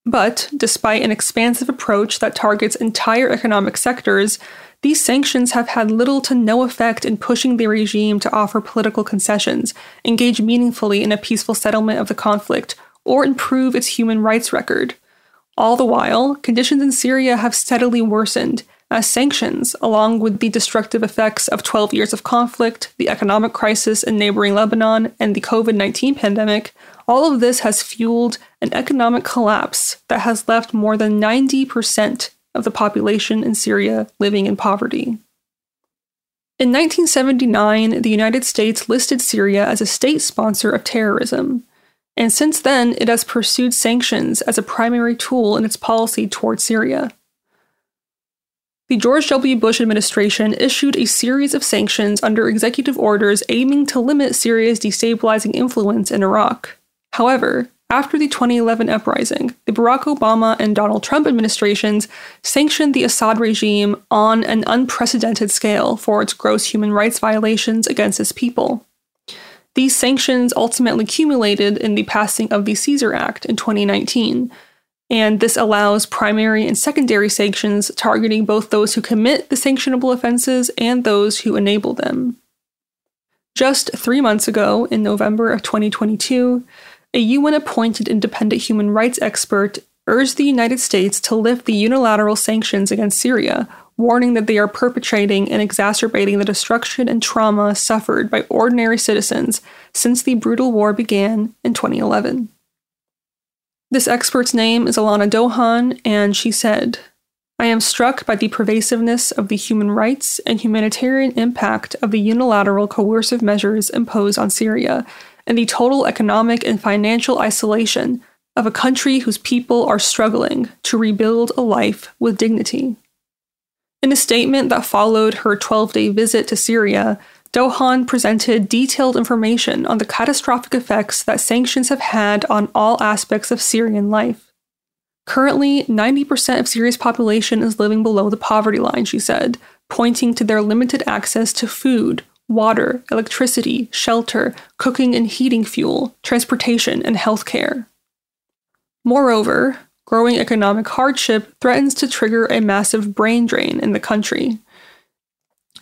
But despite an expansive approach that targets entire economic sectors, these sanctions have had little to no effect in pushing the regime to offer political concessions, engage meaningfully in a peaceful settlement of the conflict, or improve its human rights record. All the while, conditions in Syria have steadily worsened, as sanctions, along with the destructive effects of 12 years of conflict, the economic crisis in neighboring Lebanon, and the COVID 19 pandemic, all of this has fueled an economic collapse that has left more than 90% of the population in Syria living in poverty. In 1979, the United States listed Syria as a state sponsor of terrorism, and since then it has pursued sanctions as a primary tool in its policy toward Syria. The George W. Bush administration issued a series of sanctions under executive orders aiming to limit Syria's destabilizing influence in Iraq. However, after the 2011 uprising, the Barack Obama and Donald Trump administrations sanctioned the Assad regime on an unprecedented scale for its gross human rights violations against its people. These sanctions ultimately culminated in the passing of the Caesar Act in 2019, and this allows primary and secondary sanctions targeting both those who commit the sanctionable offenses and those who enable them. Just three months ago, in November of 2022, a UN appointed independent human rights expert urged the United States to lift the unilateral sanctions against Syria, warning that they are perpetrating and exacerbating the destruction and trauma suffered by ordinary citizens since the brutal war began in 2011. This expert's name is Alana Douhan, and she said, I am struck by the pervasiveness of the human rights and humanitarian impact of the unilateral coercive measures imposed on Syria and the total economic and financial isolation of a country whose people are struggling to rebuild a life with dignity. In a statement that followed her 12 day visit to Syria, Douhan presented detailed information on the catastrophic effects that sanctions have had on all aspects of Syrian life. Currently, 90% of Syria's population is living below the poverty line, she said, pointing to their limited access to food, water, electricity, shelter, cooking and heating fuel, transportation, and healthcare. Moreover, growing economic hardship threatens to trigger a massive brain drain in the country.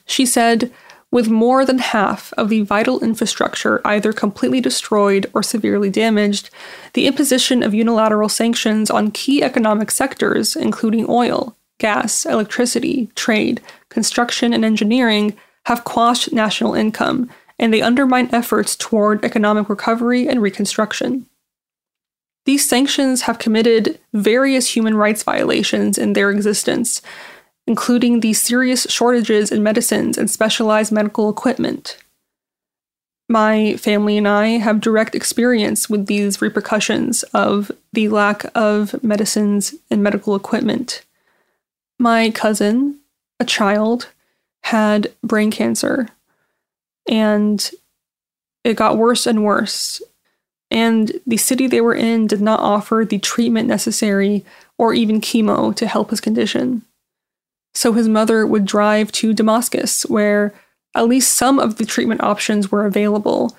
She said, with more than half of the vital infrastructure either completely destroyed or severely damaged, the imposition of unilateral sanctions on key economic sectors, including oil, gas, electricity, trade, construction, and engineering, have quashed national income, and they undermine efforts toward economic recovery and reconstruction. These sanctions have committed various human rights violations in their existence, including the serious shortages in medicines and specialized medical equipment. My family and I have direct experience with these repercussions of the lack of medicines and medical equipment. My cousin, a child, had brain cancer and it got worse and worse. And the city they were in did not offer the treatment necessary or even chemo to help his condition. So his mother would drive to Damascus, where at least some of the treatment options were available.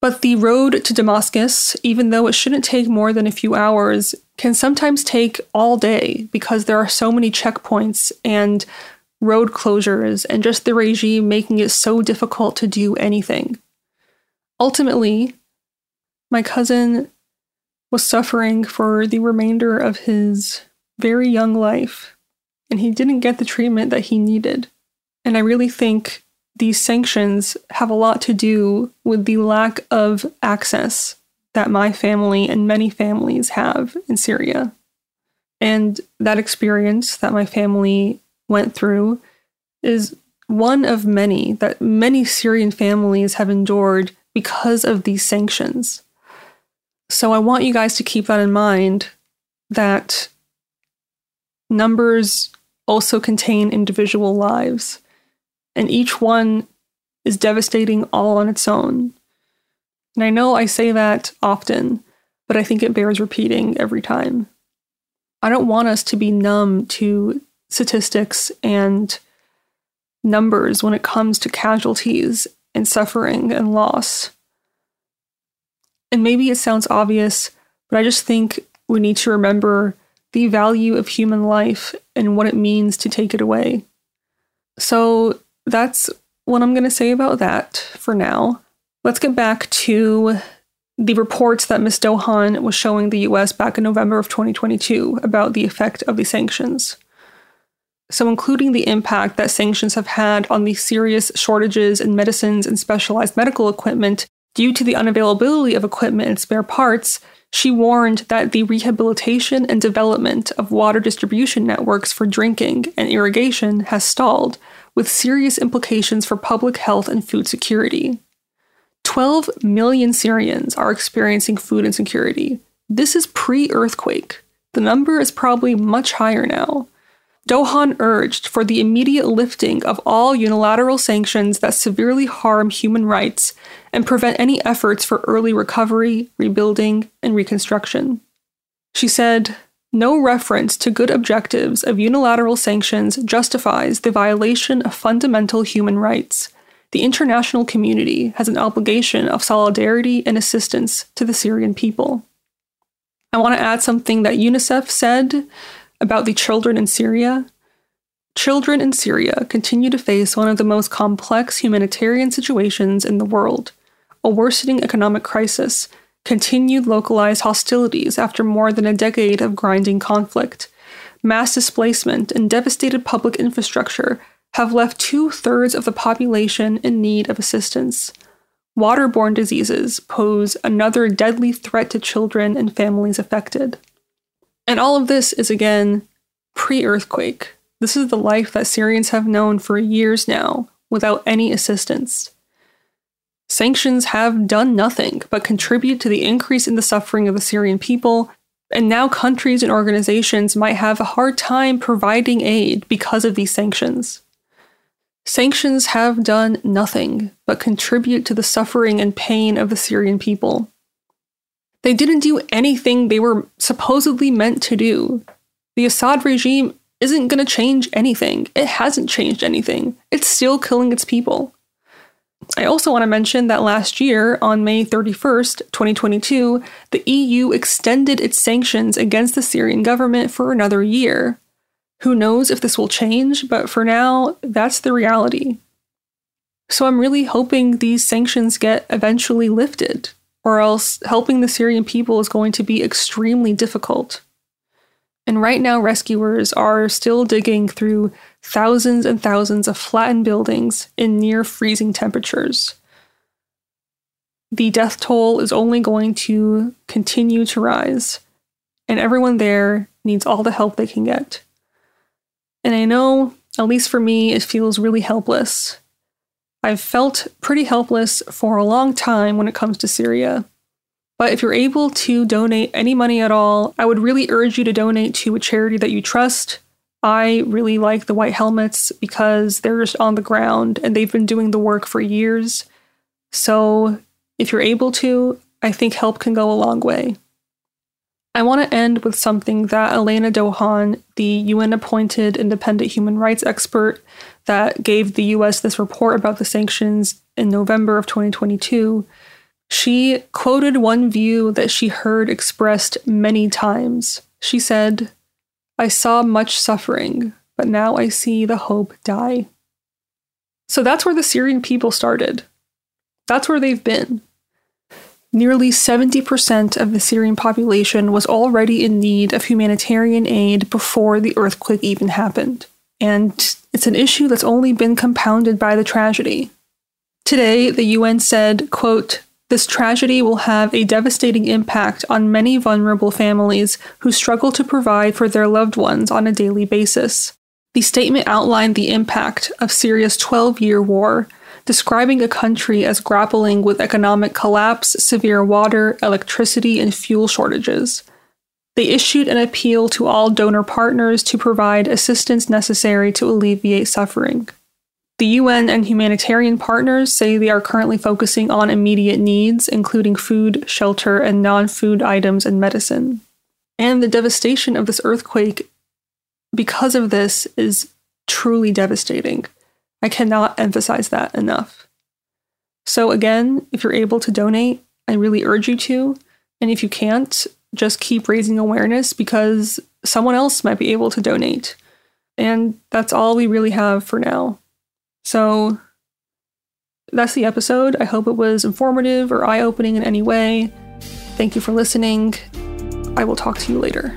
But the road to Damascus, even though it shouldn't take more than a few hours, can sometimes take all day because there are so many checkpoints and road closures, and just the regime making it so difficult to do anything. Ultimately, my cousin was suffering for the remainder of his very young life, and he didn't get the treatment that he needed. And I really think these sanctions have a lot to do with the lack of access that my family and many families have in Syria. And that experience that my family went through is one of many that many Syrian families have endured because of these sanctions. So I want you guys to keep that in mind that numbers also contain individual lives, and each one is devastating all on its own. And I know I say that often, but I think it bears repeating every time. I don't want us to be numb to statistics and numbers when it comes to casualties and suffering and loss. And maybe it sounds obvious, but I just think we need to remember the value of human life and what it means to take it away. So that's what I'm going to say about that for now. Let's get back to the reports that Ms. Douhan was showing the US back in November of 2022 about the effect of the sanctions. So, including the impact that sanctions have had on the serious shortages in medicines and specialized medical equipment due to the unavailability of equipment and spare parts, she warned that the rehabilitation and development of water distribution networks for drinking and irrigation has stalled, with serious implications for public health and food security. 12 million Syrians are experiencing food insecurity. This is pre earthquake. The number is probably much higher now. Douhan urged for the immediate lifting of all unilateral sanctions that severely harm human rights and prevent any efforts for early recovery, rebuilding, and reconstruction. She said, No reference to good objectives of unilateral sanctions justifies the violation of fundamental human rights. The international community has an obligation of solidarity and assistance to the Syrian people. I want to add something that UNICEF said about the children in Syria. Children in Syria continue to face one of the most complex humanitarian situations in the world a worsening economic crisis, continued localized hostilities after more than a decade of grinding conflict, mass displacement, and devastated public infrastructure have left two thirds of the population in need of assistance. Waterborne diseases pose another deadly threat to children and families affected. And all of this is again pre earthquake. This is the life that Syrians have known for years now without any assistance. Sanctions have done nothing but contribute to the increase in the suffering of the Syrian people, and now countries and organizations might have a hard time providing aid because of these sanctions. Sanctions have done nothing but contribute to the suffering and pain of the Syrian people. They didn't do anything they were supposedly meant to do. The Assad regime isn't going to change anything. It hasn't changed anything. It's still killing its people. I also want to mention that last year, on May 31st, 2022, the EU extended its sanctions against the Syrian government for another year. Who knows if this will change, but for now, that's the reality. So I'm really hoping these sanctions get eventually lifted or else helping the Syrian people is going to be extremely difficult. And right now, rescuers are still digging through thousands and thousands of flattened buildings in near freezing temperatures. The death toll is only going to continue to rise, and everyone there needs all the help they can get. And I know, at least for me, it feels really helpless I've felt pretty helpless for a long time when it comes to Syria. But if you're able to donate any money at all, I would really urge you to donate to a charity that you trust. I really like the White Helmets because they're just on the ground and they've been doing the work for years. So if you're able to, I think help can go a long way. I want to end with something that Elena Douhan, the UN appointed independent human rights expert that gave the US this report about the sanctions in November of 2022, she quoted one view that she heard expressed many times. She said, I saw much suffering, but now I see the hope die. So that's where the Syrian people started. That's where they've been. Nearly 70% of the Syrian population was already in need of humanitarian aid before the earthquake even happened. And it's an issue that's only been compounded by the tragedy. Today, the UN said, quote, this tragedy will have a devastating impact on many vulnerable families who struggle to provide for their loved ones on a daily basis. The statement outlined the impact of Syria's 12 year war describing a country as grappling with economic collapse, severe water, electricity, and fuel shortages. They issued an appeal to all donor partners to provide assistance necessary to alleviate suffering. The UN and humanitarian partners say they are currently focusing on immediate needs, including food, shelter, and non food items and medicine. And the devastation of this earthquake, because of this, is truly devastating. I cannot emphasize that enough. So, again, if you're able to donate, I really urge you to. And if you can't, just keep raising awareness because someone else might be able to donate. And that's all we really have for now. So, that's the episode. I hope it was informative or eye opening in any way. Thank you for listening. I will talk to you later.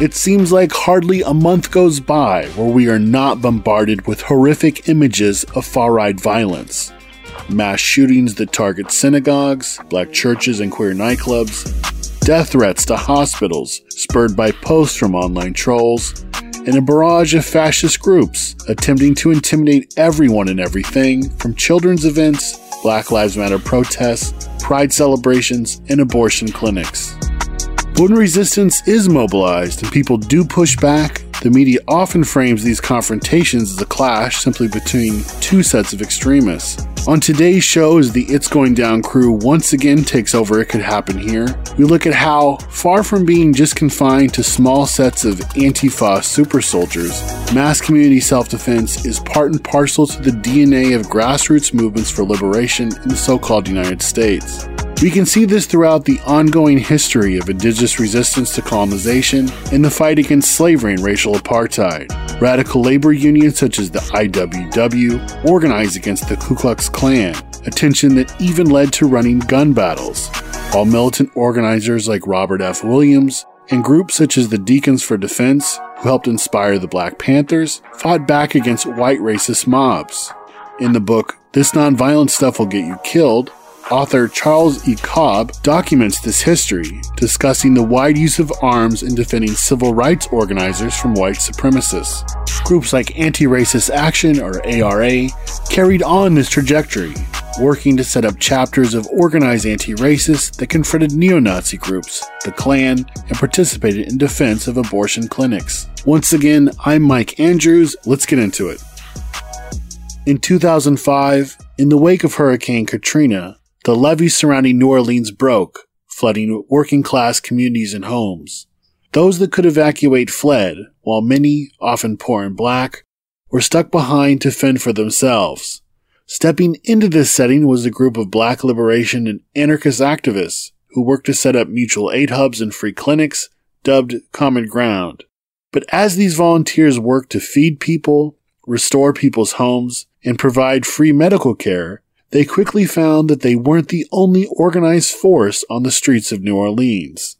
It seems like hardly a month goes by where we are not bombarded with horrific images of far right violence. Mass shootings that target synagogues, black churches, and queer nightclubs, death threats to hospitals spurred by posts from online trolls, and a barrage of fascist groups attempting to intimidate everyone and everything from children's events, Black Lives Matter protests, pride celebrations, and abortion clinics. When resistance is mobilized and people do push back, the media often frames these confrontations as a clash simply between two sets of extremists. On today's show, as the It's Going Down crew once again takes over It Could Happen Here, we look at how, far from being just confined to small sets of Antifa super soldiers, mass community self defense is part and parcel to the DNA of grassroots movements for liberation in the so called United States. We can see this throughout the ongoing history of indigenous resistance to colonization and the fight against slavery and racial apartheid. Radical labor unions such as the IWW organized against the Ku Klux Klan, a tension that even led to running gun battles, while militant organizers like Robert F. Williams and groups such as the Deacons for Defense, who helped inspire the Black Panthers, fought back against white racist mobs. In the book, This Nonviolent Stuff Will Get You Killed, Author Charles E. Cobb documents this history, discussing the wide use of arms in defending civil rights organizers from white supremacists. Groups like Anti Racist Action, or ARA, carried on this trajectory, working to set up chapters of organized anti racists that confronted neo Nazi groups, the Klan, and participated in defense of abortion clinics. Once again, I'm Mike Andrews. Let's get into it. In 2005, in the wake of Hurricane Katrina, the levees surrounding New Orleans broke, flooding working class communities and homes. Those that could evacuate fled, while many, often poor and black, were stuck behind to fend for themselves. Stepping into this setting was a group of black liberation and anarchist activists who worked to set up mutual aid hubs and free clinics, dubbed Common Ground. But as these volunteers worked to feed people, restore people's homes, and provide free medical care, they quickly found that they weren't the only organized force on the streets of New Orleans.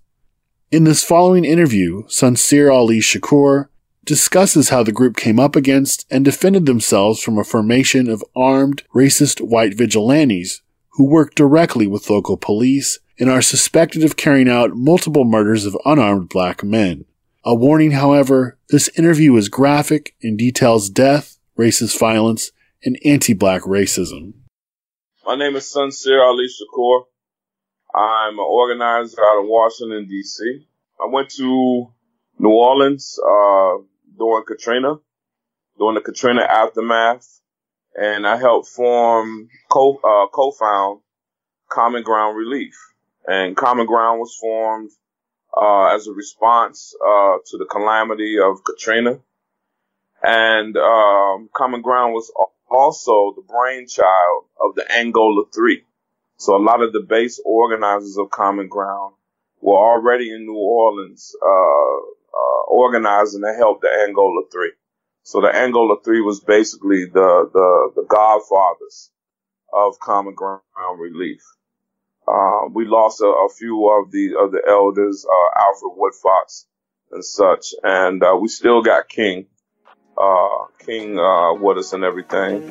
In this following interview, Suncere Ali Shakur discusses how the group came up against and defended themselves from a formation of armed, racist white vigilantes who work directly with local police and are suspected of carrying out multiple murders of unarmed black men. A warning, however, this interview is graphic and details death, racist violence, and anti-black racism. My name is Suncere Ali Shakur. I'm an organizer out of Washington, D.C. I went to New Orleans uh, during Katrina, during the Katrina aftermath, and I helped form, co uh, co-found Common Ground Relief. And Common Ground was formed uh, as a response uh, to the calamity of Katrina. And um, Common Ground was also the brainchild of the Angola Three. So a lot of the base organizers of Common Ground were already in New Orleans, uh, uh, organizing to help the Angola Three. So the Angola Three was basically the, the, the godfathers of Common Ground Relief. Uh, we lost a, a, few of the of the elders, uh, Alfred Woodfox and such, and uh, we still got King, uh, King uh, and everything.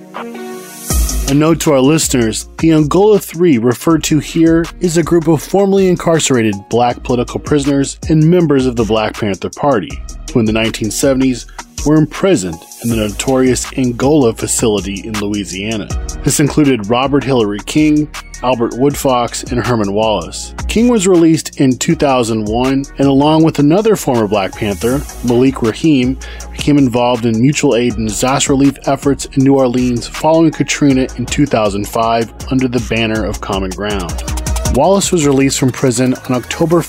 A note to our listeners the Angola Three referred to here is a group of formerly incarcerated black political prisoners and members of the Black Panther Party, who in the 1970s were imprisoned in the notorious Angola facility in Louisiana. This included Robert Hillary King, Albert Woodfox, and Herman Wallace. King was released in 2001, and along with another former Black Panther, Malik Rahim, became involved in mutual aid and disaster relief efforts in New Orleans following Katrina in 2005 under the banner of Common Ground. Wallace was released from prison on October 1,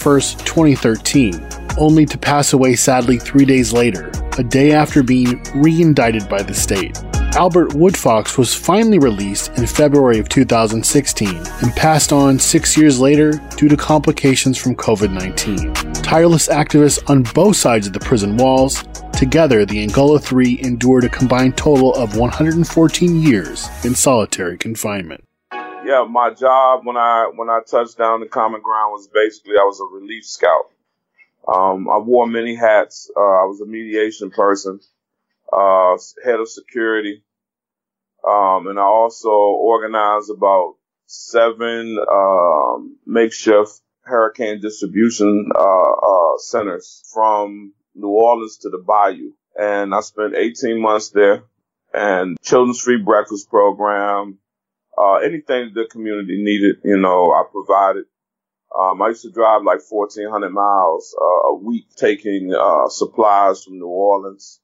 2013, only to pass away sadly three days later, a day after being re indicted by the state. Albert Woodfox was finally released in February of 2016 and passed on six years later due to complications from COVID 19. Tireless activists on both sides of the prison walls, together the Angola Three endured a combined total of 114 years in solitary confinement. Yeah, my job when I when I touched down the common ground was basically I was a relief scout. Um, I wore many hats. Uh, I was a mediation person uh, head of security. Um, and I also organized about seven um, makeshift hurricane distribution uh, uh, centers from New Orleans to the Bayou. And I spent 18 months there and children's free breakfast program, uh, anything the community needed, you know, I provided. Um, I used to drive like 1,400 miles uh, a week taking uh, supplies from New Orleans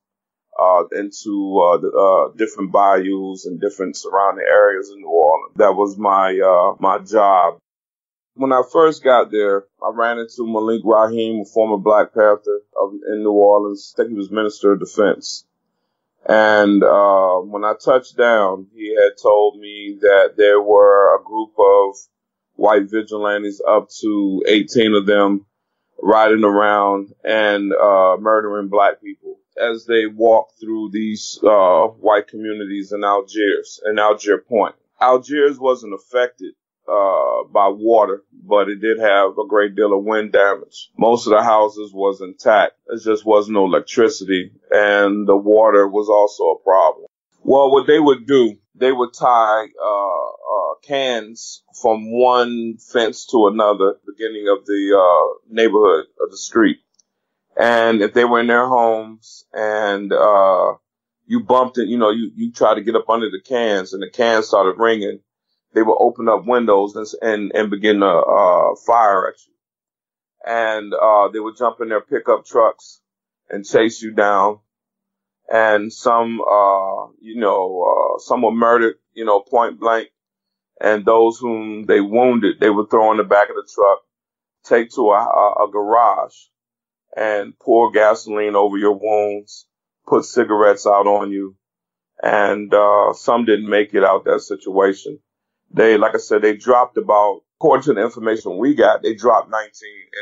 uh, into uh, the, uh, different bayous and different surrounding areas in New Orleans. That was my uh, my job. When I first got there, I ran into Malik Rahim, a former Black Panther of, in New Orleans. I think he was Minister of Defense. And uh, when I touched down, he had told me that there were a group of white vigilantes, up to 18 of them, riding around and uh, murdering black people as they walk through these uh, white communities in Algiers and Algier Point. Algiers wasn't affected uh, by water, but it did have a great deal of wind damage. Most of the houses was intact. There just was no electricity, and the water was also a problem. Well, what they would do, they would tie uh, uh, cans from one fence to another, beginning of the uh, neighborhood of the street. And if they were in their homes and uh, you bumped it, you know, you, you try to get up under the cans and the cans started ringing, they would open up windows and and, and begin to uh, fire at you. And uh, they would jump in their pickup trucks and chase you down. And some, uh, you know, uh, some were murdered, you know, point blank. And those whom they wounded, they would throw in the back of the truck, take to a, a, a garage, and pour gasoline over your wounds, put cigarettes out on you. And uh, some didn't make it out that situation they, like I said, they dropped about, according to the information we got, they dropped 19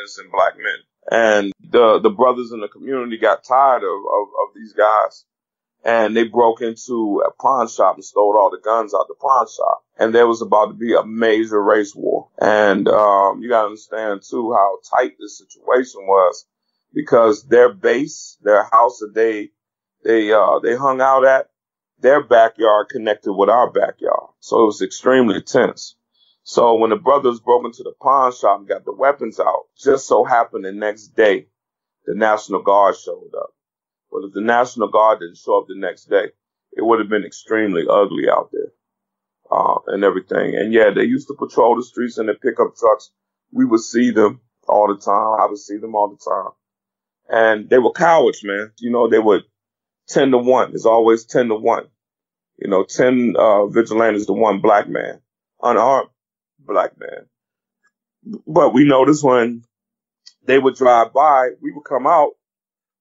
innocent black men. And the, the brothers in the community got tired of, of, of these guys and they broke into a pawn shop and stole all the guns out the pawn shop. And there was about to be a major race war. And um, you got to understand too how tight this situation was because their base, their house that they they uh, they hung out at, their backyard connected with our backyard. So it was extremely tense. So when the brothers broke into the pawn shop and got the weapons out, just so happened the next day, the National Guard showed up. But if the National Guard didn't show up the next day, it would have been extremely ugly out there, uh, and everything. And yeah, they used to patrol the streets in their pickup trucks. We would see them all the time. I would see them all the time. And they were cowards, man. You know, they would 10 to 1. It's always 10 to 1. You know, 10 uh, vigilantes to one black man, unarmed black man. But we noticed when they would drive by, we would come out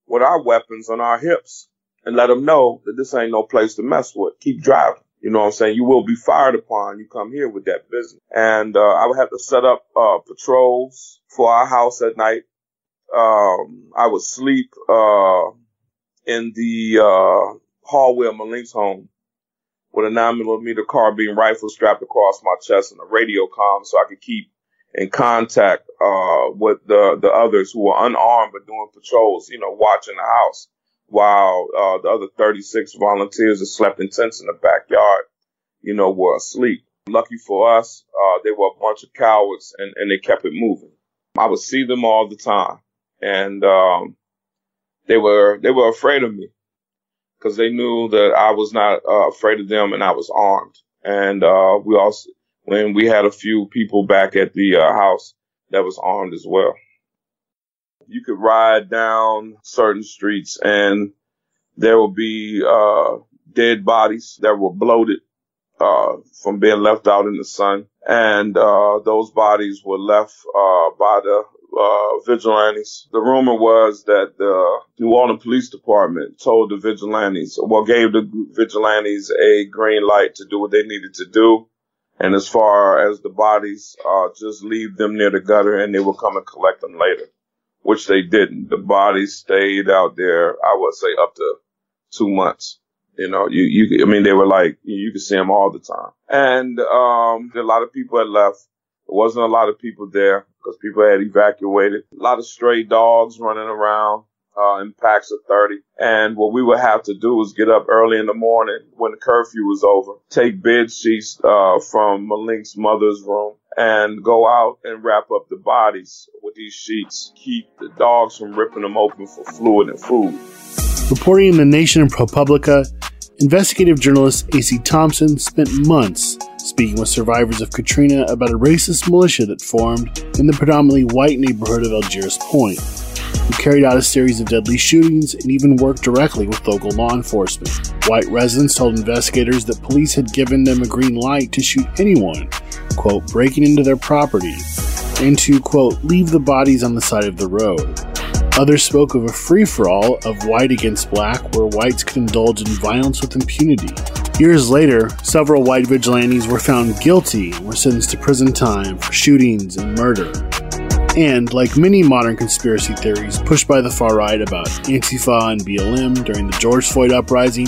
with our weapons on our hips and let them know that this ain't no place to mess with. Keep driving. You know what I'm saying? You will be fired upon. You come here with that business. And uh, I would have to set up uh, patrols for our house at night. Um, I would sleep uh, in the uh, hallway of Malik's home with a nine millimeter carbine rifle strapped across my chest and a radio comm so I could keep in contact uh, with the the others who were unarmed but doing patrols, you know, watching the house while uh, the other 36 volunteers that slept in tents in the backyard, you know, were asleep. Lucky for us, uh, they were a bunch of cowards and, and they kept it moving. I would see them all the time, and um, they were they were afraid of me because they knew that I was not uh, afraid of them and I was armed. And uh, we also when we had a few people back at the uh, house that was armed as well. You could ride down certain streets and there will be uh, dead bodies that were bloated uh, from being left out in the sun. And uh, those bodies were left by the uh, vigilantes. The rumor was that the New Orleans Police Department told the vigilantes, well, gave the vigilantes a green light to do what they needed to do. And as far as the bodies, uh, just leave them near the gutter and they will come and collect them later, which they didn't. The bodies stayed out there, I would say up to two months. You know, you, you, I mean, they were like, you could see them all the time. And, um, a lot of people had left. There wasn't a lot of people there because people had evacuated. A lot of stray dogs running around uh, in packs of 30. And what we would have to do was get up early in the morning when the curfew was over, take bed sheets uh, from Malik's mother's room, and go out and wrap up the bodies with these sheets, keep the dogs from ripping them open for fluid and food. Reporting in the Nation and ProPublica, investigative journalist A.C. Thompson spent months speaking with survivors of Katrina about a racist militia that formed in the predominantly white neighborhood of Algiers Point, who carried out a series of deadly shootings and even worked directly with local law enforcement. White residents told investigators that police had given them a green light to shoot anyone, quote, breaking into their property, and to, quote, leave the bodies on the side of the road. Others spoke of a free for all of white against black where whites could indulge in violence with impunity. Years later, several white vigilantes were found guilty and were sentenced to prison time for shootings and murder. And, like many modern conspiracy theories pushed by the far right about Antifa and BLM during the George Floyd uprising,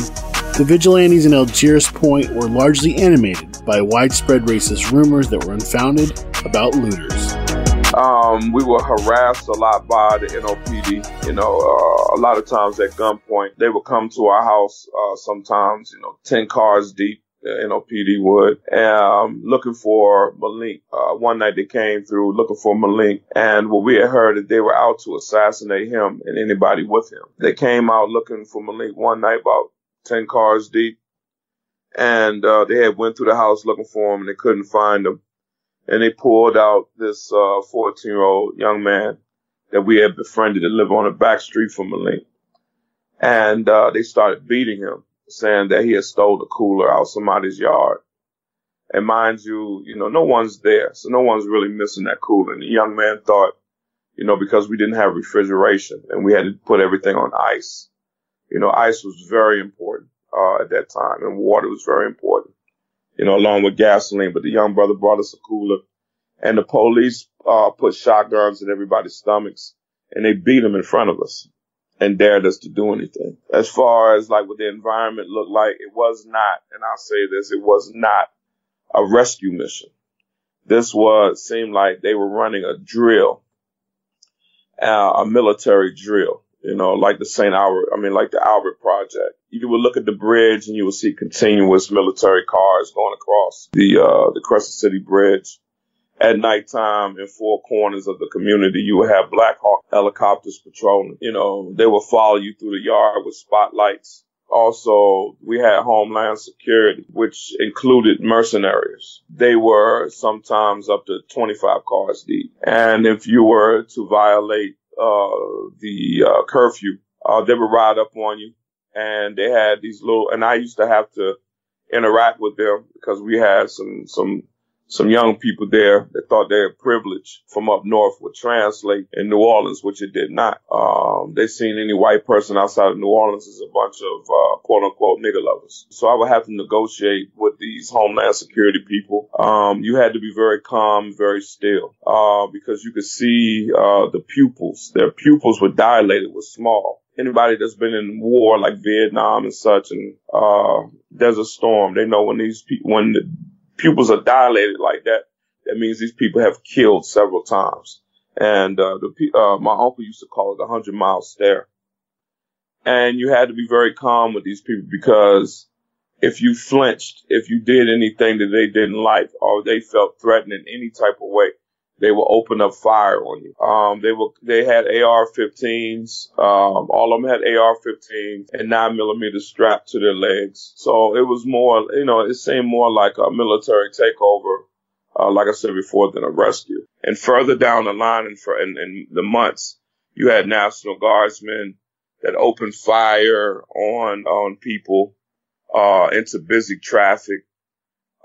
the vigilantes in Algiers Point were largely animated by widespread racist rumors that were unfounded about looters. Um, we were harassed a lot by the NOPD. You know, uh, a lot of times at gunpoint, they would come to our house. Uh, sometimes, you know, ten cars deep. The NOPD would, um, looking for Malik. Uh, one night they came through looking for Malik, and what we had heard that they were out to assassinate him and anybody with him. They came out looking for Malik one night, about ten cars deep, and uh, they had went through the house looking for him, and they couldn't find him and they pulled out this 14 uh, year old young man that we had befriended to live on a back street from Malik. And uh, they started beating him, saying that he had stole the cooler out somebody's yard. And mind you, you know, no one's there, so no one's really missing that cooler. And the young man thought, you know, because we didn't have refrigeration and we had to put everything on ice. You know, ice was very important uh, at that time, and water was very important you know, along with gasoline. But the young brother brought us a cooler, and the police uh, put shotguns in everybody's stomachs, and they beat them in front of us and dared us to do anything. As far as like what the environment looked like, it was not, and I'll say this, it was not a rescue mission. This was seemed like they were running a drill, uh, a military drill you know, like the St. Albert, I mean, like the Albert Project. You would look at the bridge and you would see continuous military cars going across the, uh, the Crescent City Bridge. At nighttime, in four corners of the community, you would have Black Hawk helicopters patrolling. You know, they would follow you through the yard with spotlights. Also, we had Homeland Security, which included mercenaries. They were sometimes up to 25 cars deep. And if you were to violate uh, the uh, curfew, uh, they would ride up on you, and they had these little. And I used to have to interact with them because we had some some some young people there that thought their privilege from up north would translate in New Orleans, which it did not. Um, they seen any white person outside of New Orleans as a bunch of uh, quote unquote nigger lovers. So I would have to negotiate with these Homeland Security people. Um, you had to be very calm, very still, uh, because you could see uh, the pupils. Their pupils were dilated, were small anybody that's been in war like Vietnam and such and uh Desert Storm, they know when these people when the pupils are dilated like that, that means these people have killed several times. And uh, the uh, my uncle used to call it the hundred mile stare. And you had to be very calm with these people because if you flinched, if you did anything that they didn't like or they felt threatened in any type of way, they will open up fire on you. Um, they will, they had AR-15s. Um, all of them had AR-15s and nine millimeters strapped to their legs. So it was more, you know, it seemed more like a military takeover. Uh, like I said before, than a rescue. And further down the line in, for, in, in the months, you had National Guardsmen that opened fire on, on people, uh, into busy traffic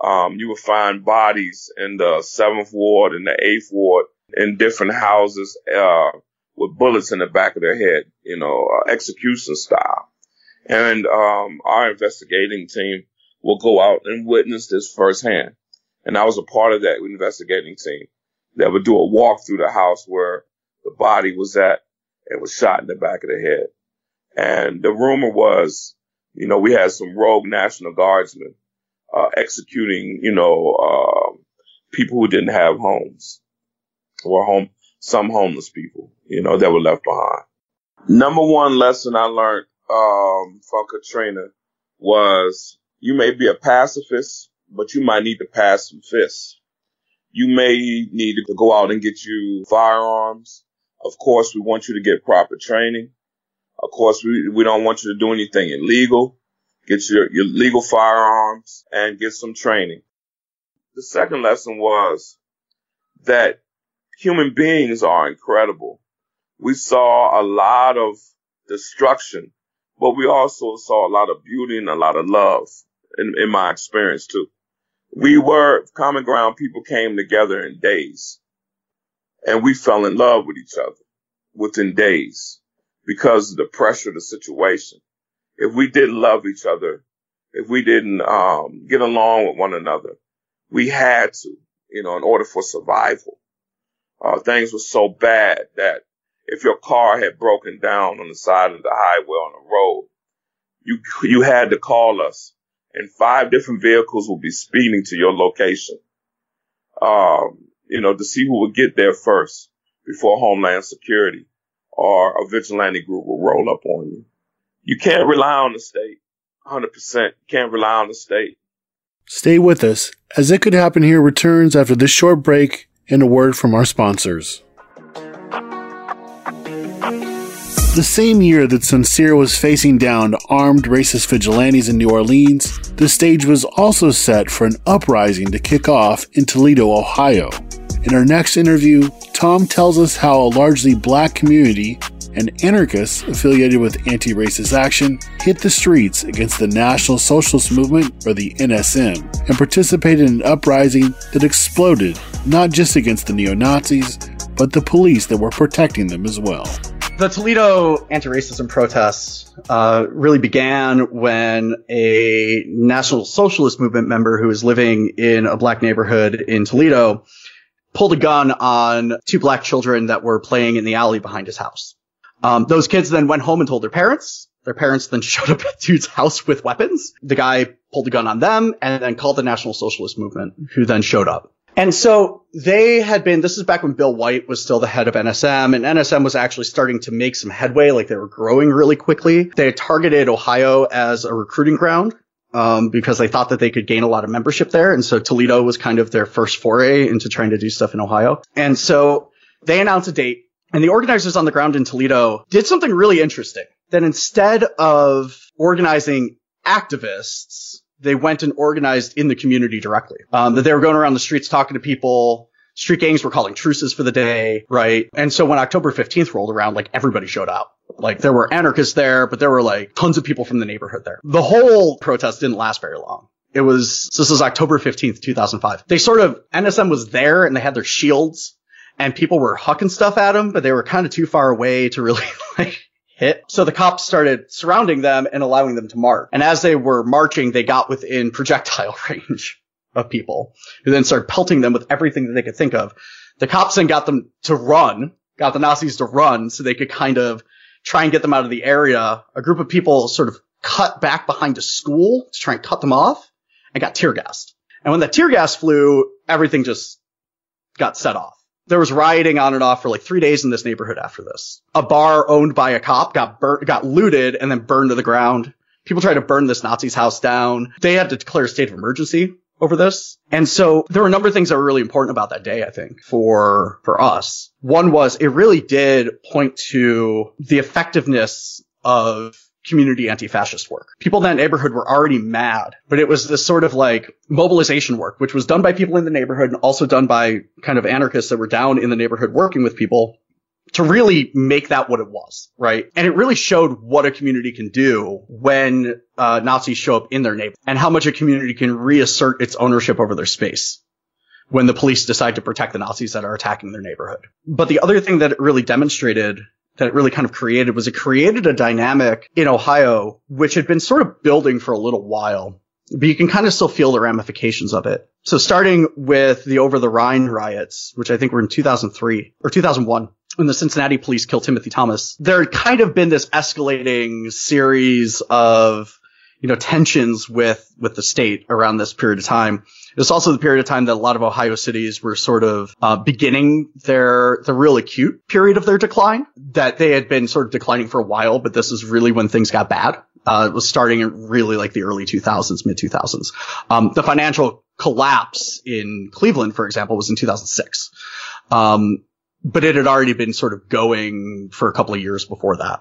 um, you will find bodies in the seventh ward and the eighth ward in different houses uh, with bullets in the back of their head, you know, uh, execution style. And um, our investigating team will go out and witness this firsthand. And I was a part of that investigating team that would do a walk through the house where the body was at and was shot in the back of the head. And the rumor was, you know, we had some rogue National Guardsmen uh, executing, you know, uh, people who didn't have homes or home, some homeless people, you know, that were left behind. Number one lesson I learned um, from Katrina was you may be a pacifist, but you might need to pass some fists. You may need to go out and get you firearms. Of course, we want you to get proper training. Of course, we, we don't want you to do anything illegal get your, your legal firearms and get some training. The second lesson was that human beings are incredible. We saw a lot of destruction, but we also saw a lot of beauty and a lot of love in, in my experience too. We were common ground people came together in days and we fell in love with each other within days because of the pressure of the situation if we didn't love each other, if we didn't um, get along with one another, we had to, you know, in order for survival. Uh, things were so bad that if your car had broken down on the side of the highway on the road, you you had to call us, and five different vehicles would be speeding to your location. Um, you know, to see who would get there first before Homeland Security or a vigilante group will roll up on you. You can't rely on the state. 100% can't rely on the state. Stay with us as It Could Happen Here returns after this short break and a word from our sponsors. The same year that Suncere was facing down armed racist vigilantes in New Orleans, the stage was also set for an uprising to kick off in Toledo, Ohio. In our next interview, Tom tells us how a largely black community and anarchists affiliated with anti racist action hit the streets against the National Socialist Movement, or the NSM, and participated in an uprising that exploded not just against the neo Nazis, but the police that were protecting them as well. The Toledo anti-racism protests uh, really began when a National Socialist Movement member who was living in a black neighborhood in Toledo pulled a gun on two black children that were playing in the alley behind his house. Um, those kids then went home and told their parents. Their parents then showed up at dude's house with weapons. The guy pulled a gun on them and then called the National Socialist Movement, who then showed up. And so they had been, this is back when Bill White was still the head of NSM, and NSM was actually starting to make some headway, like they were growing really quickly. They had targeted Ohio as a recruiting ground. Um, because they thought that they could gain a lot of membership there. And so Toledo was kind of their first foray into trying to do stuff in Ohio. And so they announced a date and the organizers on the ground in Toledo did something really interesting. That instead of organizing activists, they went and organized in the community directly. Um, that they were going around the streets talking to people. Street gangs were calling truces for the day, right? And so when October 15th rolled around, like everybody showed up. Like there were anarchists there, but there were like tons of people from the neighborhood there. The whole protest didn't last very long. It was, this was October 15th, 2005. They sort of, NSM was there and they had their shields and people were hucking stuff at them, but they were kind of too far away to really like hit. So the cops started surrounding them and allowing them to march. And as they were marching, they got within projectile range of people who then started pelting them with everything that they could think of. The cops then got them to run, got the Nazis to run so they could kind of try and get them out of the area. A group of people sort of cut back behind a school to try and cut them off and got tear gassed. And when that tear gas flew, everything just got set off there was rioting on and off for like three days in this neighborhood after this. A bar owned by a cop got burnt, got looted and then burned to the ground. People tried to burn this Nazi's house down. They had to declare a state of emergency over this. And so there were a number of things that were really important about that day, I think, for, for us. One was it really did point to the effectiveness of community anti-fascist work. People in that neighborhood were already mad, but it was this sort of like mobilization work, which was done by people in the neighborhood and also done by kind of anarchists that were down in the neighborhood working with people to really make that what it was, right? And it really showed what a community can do when uh, Nazis show up in their neighborhood and how much a community can reassert its ownership over their space when the police decide to protect the Nazis that are attacking their neighborhood. But the other thing that it really demonstrated that it really kind of created was it created a dynamic in Ohio, which had been sort of building for a little while, but you can kind of still feel the ramifications of it. So starting with the Over the Rhine riots, which I think were in 2003 or 2001, when the Cincinnati police killed Timothy Thomas, there had kind of been this escalating series of you know, tensions with, with the state around this period of time. It was also the period of time that a lot of Ohio cities were sort of uh, beginning their the real acute period of their decline. That they had been sort of declining for a while, but this is really when things got bad. Uh, it was starting in really like the early 2000s, mid 2000s. Um, the financial collapse in Cleveland, for example, was in 2006. Um, but it had already been sort of going for a couple of years before that.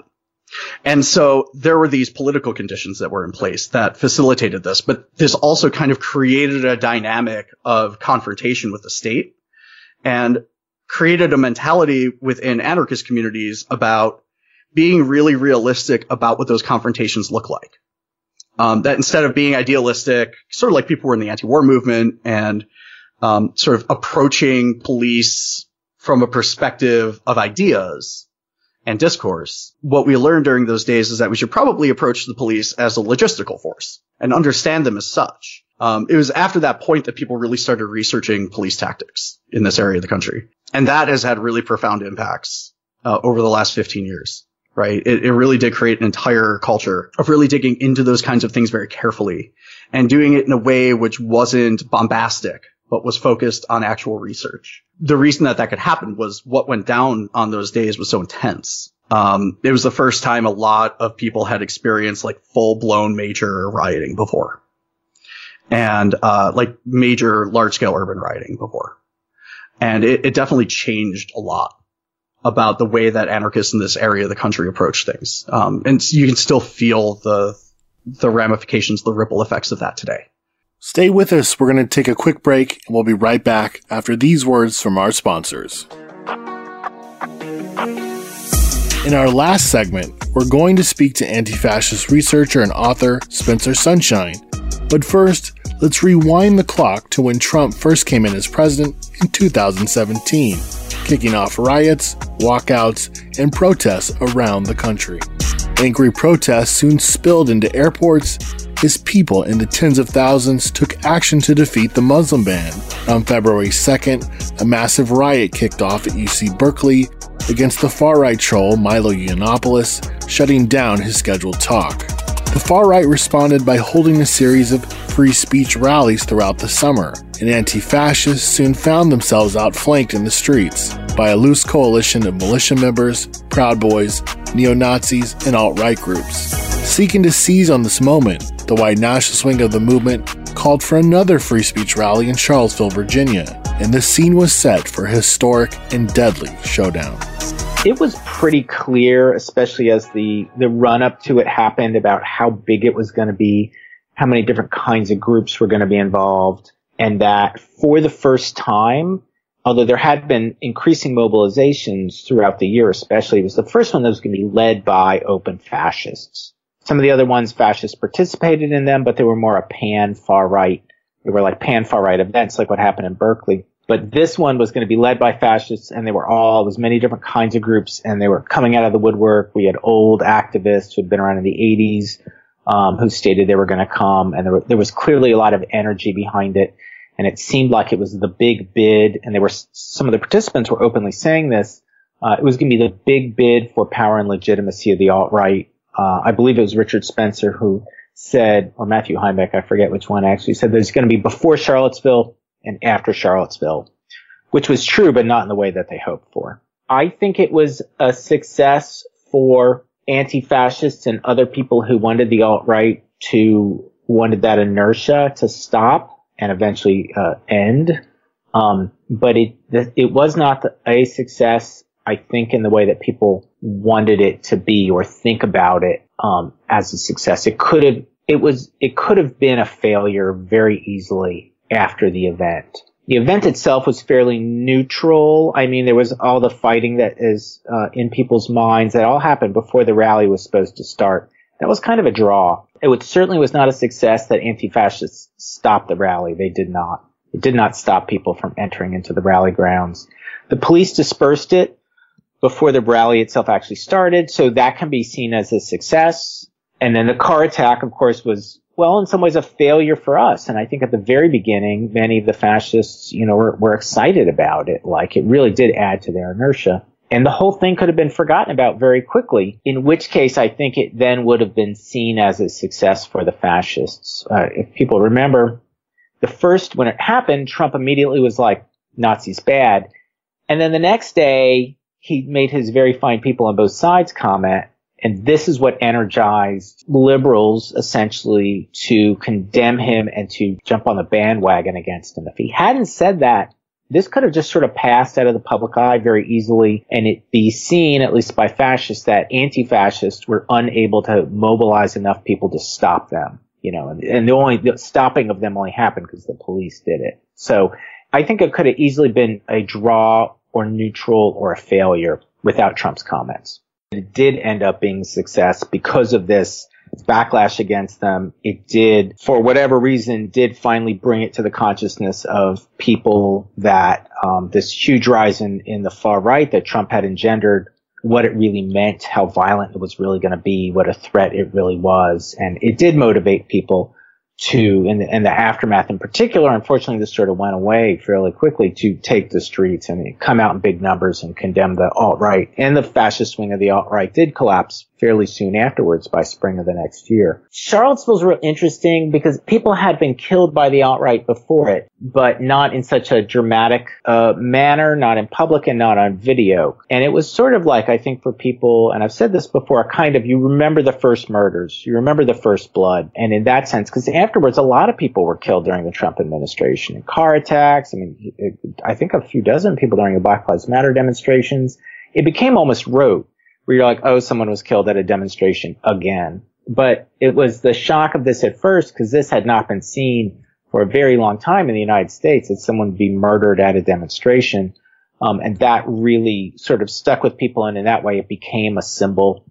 And so there were these political conditions that were in place that facilitated this, but this also kind of created a dynamic of confrontation with the state and created a mentality within anarchist communities about being really realistic about what those confrontations look like. Um, that instead of being idealistic, sort of like people were in the anti-war movement and um, sort of approaching police from a perspective of ideas, and discourse, what we learned during those days is that we should probably approach the police as a logistical force and understand them as such. Um, it was after that point that people really started researching police tactics in this area of the country. And that has had really profound impacts uh, over the last 15 years, right? It, it really did create an entire culture of really digging into those kinds of things very carefully and doing it in a way which wasn't bombastic, but was focused on actual research. The reason that that could happen was what went down on those days was so intense. Um, it was the first time a lot of people had experienced like full blown major rioting before and, uh, like major large scale urban rioting before. And it, it definitely changed a lot about the way that anarchists in this area of the country approach things. Um, and you can still feel the, the ramifications, the ripple effects of that today. Stay with us. We're going to take a quick break and we'll be right back after these words from our sponsors. In our last segment, we're going to speak to anti fascist researcher and author Spencer Sunshine. But first, let's rewind the clock to when Trump first came in as president in 2017, kicking off riots, walkouts, and protests around the country. Angry protests soon spilled into airports as people in the tens of thousands took action to defeat the Muslim ban. On February 2nd, a massive riot kicked off at UC Berkeley against the far right troll Milo Yiannopoulos, shutting down his scheduled talk. The far right responded by holding a series of free speech rallies throughout the summer, and anti fascists soon found themselves outflanked in the streets by a loose coalition of militia members, Proud Boys, neo Nazis, and alt right groups. Seeking to seize on this moment, the white nationalist wing of the movement called for another free speech rally in Charlottesville, Virginia, and the scene was set for a historic and deadly showdown. It was pretty clear, especially as the, the run up to it happened about how big it was going to be, how many different kinds of groups were going to be involved, and that for the first time, although there had been increasing mobilizations throughout the year, especially, it was the first one that was going to be led by open fascists. Some of the other ones, fascists participated in them, but they were more a pan far right. They were like pan far right events, like what happened in Berkeley. But this one was going to be led by fascists, and they were all, was many different kinds of groups, and they were coming out of the woodwork. We had old activists who had been around in the 80s, um, who stated they were going to come, and there, were, there was clearly a lot of energy behind it, and it seemed like it was the big bid, and there were some of the participants were openly saying this. Uh, it was going to be the big bid for power and legitimacy of the alt right. Uh, I believe it was Richard Spencer who said, or Matthew Heimbach, I forget which one actually said there's going to be before Charlottesville and after Charlottesville, which was true, but not in the way that they hoped for. I think it was a success for anti-fascists and other people who wanted the alt-right to wanted that inertia to stop and eventually uh, end. Um, but it it was not a success, I think, in the way that people wanted it to be or think about it um, as a success. It could have it was it could have been a failure very easily after the event. The event itself was fairly neutral. I mean, there was all the fighting that is uh, in people's minds that all happened before the rally was supposed to start. That was kind of a draw. It certainly was not a success that anti-fascists stopped the rally. They did not. It did not stop people from entering into the rally grounds. The police dispersed it before the rally itself actually started, so that can be seen as a success. And then the car attack, of course, was well, in some ways, a failure for us. And I think at the very beginning, many of the fascists, you know, were, were excited about it. Like it really did add to their inertia. And the whole thing could have been forgotten about very quickly, in which case I think it then would have been seen as a success for the fascists. Uh, if people remember, the first, when it happened, Trump immediately was like, Nazis bad. And then the next day, he made his very fine people on both sides comment and this is what energized liberals essentially to condemn him and to jump on the bandwagon against him. If he hadn't said that, this could have just sort of passed out of the public eye very easily and it be seen, at least by fascists, that anti-fascists were unable to mobilize enough people to stop them. You know, and, and the only the stopping of them only happened because the police did it. So I think it could have easily been a draw or neutral or a failure without Trump's comments. It did end up being a success because of this backlash against them. It did, for whatever reason, did finally bring it to the consciousness of people that um, this huge rise in, in the far right that Trump had engendered, what it really meant, how violent it was really going to be, what a threat it really was. And it did motivate people to, in the, in the aftermath in particular, unfortunately, this sort of went away fairly quickly to take the streets and come out in big numbers and condemn the alt-right. And the fascist wing of the alt-right did collapse fairly soon afterwards by spring of the next year. Charlottesville's real interesting because people had been killed by the alt-right before it, but not in such a dramatic uh, manner, not in public and not on video. And it was sort of like, I think for people, and I've said this before, kind of, you remember the first murders, you remember the first blood. And in that sense, because afterwards, a lot of people were killed during the Trump administration. In car attacks, I mean, it, I think a few dozen people during the Black Lives Matter demonstrations. It became almost rote where you're like, oh, someone was killed at a demonstration again. But it was the shock of this at first because this had not been seen for a very long time in the United States that someone would be murdered at a demonstration. Um, and that really sort of stuck with people. And in that way, it became a symbol.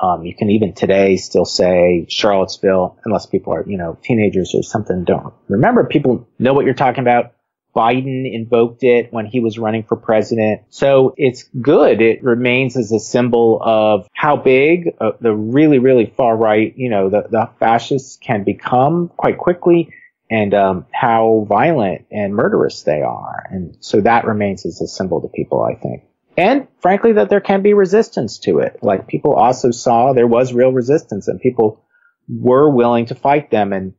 Um, you can even today still say Charlottesville, unless people are, you know, teenagers or something don't remember. People know what you're talking about. Biden invoked it when he was running for president. So it's good. It remains as a symbol of how big uh, the really, really far right, you know, the, the fascists can become quite quickly and um, how violent and murderous they are. And so that remains as a symbol to people, I think. And frankly, that there can be resistance to it. Like people also saw there was real resistance and people were willing to fight them. And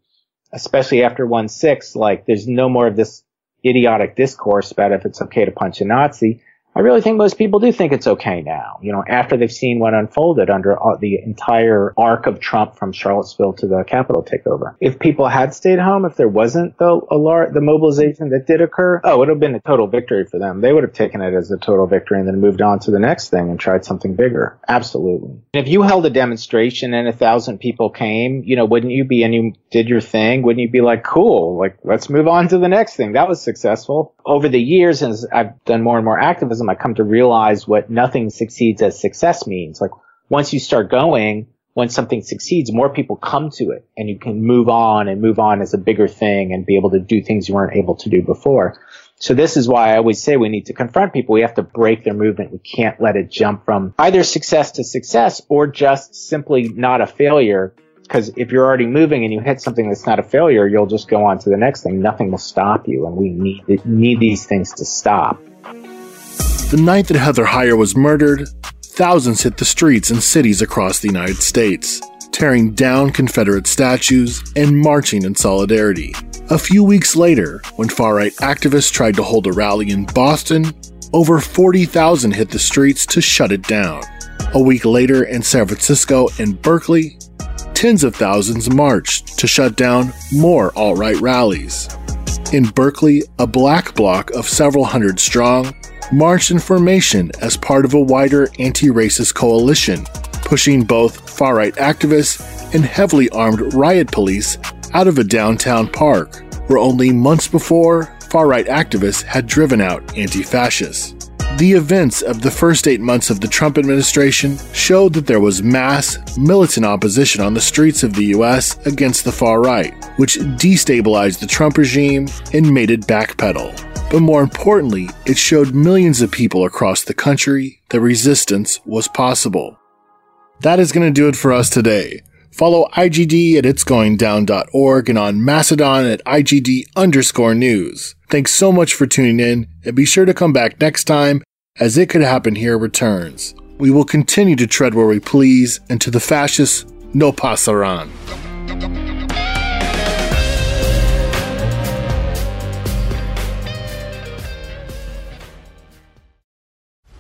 especially after 1-6, like there's no more of this idiotic discourse about if it's okay to punch a Nazi. I really think most people do think it's okay now, you know, after they've seen what unfolded under the entire arc of Trump from Charlottesville to the Capitol takeover. If people had stayed home, if there wasn't the alarm, the mobilization that did occur, oh, it would have been a total victory for them. They would have taken it as a total victory and then moved on to the next thing and tried something bigger. Absolutely. If you held a demonstration and a thousand people came, you know, wouldn't you be and you did your thing? Wouldn't you be like, cool, like let's move on to the next thing? That was successful. Over the years, as I've done more and more activism, I come to realize what nothing succeeds as success means. Like once you start going, when something succeeds, more people come to it and you can move on and move on as a bigger thing and be able to do things you weren't able to do before. So this is why I always say we need to confront people. We have to break their movement. We can't let it jump from either success to success or just simply not a failure. Because if you're already moving and you hit something that's not a failure, you'll just go on to the next thing. Nothing will stop you. And we need, need these things to stop. The night that Heather Heyer was murdered, thousands hit the streets in cities across the United States, tearing down Confederate statues and marching in solidarity. A few weeks later, when far right activists tried to hold a rally in Boston, over 40,000 hit the streets to shut it down. A week later in San Francisco and Berkeley, tens of thousands marched to shut down more alt right rallies. In Berkeley, a black bloc of several hundred strong marched in formation as part of a wider anti racist coalition, pushing both far right activists and heavily armed riot police out of a downtown park, where only months before, far right activists had driven out anti fascists. The events of the first eight months of the Trump administration showed that there was mass, militant opposition on the streets of the US against the far right, which destabilized the Trump regime and made it backpedal. But more importantly, it showed millions of people across the country that resistance was possible. That is going to do it for us today. Follow IGD at itsgoingdown.org and on Mastodon at IGD underscore news. Thanks so much for tuning in, and be sure to come back next time as It Could Happen Here returns. We will continue to tread where we please, and to the fascists, no pasaran.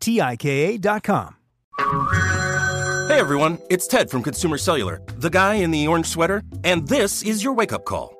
T I K A.com. Hey everyone, it's Ted from Consumer Cellular, the guy in the orange sweater, and this is your wake up call.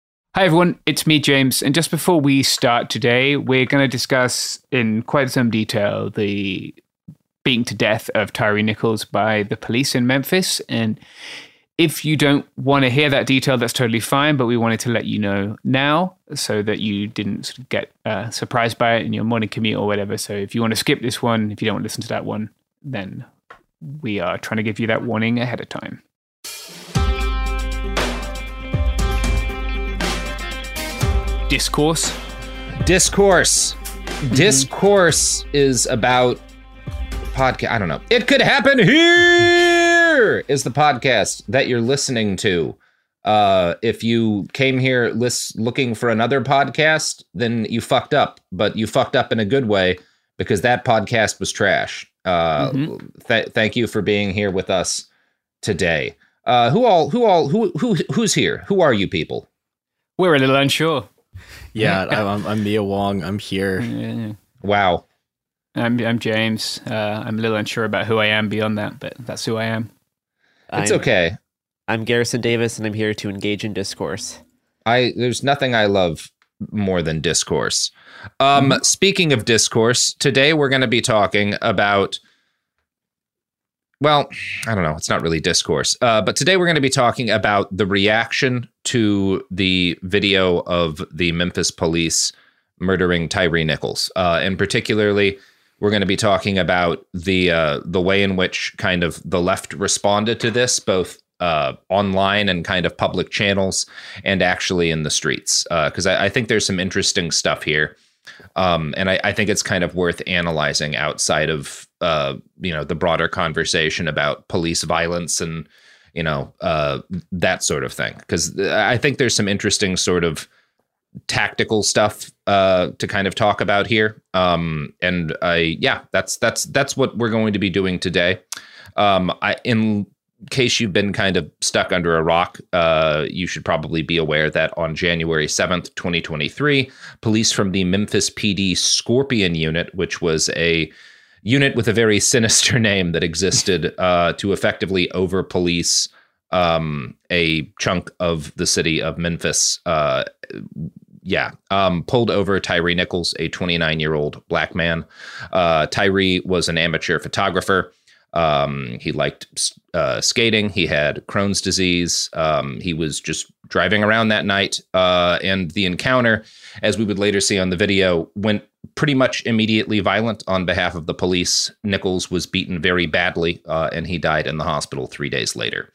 Hi, everyone. It's me, James. And just before we start today, we're going to discuss in quite some detail the beating to death of Tyre Nichols by the police in Memphis. And if you don't want to hear that detail, that's totally fine. But we wanted to let you know now so that you didn't sort of get uh, surprised by it in your morning commute or whatever. So if you want to skip this one, if you don't want to listen to that one, then we are trying to give you that warning ahead of time. Discourse. Discourse. Mm-hmm. Discourse is about podcast. I don't know. It could happen here is the podcast that you're listening to. Uh, if you came here lis- looking for another podcast, then you fucked up, but you fucked up in a good way because that podcast was trash. Uh, Mhm. th- thank you for being here with us today. Uh, who all, who all, who, who, who's here? Who are you people? We're a little unsure. Yeah, I'm, I'm, I'm Mia Wong. I'm here. Wow. I'm, I'm James. Uh, I'm a little unsure about who I am beyond that, but that's who I am. It's I'm- okay. I'm Garrison Davis, and I'm here to engage in discourse. I there's nothing I love more than discourse. Um, Speaking of discourse, today we're going to be talking about. Well, I don't know. It's not really discourse, uh, but today we're going to be talking about the reaction to the video of the Memphis police murdering Tyre Nichols, uh, and particularly we're going to be talking about the uh, the way in which kind of the left responded to this, both uh, online and kind of public channels, and actually in the streets, because I, I think there's some interesting stuff here, um, and I, I think it's kind of worth analyzing outside of uh, you know the broader conversation about police violence and you know uh, that sort of thing, because I think there's some interesting sort of tactical stuff uh, to kind of talk about here. Um, and I, yeah, that's that's that's what we're going to be doing today. Um, I, in case you've been kind of stuck under a rock, uh, you should probably be aware that on January seventh, twenty twenty three, police from the Memphis PD Scorpion Unit, which was a unit with a very sinister name that existed uh, to effectively over police um, a chunk of the city of Memphis. Uh, yeah, um, pulled over Tyre Nichols, a 29 year old black man. Uh, Tyre was an amateur photographer. Um, he liked uh, skating. He had Crohn's disease. Um, he was just driving around that night. Uh, and the encounter, as we would later see on the video, went pretty much immediately violent on behalf of the police. Nichols was beaten very badly, uh, and he died in the hospital three days later.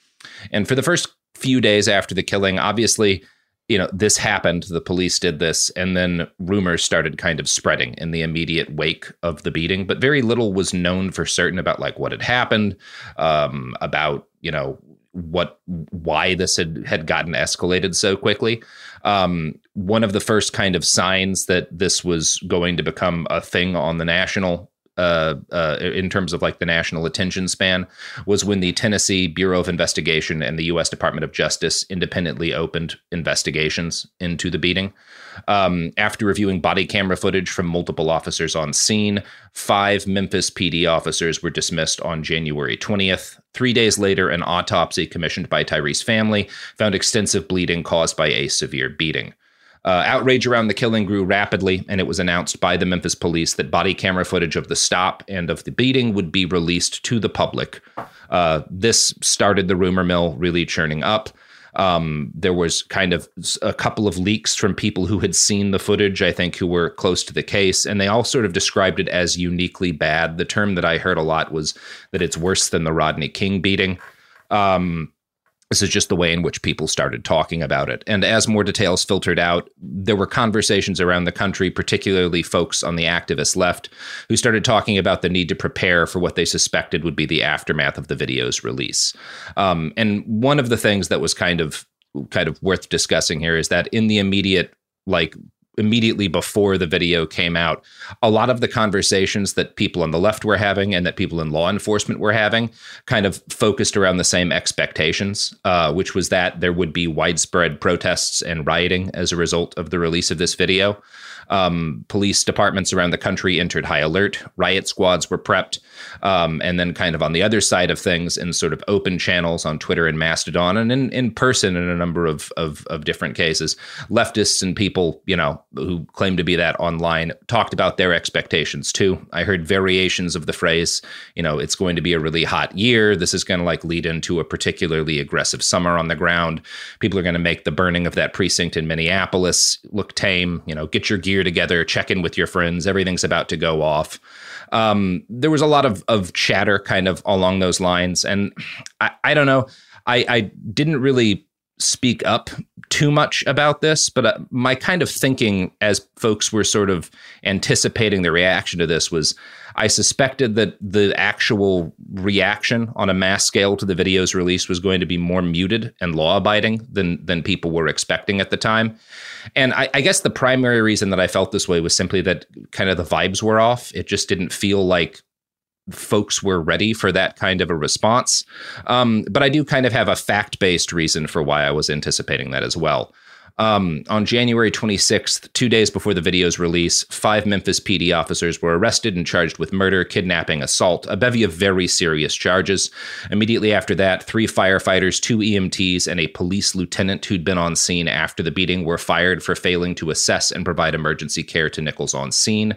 And for the first few days after the killing, obviously, you know, this happened. The police did this, and then rumors started kind of spreading in the immediate wake of the beating. But very little was known for certain about like what had happened, um, about you know what why this had had gotten escalated so quickly. Um, one of the first kind of signs that this was going to become a thing on the national uh, uh, in terms of like the national attention span was when the Tennessee Bureau of Investigation and the U.S. Department of Justice independently opened investigations into the beating. Um, after reviewing body camera footage from multiple officers on scene, five Memphis PD officers were dismissed on January 20th. Three days later, an autopsy commissioned by Tyre's family found extensive bleeding caused by a severe beating. Uh, outrage around the killing grew rapidly, and it was announced by the Memphis police that body camera footage of the stop and of the beating would be released to the public. Uh, this started the rumor mill really churning up. Um, there was kind of a couple of leaks from people who had seen the footage, I think, who were close to the case, and they all sort of described it as uniquely bad. The term that I heard a lot was that it's worse than the Rodney King beating. Um, this is just the way in which people started talking about it. And as more details filtered out, there were conversations around the country, particularly folks on the activist left, who started talking about the need to prepare for what they suspected would be the aftermath of the video's release. Um, and one of the things that was kind of kind of worth discussing here is that in the immediate like immediately before the video came out, a lot of the conversations that people on the left were having and that people in law enforcement were having kind of focused around the same expectations, uh, which was that there would be widespread protests and rioting as a result of the release of this video. Um, police departments around the country entered high alert. Riot squads were prepped. Um, and then, kind of on the other side of things, in sort of open channels on Twitter and Mastodon, and in, in person in a number of, of, of different cases, leftists and people, you know, who claim to be that online talked about their expectations too. I heard variations of the phrase, you know, it's going to be a really hot year. This is going to like lead into a particularly aggressive summer on the ground. People are going to make the burning of that precinct in Minneapolis look tame. You know, get your gear together, check in with your friends. Everything's about to go off. Um, there was a lot of of chatter kind of along those lines, and I, I don't know. I, I didn't really speak up too much about this, but uh, my kind of thinking as folks were sort of anticipating the reaction to this was I suspected that the actual reaction on a mass scale to the video's release was going to be more muted and law abiding than than people were expecting at the time. And I, I guess the primary reason that I felt this way was simply that kind of the vibes were off. It just didn't feel like folks were ready for that kind of a response. Um, but I do kind of have a fact based reason for why I was anticipating that as well. Um, on January 26th, two days before the video's release, five Memphis PD officers were arrested and charged with murder, kidnapping, assault, a bevy of very serious charges. Immediately after that, three firefighters, two EMTs, and a police lieutenant who'd been on scene after the beating were fired for failing to assess and provide emergency care to Nichols on scene.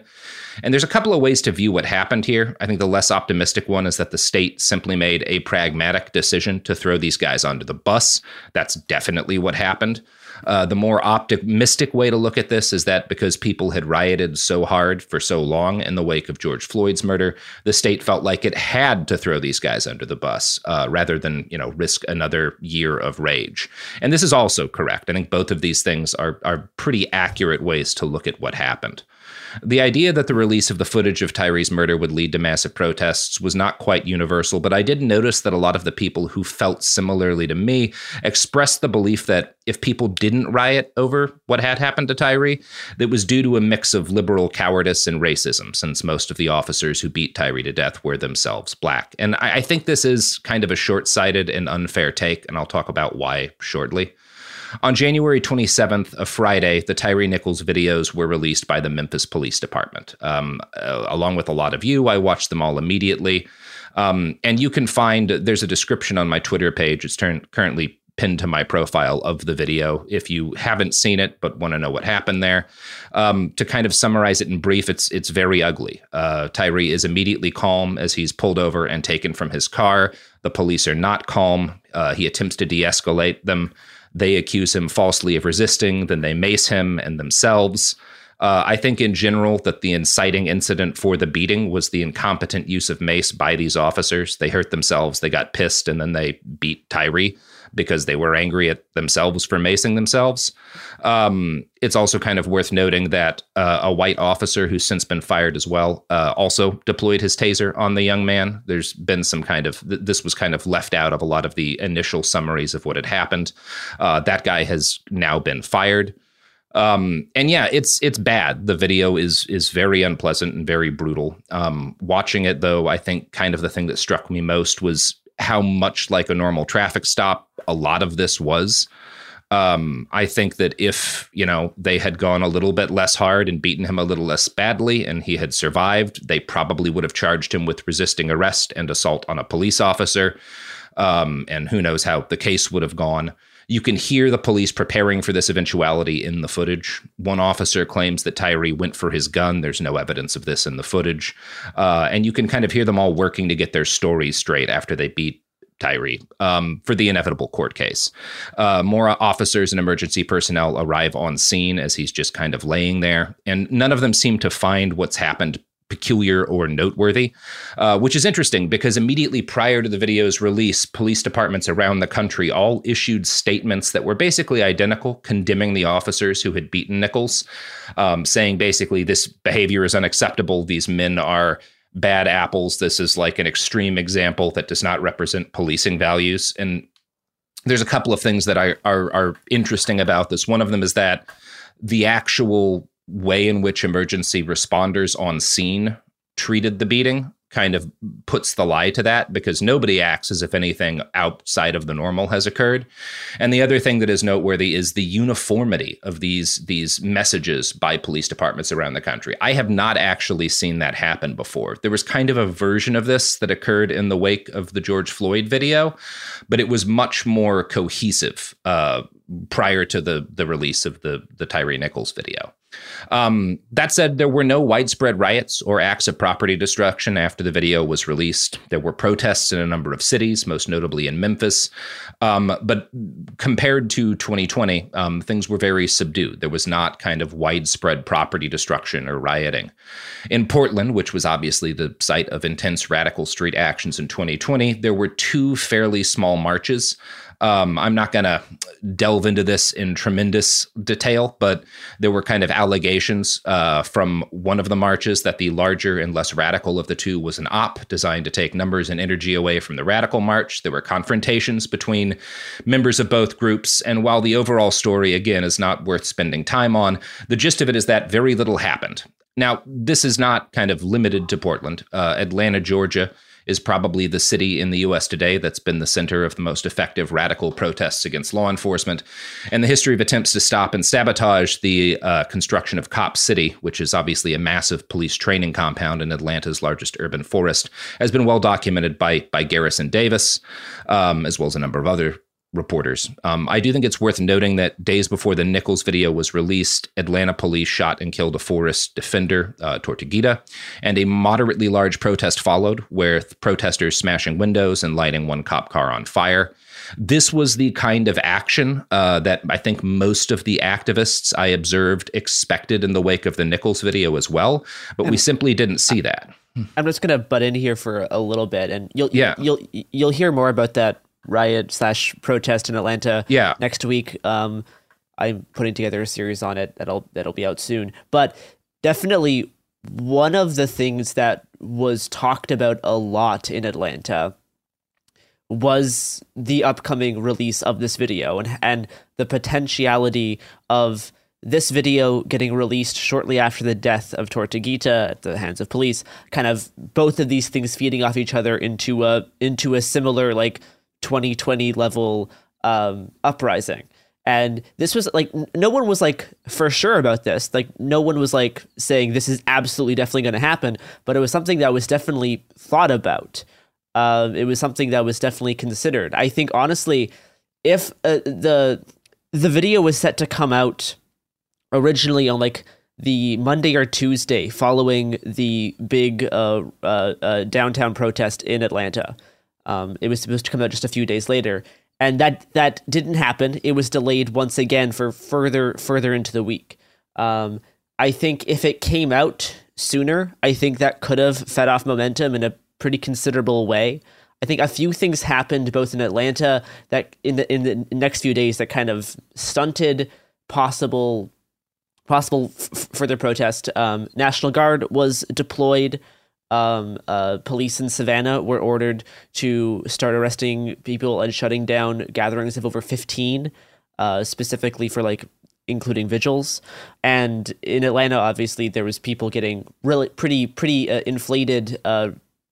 And there's a couple of ways to view what happened here. I think the less optimistic one is that the state simply made a pragmatic decision to throw these guys onto the bus. That's definitely what happened. Uh, the more optimistic way to look at this is that because people had rioted so hard for so long in the wake of George Floyd's murder, the state felt like it had to throw these guys under the bus uh, rather than you know risk another year of rage. And this is also correct. I think both of these things are are pretty accurate ways to look at what happened. The idea that the release of the footage of Tyre's murder would lead to massive protests was not quite universal, but I did notice that a lot of the people who felt similarly to me expressed the belief that if people didn't riot over what had happened to Tyre, that was due to a mix of liberal cowardice and racism, since most of the officers who beat Tyre to death were themselves black. And I, I think this is kind of a short sighted and unfair take, and I'll talk about why shortly. On January 27th, a Friday, the Tyre Nichols videos were released by the Memphis Police Department. Um, uh, along with a lot of you, I watched them all immediately. Um, and you can find there's a description on my Twitter page. It's turn, currently pinned to my profile of the video if you haven't seen it but want to know what happened there. Um, to kind of summarize it in brief, it's it's very ugly. Uh, Tyre is immediately calm as he's pulled over and taken from his car. The police are not calm. Uh, he attempts to de-escalate them. They accuse him falsely of resisting, then they mace him and themselves. Uh, I think in general that the inciting incident for the beating was the incompetent use of mace by these officers. They hurt themselves, they got pissed, and then they beat Tyre because they were angry at themselves for macing themselves. Um, it's also kind of worth noting that uh, a white officer who's since been fired as well uh, also deployed his taser on the young man. There's been some kind of th- this was kind of left out of a lot of the initial summaries of what had happened. Uh, that guy has now been fired. Um, and yeah, it's it's bad. The video is is very unpleasant and very brutal. Um, watching it though, I think kind of the thing that struck me most was how much like a normal traffic stop a lot of this was. Um, I think that if you know they had gone a little bit less hard and beaten him a little less badly, and he had survived, they probably would have charged him with resisting arrest and assault on a police officer. Um, and who knows how the case would have gone. You can hear the police preparing for this eventuality in the footage. One officer claims that Tyre went for his gun. There's no evidence of this in the footage. Uh, and you can kind of hear them all working to get their stories straight after they beat Tyre um, for the inevitable court case. Uh, more officers and emergency personnel arrive on scene as he's just kind of laying there, and none of them seem to find what's happened peculiar or noteworthy, uh, which is interesting because immediately prior to the video's release, police departments around the country all issued statements that were basically identical, condemning the officers who had beaten Nichols, um, saying basically this behavior is unacceptable. These men are bad apples. This is like an extreme example that does not represent policing values. And there's a couple of things that I, are, are interesting about this. One of them is that the actual way in which emergency responders on scene treated the beating kind of puts the lie to that because nobody acts as if anything outside of the normal has occurred. And the other thing that is noteworthy is the uniformity of these these messages by police departments around the country. I have not actually seen that happen before. There was kind of a version of this that occurred in the wake of the George Floyd video, but it was much more cohesive uh, prior to the the release of the the Tyre Nichols video. Um, that said, there were no widespread riots or acts of property destruction after the video was released. There were protests in a number of cities, most notably in Memphis. Um, but compared to 2020, um, things were very subdued. There was not kind of widespread property destruction or rioting. In Portland, which was obviously the site of intense radical street actions in 2020, there were two fairly small marches. Um, I'm not going to delve into this in tremendous detail, but there were kind of allegations uh, from one of the marches that the larger and less radical of the two was an op designed to take numbers and energy away from the radical march. There were confrontations between members of both groups. And while the overall story, again, is not worth spending time on, the gist of it is that very little happened. Now, this is not kind of limited to Portland. Uh, Atlanta, Georgia is probably the city in the US today that's been the center of the most effective radical protests against law enforcement. And the history of attempts to stop and sabotage the uh, construction of Cop City, which is obviously a massive police training compound in Atlanta's largest urban forest, has been well documented by, by Garrison Davis, um, as well as a number of other reporters. Um, I do think it's worth noting that days before the Nichols video was released, Atlanta police shot and killed a forest defender, uh, Tortuguita, and a moderately large protest followed, with protesters smashing windows and lighting one cop car on fire. This was the kind of action uh, that I think most of the activists I observed expected in the wake of the Nichols video as well, but we simply didn't see that. I'm just gonna butt in here for a little bit, and you'll yeah. you'll you'll hear more about that riot slash protest in Atlanta. Yeah. Next week, um, I'm putting together a series on it that'll that'll be out soon. But definitely one of the things that was talked about a lot in Atlanta was the upcoming release of this video and and the potentiality of this video getting released shortly after the death of Tortuguita at the hands of police, kind of both of these things feeding off each other into a into a similar like 2020 level um, uprising. And this was like, no one was like for sure about this. Like, no one was like saying this is absolutely definitely going to happen, but it was something that was definitely thought about. Uh, it was something that was definitely considered. I think, honestly, if uh, the the video was set to come out originally on like the Monday or Tuesday following the big uh, uh, uh downtown protest in Atlanta, um, it was supposed to come out just a few days later, and that that didn't happen. It was delayed once again for further further into the week. Um, I think if it came out sooner, I think that could have fed off momentum in a pretty considerable way. I think a few things happened both in Atlanta that in the in the next few days that kind of stunted possible possible f- further protest. Um, National Guard was deployed um, uh, police in Savannah were ordered to start arresting people and shutting down gatherings of over 15, uh, specifically for like including vigils. And in Atlanta, obviously, there was people getting really pretty pretty uh, inflated. Uh,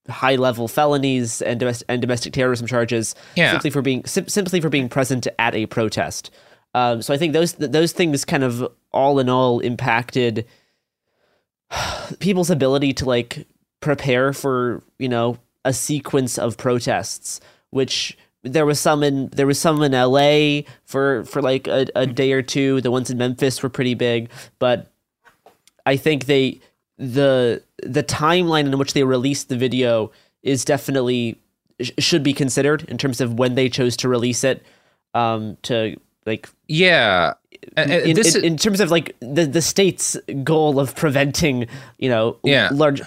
high level felonies and, domestic, and domestic terrorism charges yeah. simply for being sim- simply for being present at a protest. Um, so I think those those things kind of all in all impacted people's ability to like prepare for you know a sequence of protests which there was some in there was some in LA for for like a, a day or two the ones in Memphis were pretty big but I think they the the timeline in which they released the video is definitely sh- should be considered in terms of when they chose to release it. Um, to like yeah, in, in, in, terms of like the the state's goal of preventing you know yeah. large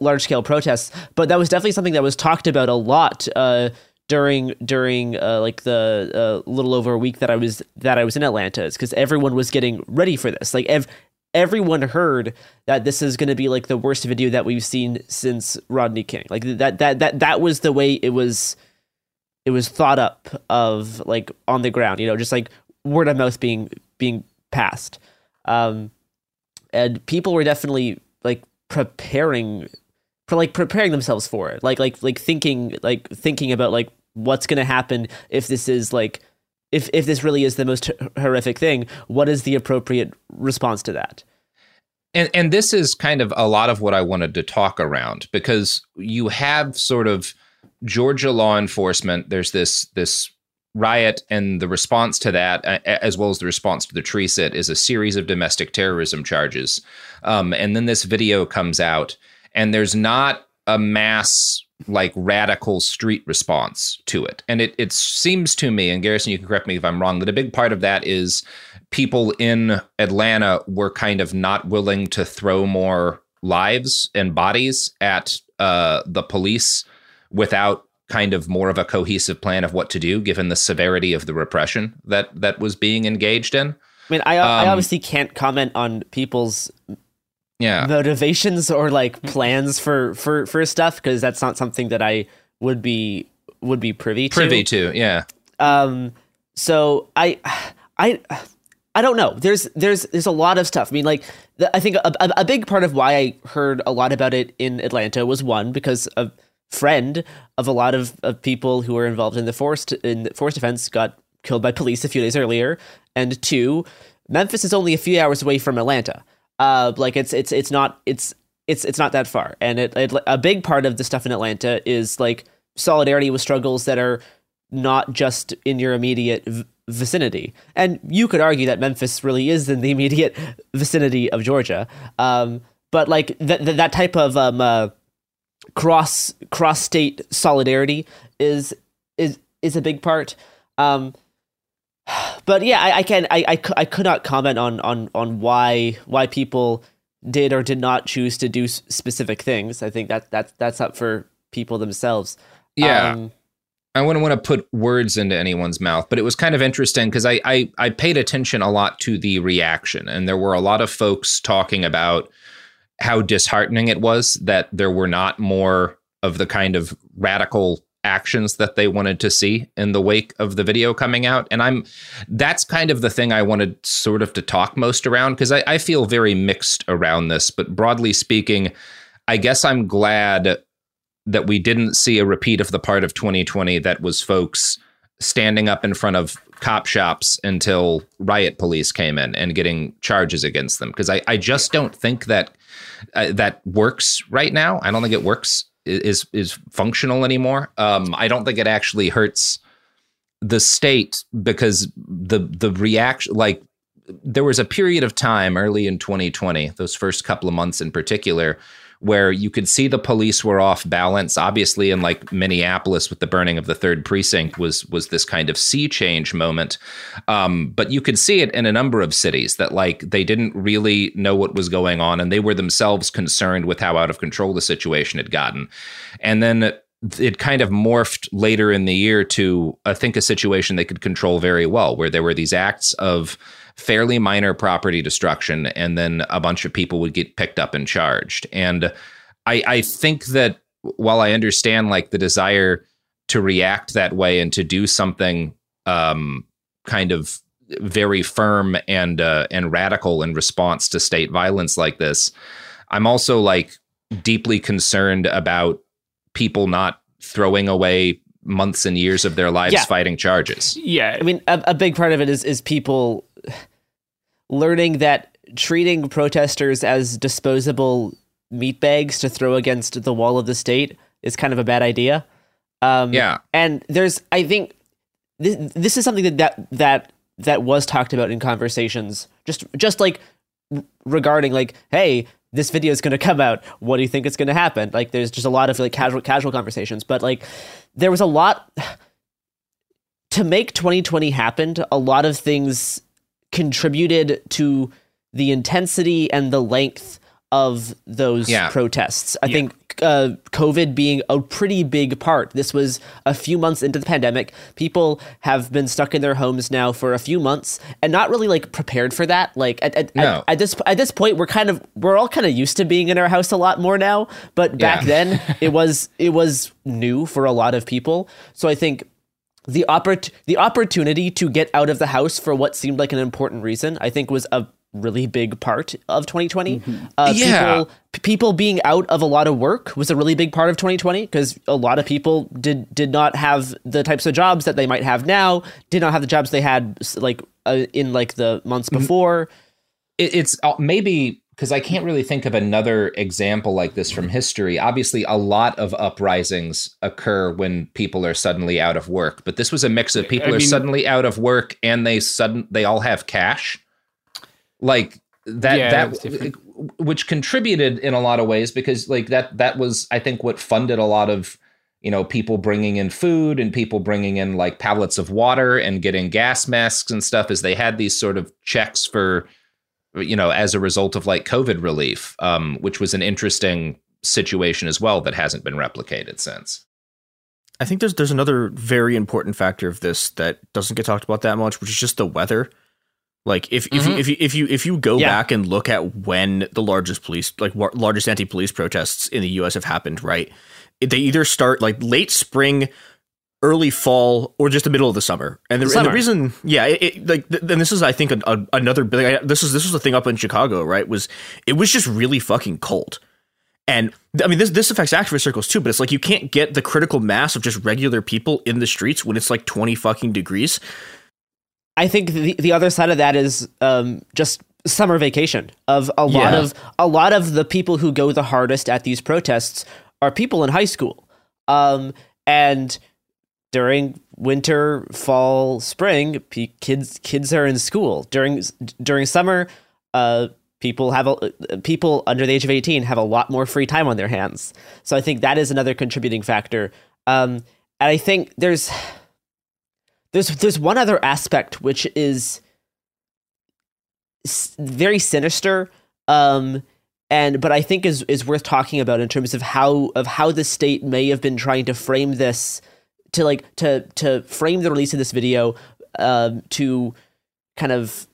large scale protests, but that was definitely something that was talked about a lot. Uh, during during uh, like the uh, little over a week that I was that I was in Atlanta is because everyone was getting ready for this. Like ev- everyone heard that this is going to be like the worst video that we've seen since Rodney King. Like that that that that was the way it was it was thought up of like on the ground. You know, just like word of mouth being being passed. Um, and people were definitely like preparing for like preparing themselves for it. Like like like thinking like thinking about like what's going to happen if this is like if if this really is the most horrific thing what is the appropriate response to that? And and this is kind of a lot of what I wanted to talk around because you have sort of Georgia law enforcement there's this this riot and the response to that as well as the response to the tree sit is a series of domestic terrorism charges um, and then this video comes out and there's not a mass like radical street response to it. And it it seems to me, and Garrison, you can correct me if I'm wrong, that a big part of that is people in Atlanta were kind of not willing to throw more lives and bodies at uh, the police without kind of more of a cohesive plan of what to do, given the severity of the repression that that was being engaged in. I mean, I, um, I obviously can't comment on people's yeah motivations or like plans for for for stuff because that's not something that I would be would be privy to. Privy to, yeah. Um. So I, I. I don't know. There's there's there's a lot of stuff. I mean, like the, I think a, a, a big part of why I heard a lot about it in Atlanta was one because a friend of a lot of, of people who were involved in the forest in the forest defense got killed by police a few days earlier, and two, Memphis is only a few hours away from Atlanta. Uh, like it's it's it's not it's it's it's not that far, and it, it a big part of the stuff in Atlanta is like solidarity with struggles that are not just in your immediate v- vicinity. And you could argue that Memphis really is in the immediate vicinity of Georgia. Um, but like th- th- that type of um, uh, cross cross state solidarity is is is a big part. Um, but yeah, I, I can I, I, I could not comment on on on why why people did or did not choose to do specific things. I think that that that's up for people themselves. Yeah. Um, I wouldn't want to put words into anyone's mouth, but it was kind of interesting because I, I I paid attention a lot to the reaction, and there were a lot of folks talking about how disheartening it was that there were not more of the kind of radical actions that they wanted to see in the wake of the video coming out. And I'm that's kind of the thing I wanted sort of to talk most around because I, I feel very mixed around this. But broadly speaking, I guess I'm glad that we didn't see a repeat of the part of 2020 that was folks standing up in front of cop shops until riot police came in and getting charges against them because I, I just don't think that uh, that works right now. I don't think it works is is functional anymore. Um, I don't think it actually hurts the state because the the reaction like there was a period of time early in 2020 those first couple of months in particular where you could see the police were off balance. Obviously, in like Minneapolis with the burning of the third precinct was was this kind of sea change moment. Um, but you could see it in a number of cities that like they didn't really know what was going on, and they were themselves concerned with how out of control the situation had gotten. And then it kind of morphed later in the year to I think a situation they could control very well, where there were these acts of fairly minor property destruction, and then a bunch of people would get picked up and charged. And I, I think that while I understand like the desire to react that way and to do something um, kind of very firm and uh, and radical in response to state violence like this, I'm also like deeply concerned about people not throwing away months and years of their lives yeah. fighting charges. Yeah, I mean, a, a, big part of it is is people learning that treating protesters as disposable meat bags to throw against the wall of the state is kind of a bad idea. Um, yeah, and there's, I think, this this is something that that that that was talked about in conversations, just just like regarding like, hey, this video is going to come out. What do you think is going to happen? Like, there's just a lot of like casual casual conversations, but like, there was a lot to make 2020 happen. A lot of things contributed to the intensity and the length of those Yeah. protests. I think uh, COVID being a pretty big part. This was a few months into the pandemic. People have been stuck in their homes now for a few months and not really like prepared for that. Like at, at, No. at, at this at this point, we're kind of we're all kind of used to being in our house a lot more now. But back Yeah. then, it was it was new for a lot of people. So I think the oppor- the opportunity to get out of the house for what seemed like an important reason, I think, was a really big part of 2020. Uh, Yeah. people, p- people being out of a lot of work was a really big part of 2020 because a lot of people did did not have the types of jobs that they might have now. Did not have the jobs they had like uh, in like the months before. it, it's uh, maybe because I can't really think of another example like this from history. Obviously, a lot of uprisings occur when people are suddenly out of work, but this was a mix of people I are mean- suddenly out of work and they sudden they all have cash, like that Yeah, that which contributed in a lot of ways because like that that was I think what funded a lot of you know people bringing in food and people bringing in like pallets of water and getting gas masks and stuff as they had these sort of checks for you know as a result of like covid relief um which was an interesting situation as well that hasn't been replicated since I think there's there's another very important factor of this that doesn't get talked about that much, which is just the weather. Like if if you, Mhm. if you if you if you go Yeah. back and look at when the largest police like wa- largest anti police protests in the U.S. have happened, right? They either start like late spring, early fall, or just the middle of the summer. And the, and the reason, yeah, it, it, like th- and this is I think a, a, another like, I- this is this was the thing up in Chicago, right? Was it was just really fucking cold. And I mean, this this affects activist circles too, but it's like you can't get the critical mass of just regular people in the streets when it's like twenty fucking degrees. I think the the other side of that is um, just summer vacation of a lot Yeah. of a lot of the people who go the hardest at these protests are people in high school, um, and during winter, fall, spring, kids kids are in school. During during summer, uh, people have a, people under the age of eighteen have a lot more free time on their hands. So I think that is another contributing factor. Um, and I think there's there's there's one other aspect which is very sinister um and but i think is is worth talking about in terms of how of how the state may have been trying to frame this to like to to frame the release of this video um to kind of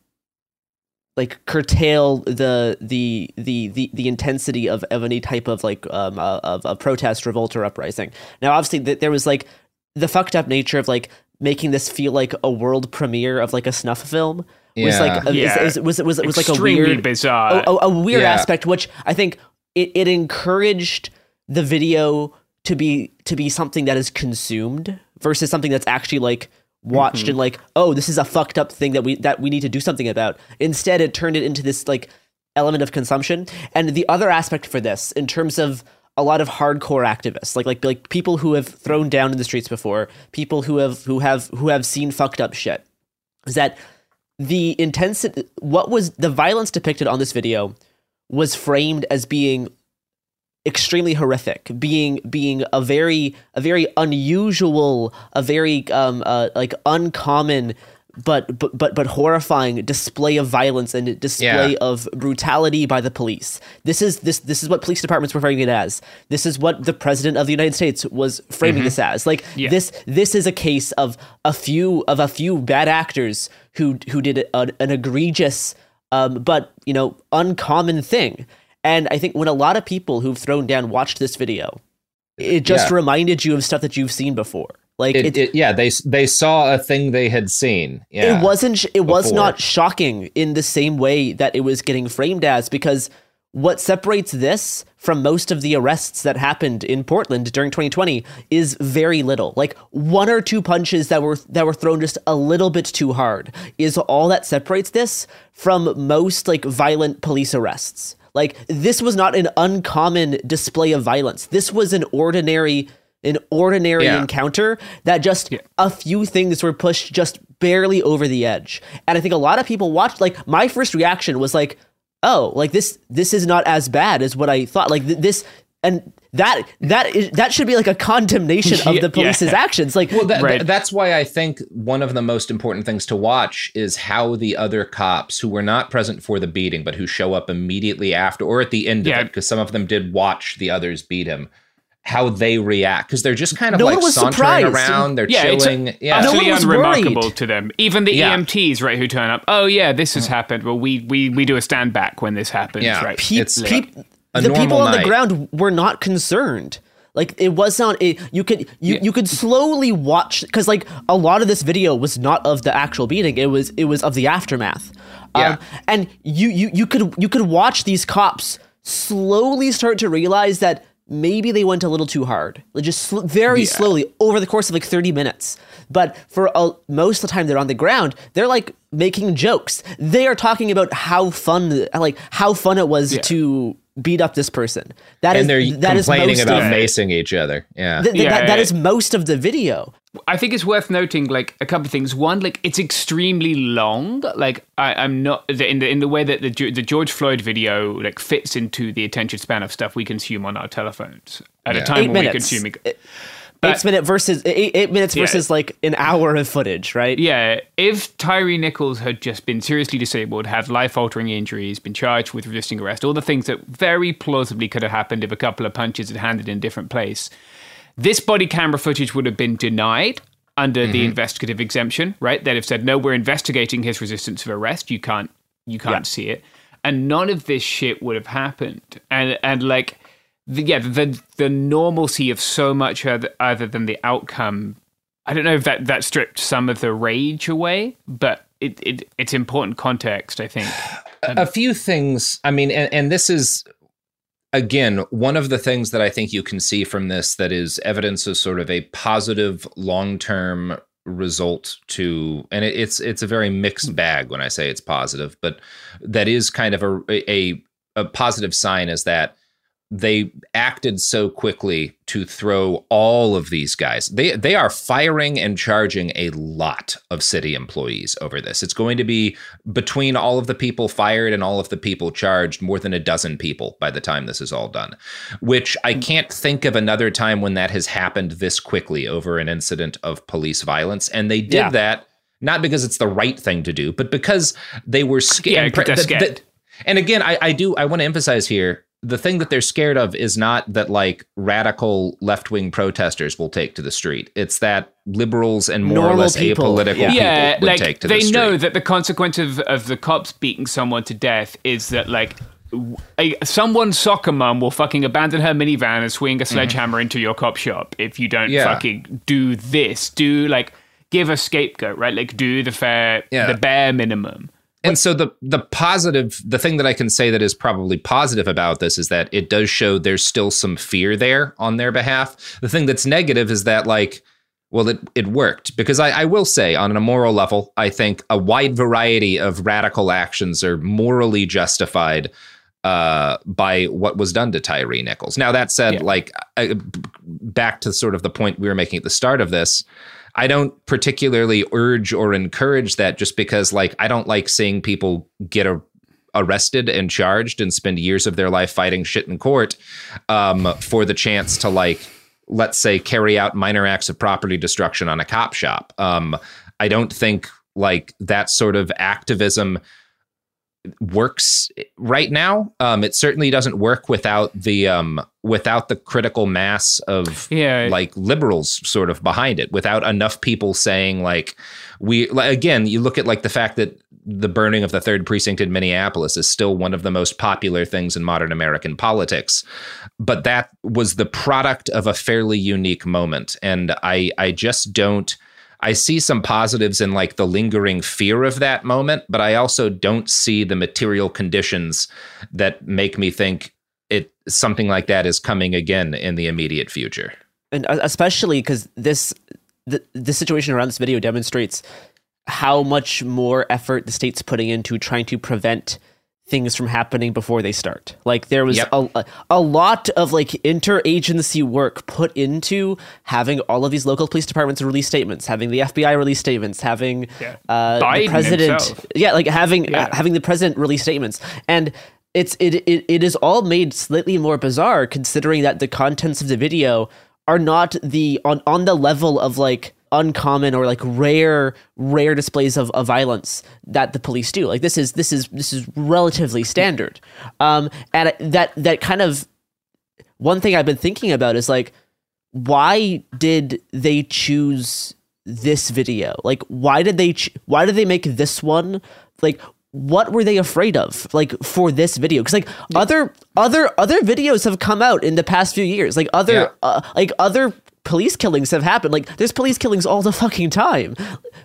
like curtail the the the the, the intensity of, of any type of like um uh, of a protest revolt or uprising now obviously th- there was like the fucked up nature of like making this feel like a world premiere of like a snuff film was like a, Yeah. is- was was was like a weird bizarre. a, a, a weird Yeah. aspect which I think it, it encouraged the video to be to be something that is consumed versus something that's actually like watched Mhm. and like oh this is a fucked up thing that we that we need to do something about instead it turned it into this like element of consumption and the other aspect for this in terms of a lot of hardcore activists like like like people who have thrown down in the streets before people who have who have who have seen fucked up shit is that the intensity what was the violence depicted on this video was framed as being extremely horrific being being a very a very unusual a very um uh, like uncommon but but but but horrifying display of violence and display Yeah. of brutality by the police this is this this is what police departments were framing it as this is what the president of the united states was framing Mhm. this as like Yeah. this this is a case of a few of a few bad actors who who did an, an egregious um, but you know uncommon thing and i think when a lot of people who've thrown down watched this video it just Yeah. reminded you of stuff that you've seen before like it, it, yeah they they saw a thing they had seen yeah it wasn't it was not shocking in the same way that it was getting framed as because what separates this from most of the arrests that happened in Portland during 2020 is very little. Like one or two punches that were that were thrown just a little bit too hard is all that separates this from most like violent police arrests. Like this was not an uncommon display of violence. This was an ordinary an ordinary Yeah. encounter that just a few things were pushed just barely over the edge. And I think a lot of people watched like my first reaction was like oh, like this this is not as bad as what I thought. Like th- this and that that is that should be like a condemnation of the police's actions. Like well, that, th- that's why I think one of the most important things to watch is how the other cops who were not present for the beating, but who show up immediately after or at the end of it, because some of them did watch the others beat him. How they react because they're just kind of No like was sauntering surprised. around, they're yeah, chilling. It's yeah, utterly No one was unremarkable worried. to them. Even the Yeah. EMTs, right, who turn up. Oh yeah, this has mm. happened. Well, we we we do a stand back when this happens, Yeah. right? Peop- It's peop- a the people on the ground were not concerned. Like it was not. It, you could you, you could slowly watch because like a lot of this video was not of the actual beating. It was it was of the aftermath. Yeah. Um, and you you you could you could watch these cops slowly start to realize that maybe they went a little too hard. Like just sl- very Yeah. slowly over the course of like 30 minutes. But for a, most of the time they're on the ground, they're like making jokes. They are talking about how fun like how fun it was to beat up this person. That is and they're that is complaining most about of, macing each other. Yeah, th- th- Yeah, that, that yeah. is most of the video. I think it's worth noting, like a couple of things. One, like it's extremely long. Like I, I'm not in the in the way that the the George Floyd video like fits into the attention span of stuff we consume on our telephones at Yeah. a time Eight when minutes. we're eight minute versus eight, eight minutes Yeah. versus like an hour of footage, right? Yeah, if Tyre Nichols had just been seriously disabled, had life altering injuries, been charged with resisting arrest, all the things that very plausibly could have happened if a couple of punches had handed in a different place, this body camera footage would have been denied under the Mhm. investigative exemption, right? They'd have said, no, we're investigating his resistance of arrest. You can't you can't see it. And none of this shit would have happened. And and like the, yeah, the the normalcy of so much other, other than the outcome I don't know if that, that stripped some of the rage away, but it, it it's important context, I think. a a few things. I mean, and, and this is again one of the things that I think you can see from this that is evidence of sort of a positive long term result to and it, it's it's a very mixed hmm. bag when I say it's positive, but that is kind of a a, a positive sign is that they acted so quickly to throw all of these guys. They they are firing and charging a lot of city employees over this. It's going to be between all of the people fired and all of the people charged, more than a dozen people by the time this is all done. Which I mm. can't think of another time when that has happened this quickly over an incident of police violence. And they did Yeah. that not because it's the right thing to do, but because they were Yeah, scared. 'cause the- the- scared. and again, I, I do I want to emphasize here the thing that they're scared of is not that like radical left wing protesters will take to the street. It's that liberals and more or less people, apolitical yeah. people yeah, would like take to they the street. They know that the consequence of, of the cops beating someone to death is that like w- a, someone's soccer mum will fucking abandon her minivan and swing a sledgehammer into your cop shop if you don't Mm-hmm. Yeah. fucking do this. Do like give a scapegoat, right? Like do the fair, Yeah. the bare minimum. And so the the positive, the thing that I can say that is probably positive about this is that it does show there's still some fear there on their behalf. The thing that's negative is that like, well, it it worked because I, I will say on a moral level, I think a wide variety of radical actions are morally justified uh, by what was done to Tyre Nichols. Now that said, like I, back to sort of the point we were making at the start of this. I don't particularly urge or encourage that just because like I don't like seeing people get a, arrested and charged and spend years of their life fighting shit in court um, for the chance to like let's say carry out minor acts of property destruction on a cop shop. Um, I don't think like that sort of activism works right now. Um, it certainly doesn't work without the um, without the critical mass of Yeah. like liberals sort of behind it. Without enough people saying like we like, again, you look at like the fact that the burning of the third precinct in Minneapolis is still one of the most popular things in modern American politics, but that was the product of a fairly unique moment, and I I just don't. I see some positives in like the lingering fear of that moment, but I also don't see the material conditions that make me think it something like that is coming again in the immediate future. and uh, especially because this the, the situation around this video demonstrates how much more effort the state's putting into trying to prevent things from happening before they start like there was Yep. a, a, a lot of like interagency work put into having all of these local police departments release statements having the fbi release statements having uh, the president himself. yeah like having Yeah. uh, having the president release statements and it's it, it it is all made slightly more bizarre considering that the contents of the video are not the on on the level of like uncommon or like rare rare displays of, of violence that the police do. Like this is this is this is relatively standard. Um and that that kind of one thing i've been thinking about is like why did they choose this video? Like why did they ch- why did they make this one? Like what were they afraid of like for this video? Because like other other other videos have come out in the past few years. Like other Yeah. uh, like other police killings have happened. Like there's police killings all the fucking time.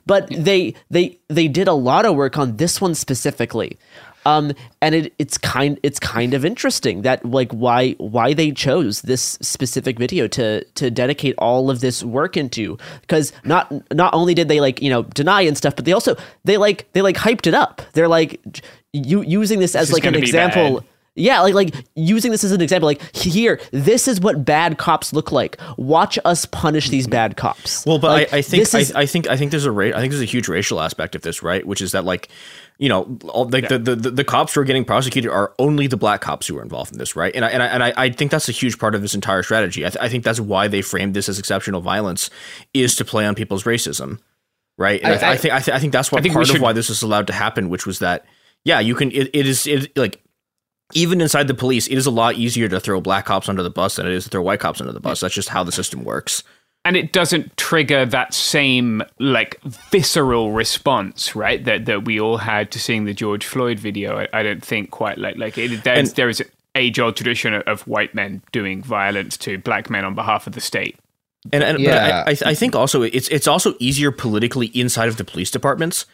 But they they they did a lot of work on this one specifically. Um and it it's kind it's kind of interesting that like why why they chose this specific video to to dedicate all of this work into. Because not not only did they like you know deny and stuff but they also they like they like hyped it up. They're like you using this as is like an example bad. Yeah, like like using this as an example, like here, this is what bad cops look like. Watch us punish these mm-hmm. bad cops. Well, but Like, I, I think this is- I, I think I think there's a ra- I think there's a huge racial aspect of this, right? Which is that like, you know, all, like the, the, the the cops who are getting prosecuted are only the black cops who are involved in this, right? And I and I, and I, I think that's a huge part of this entire strategy. I, th- I think that's why they framed this as exceptional violence, is to play on people's racism, right? And I, I- th- I I- think I, th- I think that's what I think part should- of why this was allowed to happen, which was that yeah, you can it, it is it like even inside the police, it is a lot easier to throw black cops under the bus than it is to throw white cops under the bus. That's just how the system works. and it doesn't trigger that same like visceral response, right? That that we all had to seeing the George Floyd video. I, I don't think quite like like it, there's, And- there is age old tradition of, of white men doing violence to black men on behalf of the state. And, and Yeah. but I, I, I think also it's it's also easier politically inside of the police departments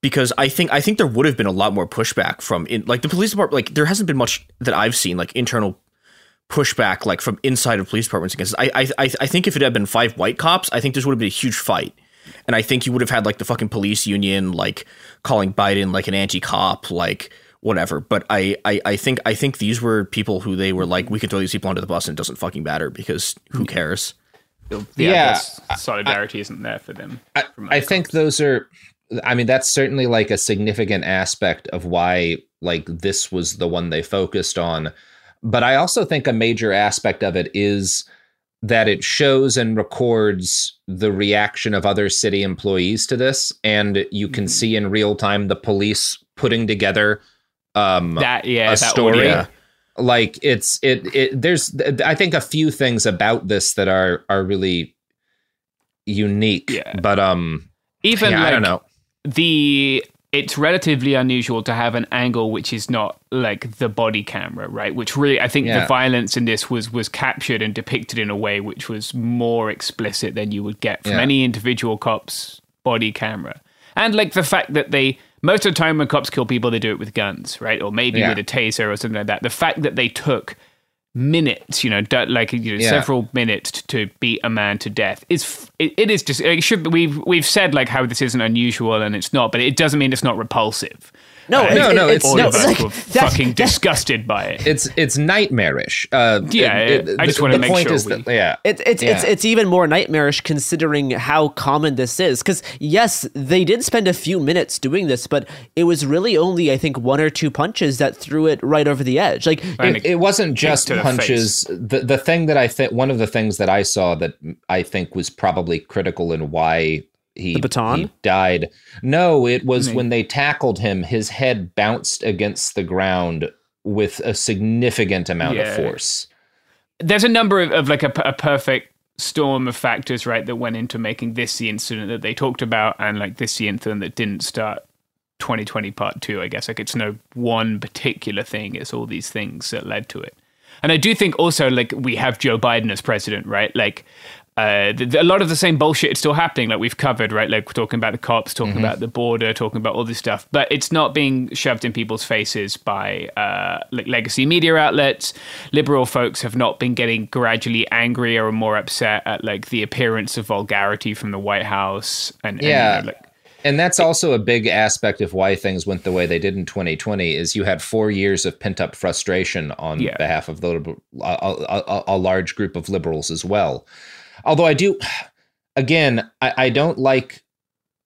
because I think I think there would have been a lot more pushback from in like the police department. Like there hasn't been much that I've seen like internal pushback like from inside of police departments against. I I I I think if it had been five white cops, I think this would have been a huge fight. And I think you would have had like the fucking police union like calling Biden like an anti-cop like whatever. But I, I I think I think these were people who they were like we can throw these people under the bus and it doesn't fucking matter because who cares. Yeah, Yeah, that's- solidarity isn't there for them. I, I think those are I mean that's certainly like a significant aspect of why like this was the one they focused on. But I also think a major aspect of it is that it shows and records the reaction of other city employees to this and you can see in real time the police putting together um That yeah, a that story audio. like it's it it there's i think a few things about this that are are really unique but um even yeah, like, i don't know the it's relatively unusual to have an angle which is not like the body camera right which really i think Yeah. the violence in this was was captured and depicted in a way which was more explicit than you would get from Yeah. any individual cop's body camera and like the fact that they most of the time when cops kill people they do it with guns right or maybe Yeah. with a taser or something like that the fact that they took minutes you know like you know, Yeah. several minutes to beat a man to death is it, it is just it should we've we've said like how this isn't unusual and it's not but it doesn't mean it's not repulsive No, Uh, it- no, it's all no, of us it's like- were that's- fucking disgusted by it it's it's nightmarish uh Yeah, it- it- I just the- wanna make point sure is we- that yeah It's it's it's Yeah. it's even more nightmarish considering how common this is. Because yes, they did spend a few minutes doing this, but it was really only I think one or two punches that threw it right over the edge. Like it, it wasn't just to the punches. The the thing that I think one of the things that I saw that I think was probably critical in why he The baton? he died. No, it was Hmm. when they tackled him. His head bounced against the ground with a significant amount of force. there's a number of, of like a perfect storm of factors right that went into making this the incident that they talked about and like this the incident that didn't start 2020 part two i guess like it's no one particular thing it's all these things that led to it and i do think also like we have joe biden as president right like uh, a lot of the same bullshit is still happening, like we've covered, right? Like talking about the cops, talking Mhm. about the border, talking about all this stuff, but it's not being shoved in people's faces by uh, like legacy media outlets. Liberal folks have not been getting gradually angrier and more upset at like the appearance of vulgarity from the White House, and, and, you Yeah. know, like And that's also a big aspect of why things went the way they did in 2020 is you had 4 years of pent-up frustration on Yeah. behalf of the a, a, a, a large group of liberals as well. Although I do again, I, I don't like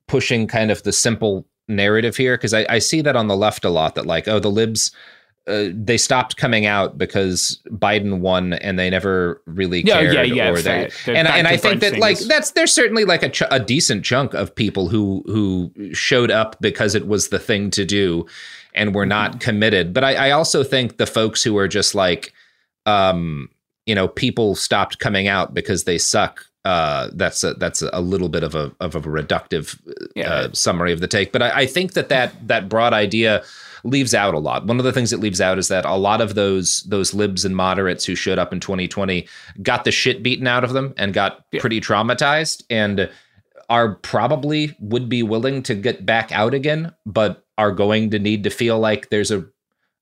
pushing kind of the simple narrative here because I, I see that on the left a lot that like, oh, the libs uh, they stopped coming out because Biden won and they never really Yeah, cared. yeah, yeah, or they, and and I think that like that's there's certainly like a, ch- a decent chunk of people who who showed up because it was the thing to do and were not committed. But I, I also think the folks who are just like, um, you know, people stopped coming out because they suck. Uh, that's a that's a little bit of a of a reductive uh, summary of the take. But I, I think that that that broad idea leaves out a lot. One of the things it leaves out is that a lot of those those libs and moderates who showed up in 2020 got the shit beaten out of them and got pretty traumatized and are probably would be willing to get back out again, but are going to need to feel like there's a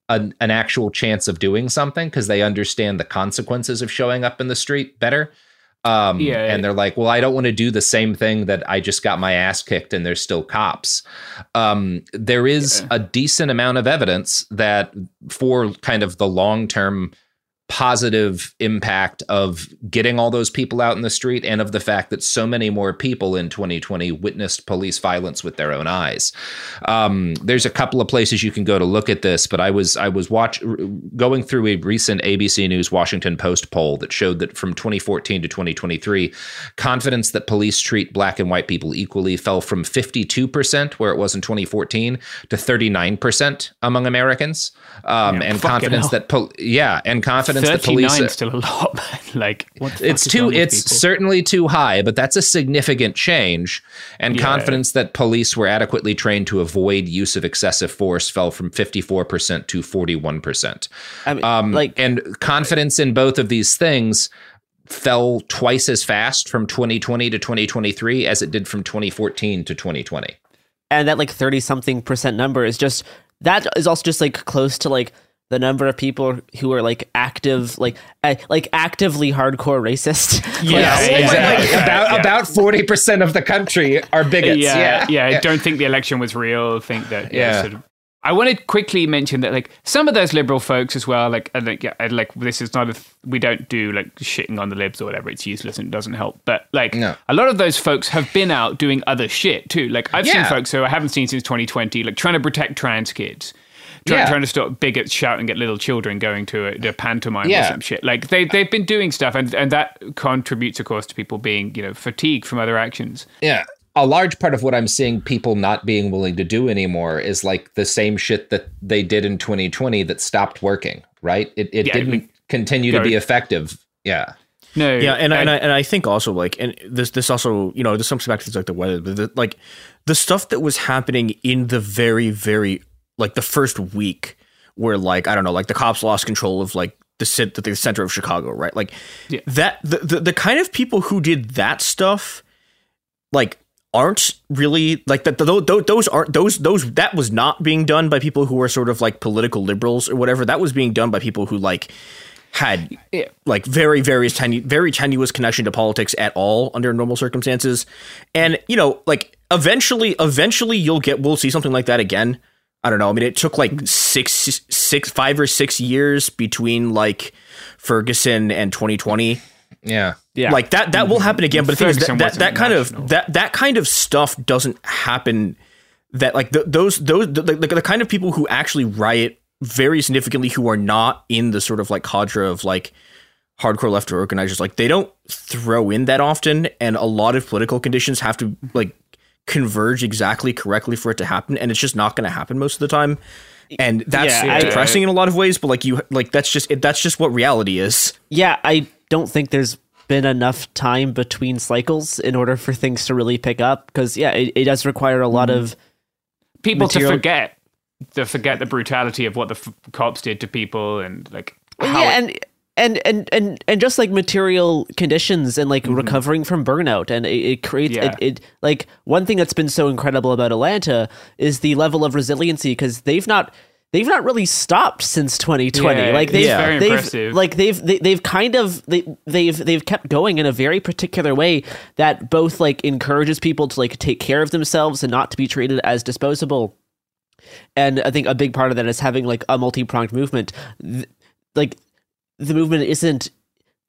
an, an actual chance of doing something because they understand the consequences of showing up in the street better. Um, Yeah. and they're like, well, I don't want to do the same thing that I just got my ass kicked and there's still cops. Um, there is a decent amount of evidence that for kind of the long term positive impact of getting all those people out in the street and of the fact that so many more people in 2020 witnessed police violence with their own eyes. Um, there's a couple of places you can go to look at this, but I was I was watch going through a recent ABC News Washington Post poll that showed that from 2014 to 2023, confidence that police treat black and white people equally fell from 52% where it was in 2014 to 39% among Americans. Um, Yeah, and confidence hell. that pol- yeah, and confidence that 39 police is still a lot. man. like, what the it's too it's people? certainly too high but that's a significant change and Yeah. confidence that police were adequately trained to avoid use of excessive force fell from 54% to 41% I mean, um, like- and confidence in both of these things fell twice as fast from 2020 to 2023 as it did from 2014 to 2020 and that like 30 something percent number is just that is also just like close to like the number of people who are like active like uh, like actively hardcore racist Yeah, Like, yeah, Like, like, about yeah. about 40% of the country are bigots yeah, yeah yeah, Don't think the election was real. Think that. Yeah. Yeah. Sort of, I want to quickly mention that, like, some of those liberal folks as well, like, and think, yeah, I- like, this is not a, th- we don't do like shitting on the libs or whatever. It's useless and it doesn't help. But like, No. a lot of those folks have been out doing other shit too. Like, I've Yeah. seen folks who I haven't seen since 2020, like, trying to protect trans kids. Try, Yeah. Trying to stop bigots shouting at little children going to a, a uh, pantomime or some shit. Like they they've been doing stuff, and and that contributes, of course, to people being you know fatigued from other actions. Yeah. A large part of what I'm seeing people not being willing to do anymore is like the same shit that they did in 2020 that stopped working, right? It, it Yeah, didn't like- continue to be effective. Yeah. No, yeah, and and I, and I think also like and this this also you know this comes back to things like the weather, but the, like the stuff that was happening in the very very like the first week where like I don't know like the cops lost control of like the cit- the center of Chicago, right? Like Yeah. that the, the the kind of people who did that stuff like aren't really like that those, those aren't those those that was not being done by people who were sort of like political liberals or whatever that was being done by people who like had Yeah. like very very tiny very tenuous connection to politics at all under normal circumstances and you know like eventually eventually you'll get we'll see something like that again i don't know i mean it took like six six five or six years between like ferguson and 2020 Yeah. Yeah. like that that will happen again but the thing is that, that, that kind of that that kind of stuff doesn't happen that like th those those the, the, the kind of people who actually riot very significantly who are not in the sort of like cadre of like hardcore left organizers like they don't throw in that often and a lot of political conditions have to like converge exactly correctly for it to happen and it's just not going to happen most of the time. And that's Yeah, I- depressing in a lot of ways but like you like that's just that's just what reality is. Yeah i don't think there's been enough time between cycles in order for things to really pick up because yeah it, it does require a lot mm-hmm. of people to forget to forget the brutality of what the f- cops did to people and like how yeah, it- and and and and and just like material conditions and like mm-hmm. recovering from burnout, and it, it creates Yeah. it, it. Like one thing that's been so incredible about Atlanta is the level of resiliency because they've not. They've not really stopped since 2020. Yeah, like they've, very they've impressive. like they've they, they've kind of they, they've they've kept going in a very particular way that both like encourages people to like take care of themselves and not to be treated as disposable and I think a big part of that is having like a multi-pronged movement. Like the movement isn't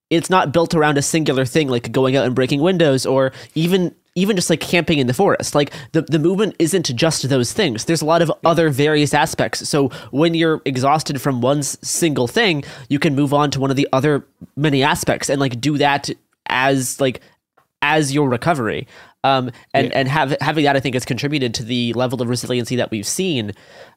it's not built around a singular thing like going out and breaking windows or even even just like camping in the forest. Like the, the movement isn't just those things. There's a lot of other various aspects. So when you're exhausted from one single thing, you can move on to one of the other many aspects and like do that as like as your recovery. Um, and and have, having that, I think, has contributed to the level of resiliency that we've seen.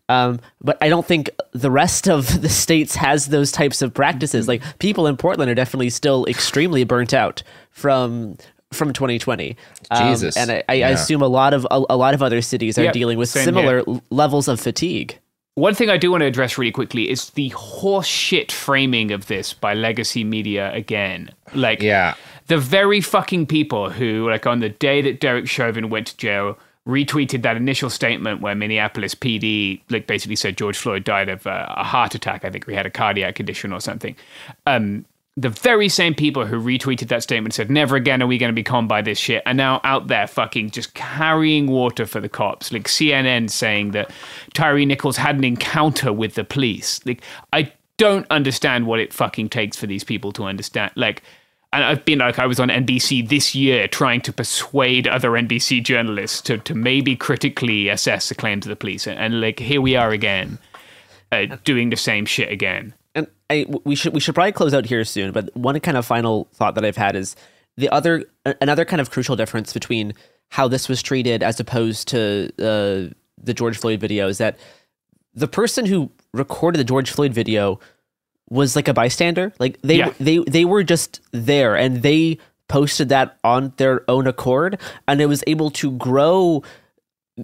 Um, but I don't think the rest of the states has those types of practices. Like people in Portland are definitely still extremely burnt out from from 2020. Um, Jesus. and I, I Yeah. assume a lot of a, a lot of other cities are Yep, dealing with similar here. levels of fatigue. One thing I do want to address really quickly is the horseshit framing of this by legacy media again. Like, yeah. The very fucking people who, like, on the day that Derek Chauvin went to jail, retweeted that initial statement where Minneapolis PD, like, basically said George Floyd died of uh, a heart attack. I think he had a cardiac condition or something. Um, the very same people who retweeted that statement said, never again are we going to be conned by this shit, are now out there fucking just carrying water for the cops. Like CNN saying that Tyre Nichols had an encounter with the police. Like, I don't understand what it fucking takes for these people to understand. Like, and I've been like, I was on NBC this year trying to persuade other NBC journalists to, to maybe critically assess the claims of the police. And, and like, here we are again, uh, doing the same shit again. and I we should we should probably close out here soon. But one kind of final thought that I've had is the other another kind of crucial difference between how this was treated as opposed to uh, the George Floyd video is that the person who recorded the George Floyd video was like a bystander. Like they Yeah. they they were just there and they posted that on their own accord and it was able to grow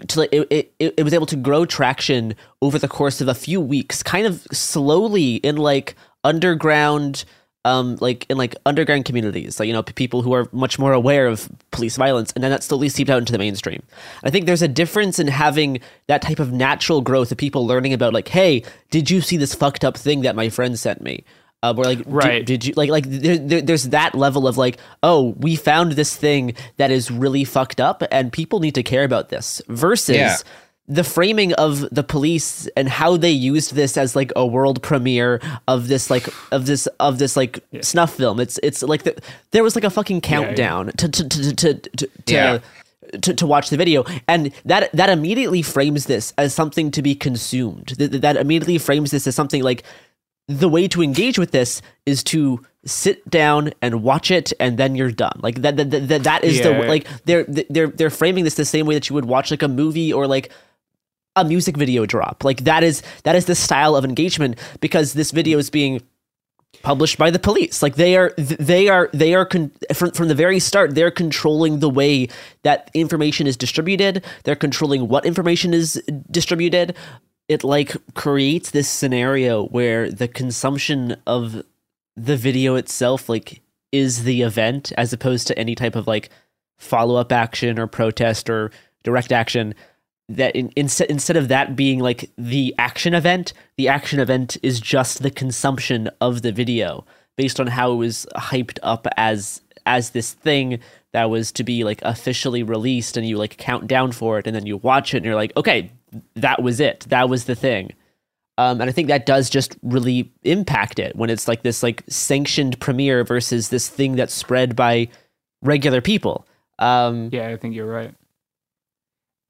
to like it, it, it it was able to grow traction over the course of a few weeks kind of slowly in like underground um like in like underground communities like you know p- people who are much more aware of police violence and then that slowly seeped out into the mainstream i think there's a difference in having that type of natural growth of people learning about like hey did you see this fucked up thing that my friend sent me uh, where like did- Right. did, you like like there, there, there's that level of like oh we found this thing that is really fucked up and people need to care about this versus Yeah. The framing of the police and how they used this as like a world premiere of this like of this of this like snuff film. It's it's like the, there was like a fucking countdown to to to to to, to Yeah. to, to watch the video. And that that immediately frames this as something to be consumed. That, that immediately frames this as something like the way to engage with this is to sit down and watch it and then you're done. Like that that, that, that is the like they're they're they're framing this the same way that you would watch like a movie or like a music video drop. Like that is that is the style of engagement because this video is being published by the police. Like they are they are they are con- from, from the very start they're controlling the way that information is distributed. They're controlling what information is distributed. It like creates this scenario where the consumption of the video itself like is the event as opposed to any type of like follow-up action or protest or direct action that in, instead instead of that being like the action event the action event is just the consumption of the video based on how it was hyped up as as this thing that was to be like officially released and you like count down for it and then you watch it and you're like okay that was it that was the thing um, and I think that does just really impact it when it's like this like sanctioned premiere versus this thing that's spread by regular people. Um, Yeah, I think you're right.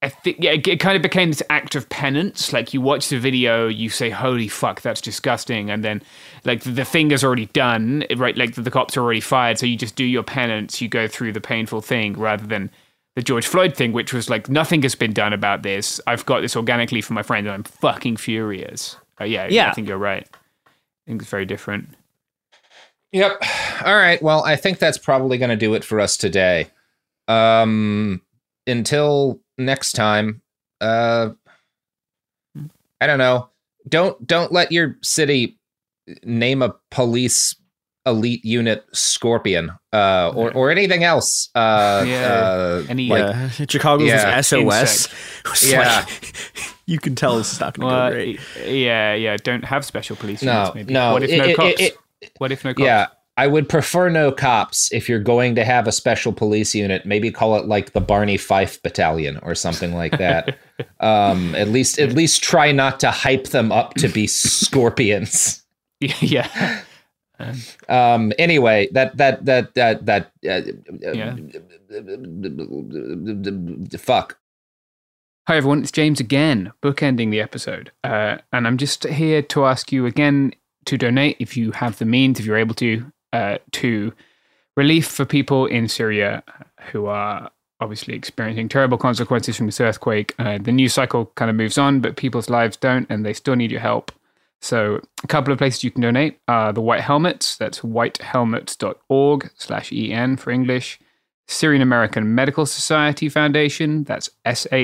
I think yeah, it, it kind of became this act of penance. Like you watch the video, you say, "Holy fuck, that's disgusting," and then like the, the thing is already done, right? Like the, the cops are already fired, so you just do your penance. You go through the painful thing rather than the George Floyd thing, which was like nothing has been done about this. I've got this organically from my friend, and I'm fucking furious. Uh, yeah, Yeah. I think you're right. I think it's very different. Yep. All right. Well, I think that's probably going to do it for us today. Um, until next time. Uh, I don't know. Don't don't let your city name a police elite unit Scorpion. Uh, or or anything else. Uh, Yeah. uh Any, like- uh, Chicago's yeah. SOS. Yeah. like, you can tell this is not going to Well, go great. Yeah, yeah. Don't have special police No, units. Maybe. no, What if it- no it- cops? it- what if no cops? Yeah, I would prefer no cops if you're going to have a special police unit. Maybe call it like the Barney Fife Battalion or something like that. um, at least, at least try not to hype them up to be scorpions. yeah. Um. Anyway, that that that that that. Uh, Yeah. Fuck. Hi everyone, it's James again, bookending the episode, uh, and I'm just here to ask you again to donate if you have the means, if you're able to, uh, to relief for people in Syria who are obviously experiencing terrible consequences from this earthquake. Uh, the news cycle kind of moves on, but people's lives don't, and they still need your help. So a couple of places you can donate are the White Helmets. That's whitehelmets.org slash en for English. Syrian American Medical Society Foundation. That's sams-usa.net.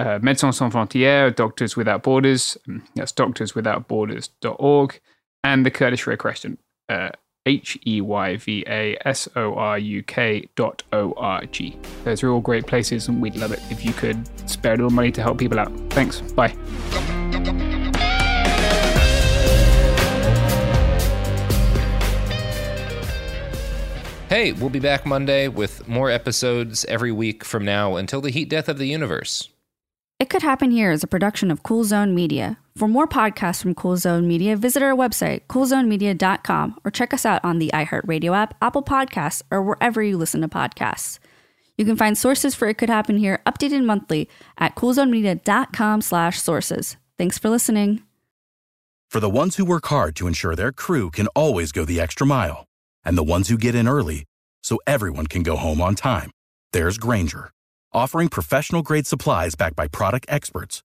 Uh, Médecins Sans Frontières, Doctors Without Borders. um, That's doctorswithoutborders.org. And the Kurdish Red Crescent. Uh, H E Y V A S O R U K dot O R G. Those are all great places, and we'd love it if you could spare a little money to help people out. Thanks. Bye. Hey, we'll be back Monday with more episodes every week from now until the heat death of the universe. It Could Happen Here is a production of Cool Zone Media. For more podcasts from Cool Zone Media, visit our website, coolzonemedia.com, or check us out on the iHeartRadio app, Apple Podcasts, or wherever you listen to podcasts. You can find sources for It Could Happen Here updated monthly at coolzonemedia.com slash sources. Thanks for listening. For the ones who work hard to ensure their crew can always go the extra mile, and the ones who get in early so everyone can go home on time, there's Grainger, offering professional grade supplies backed by product experts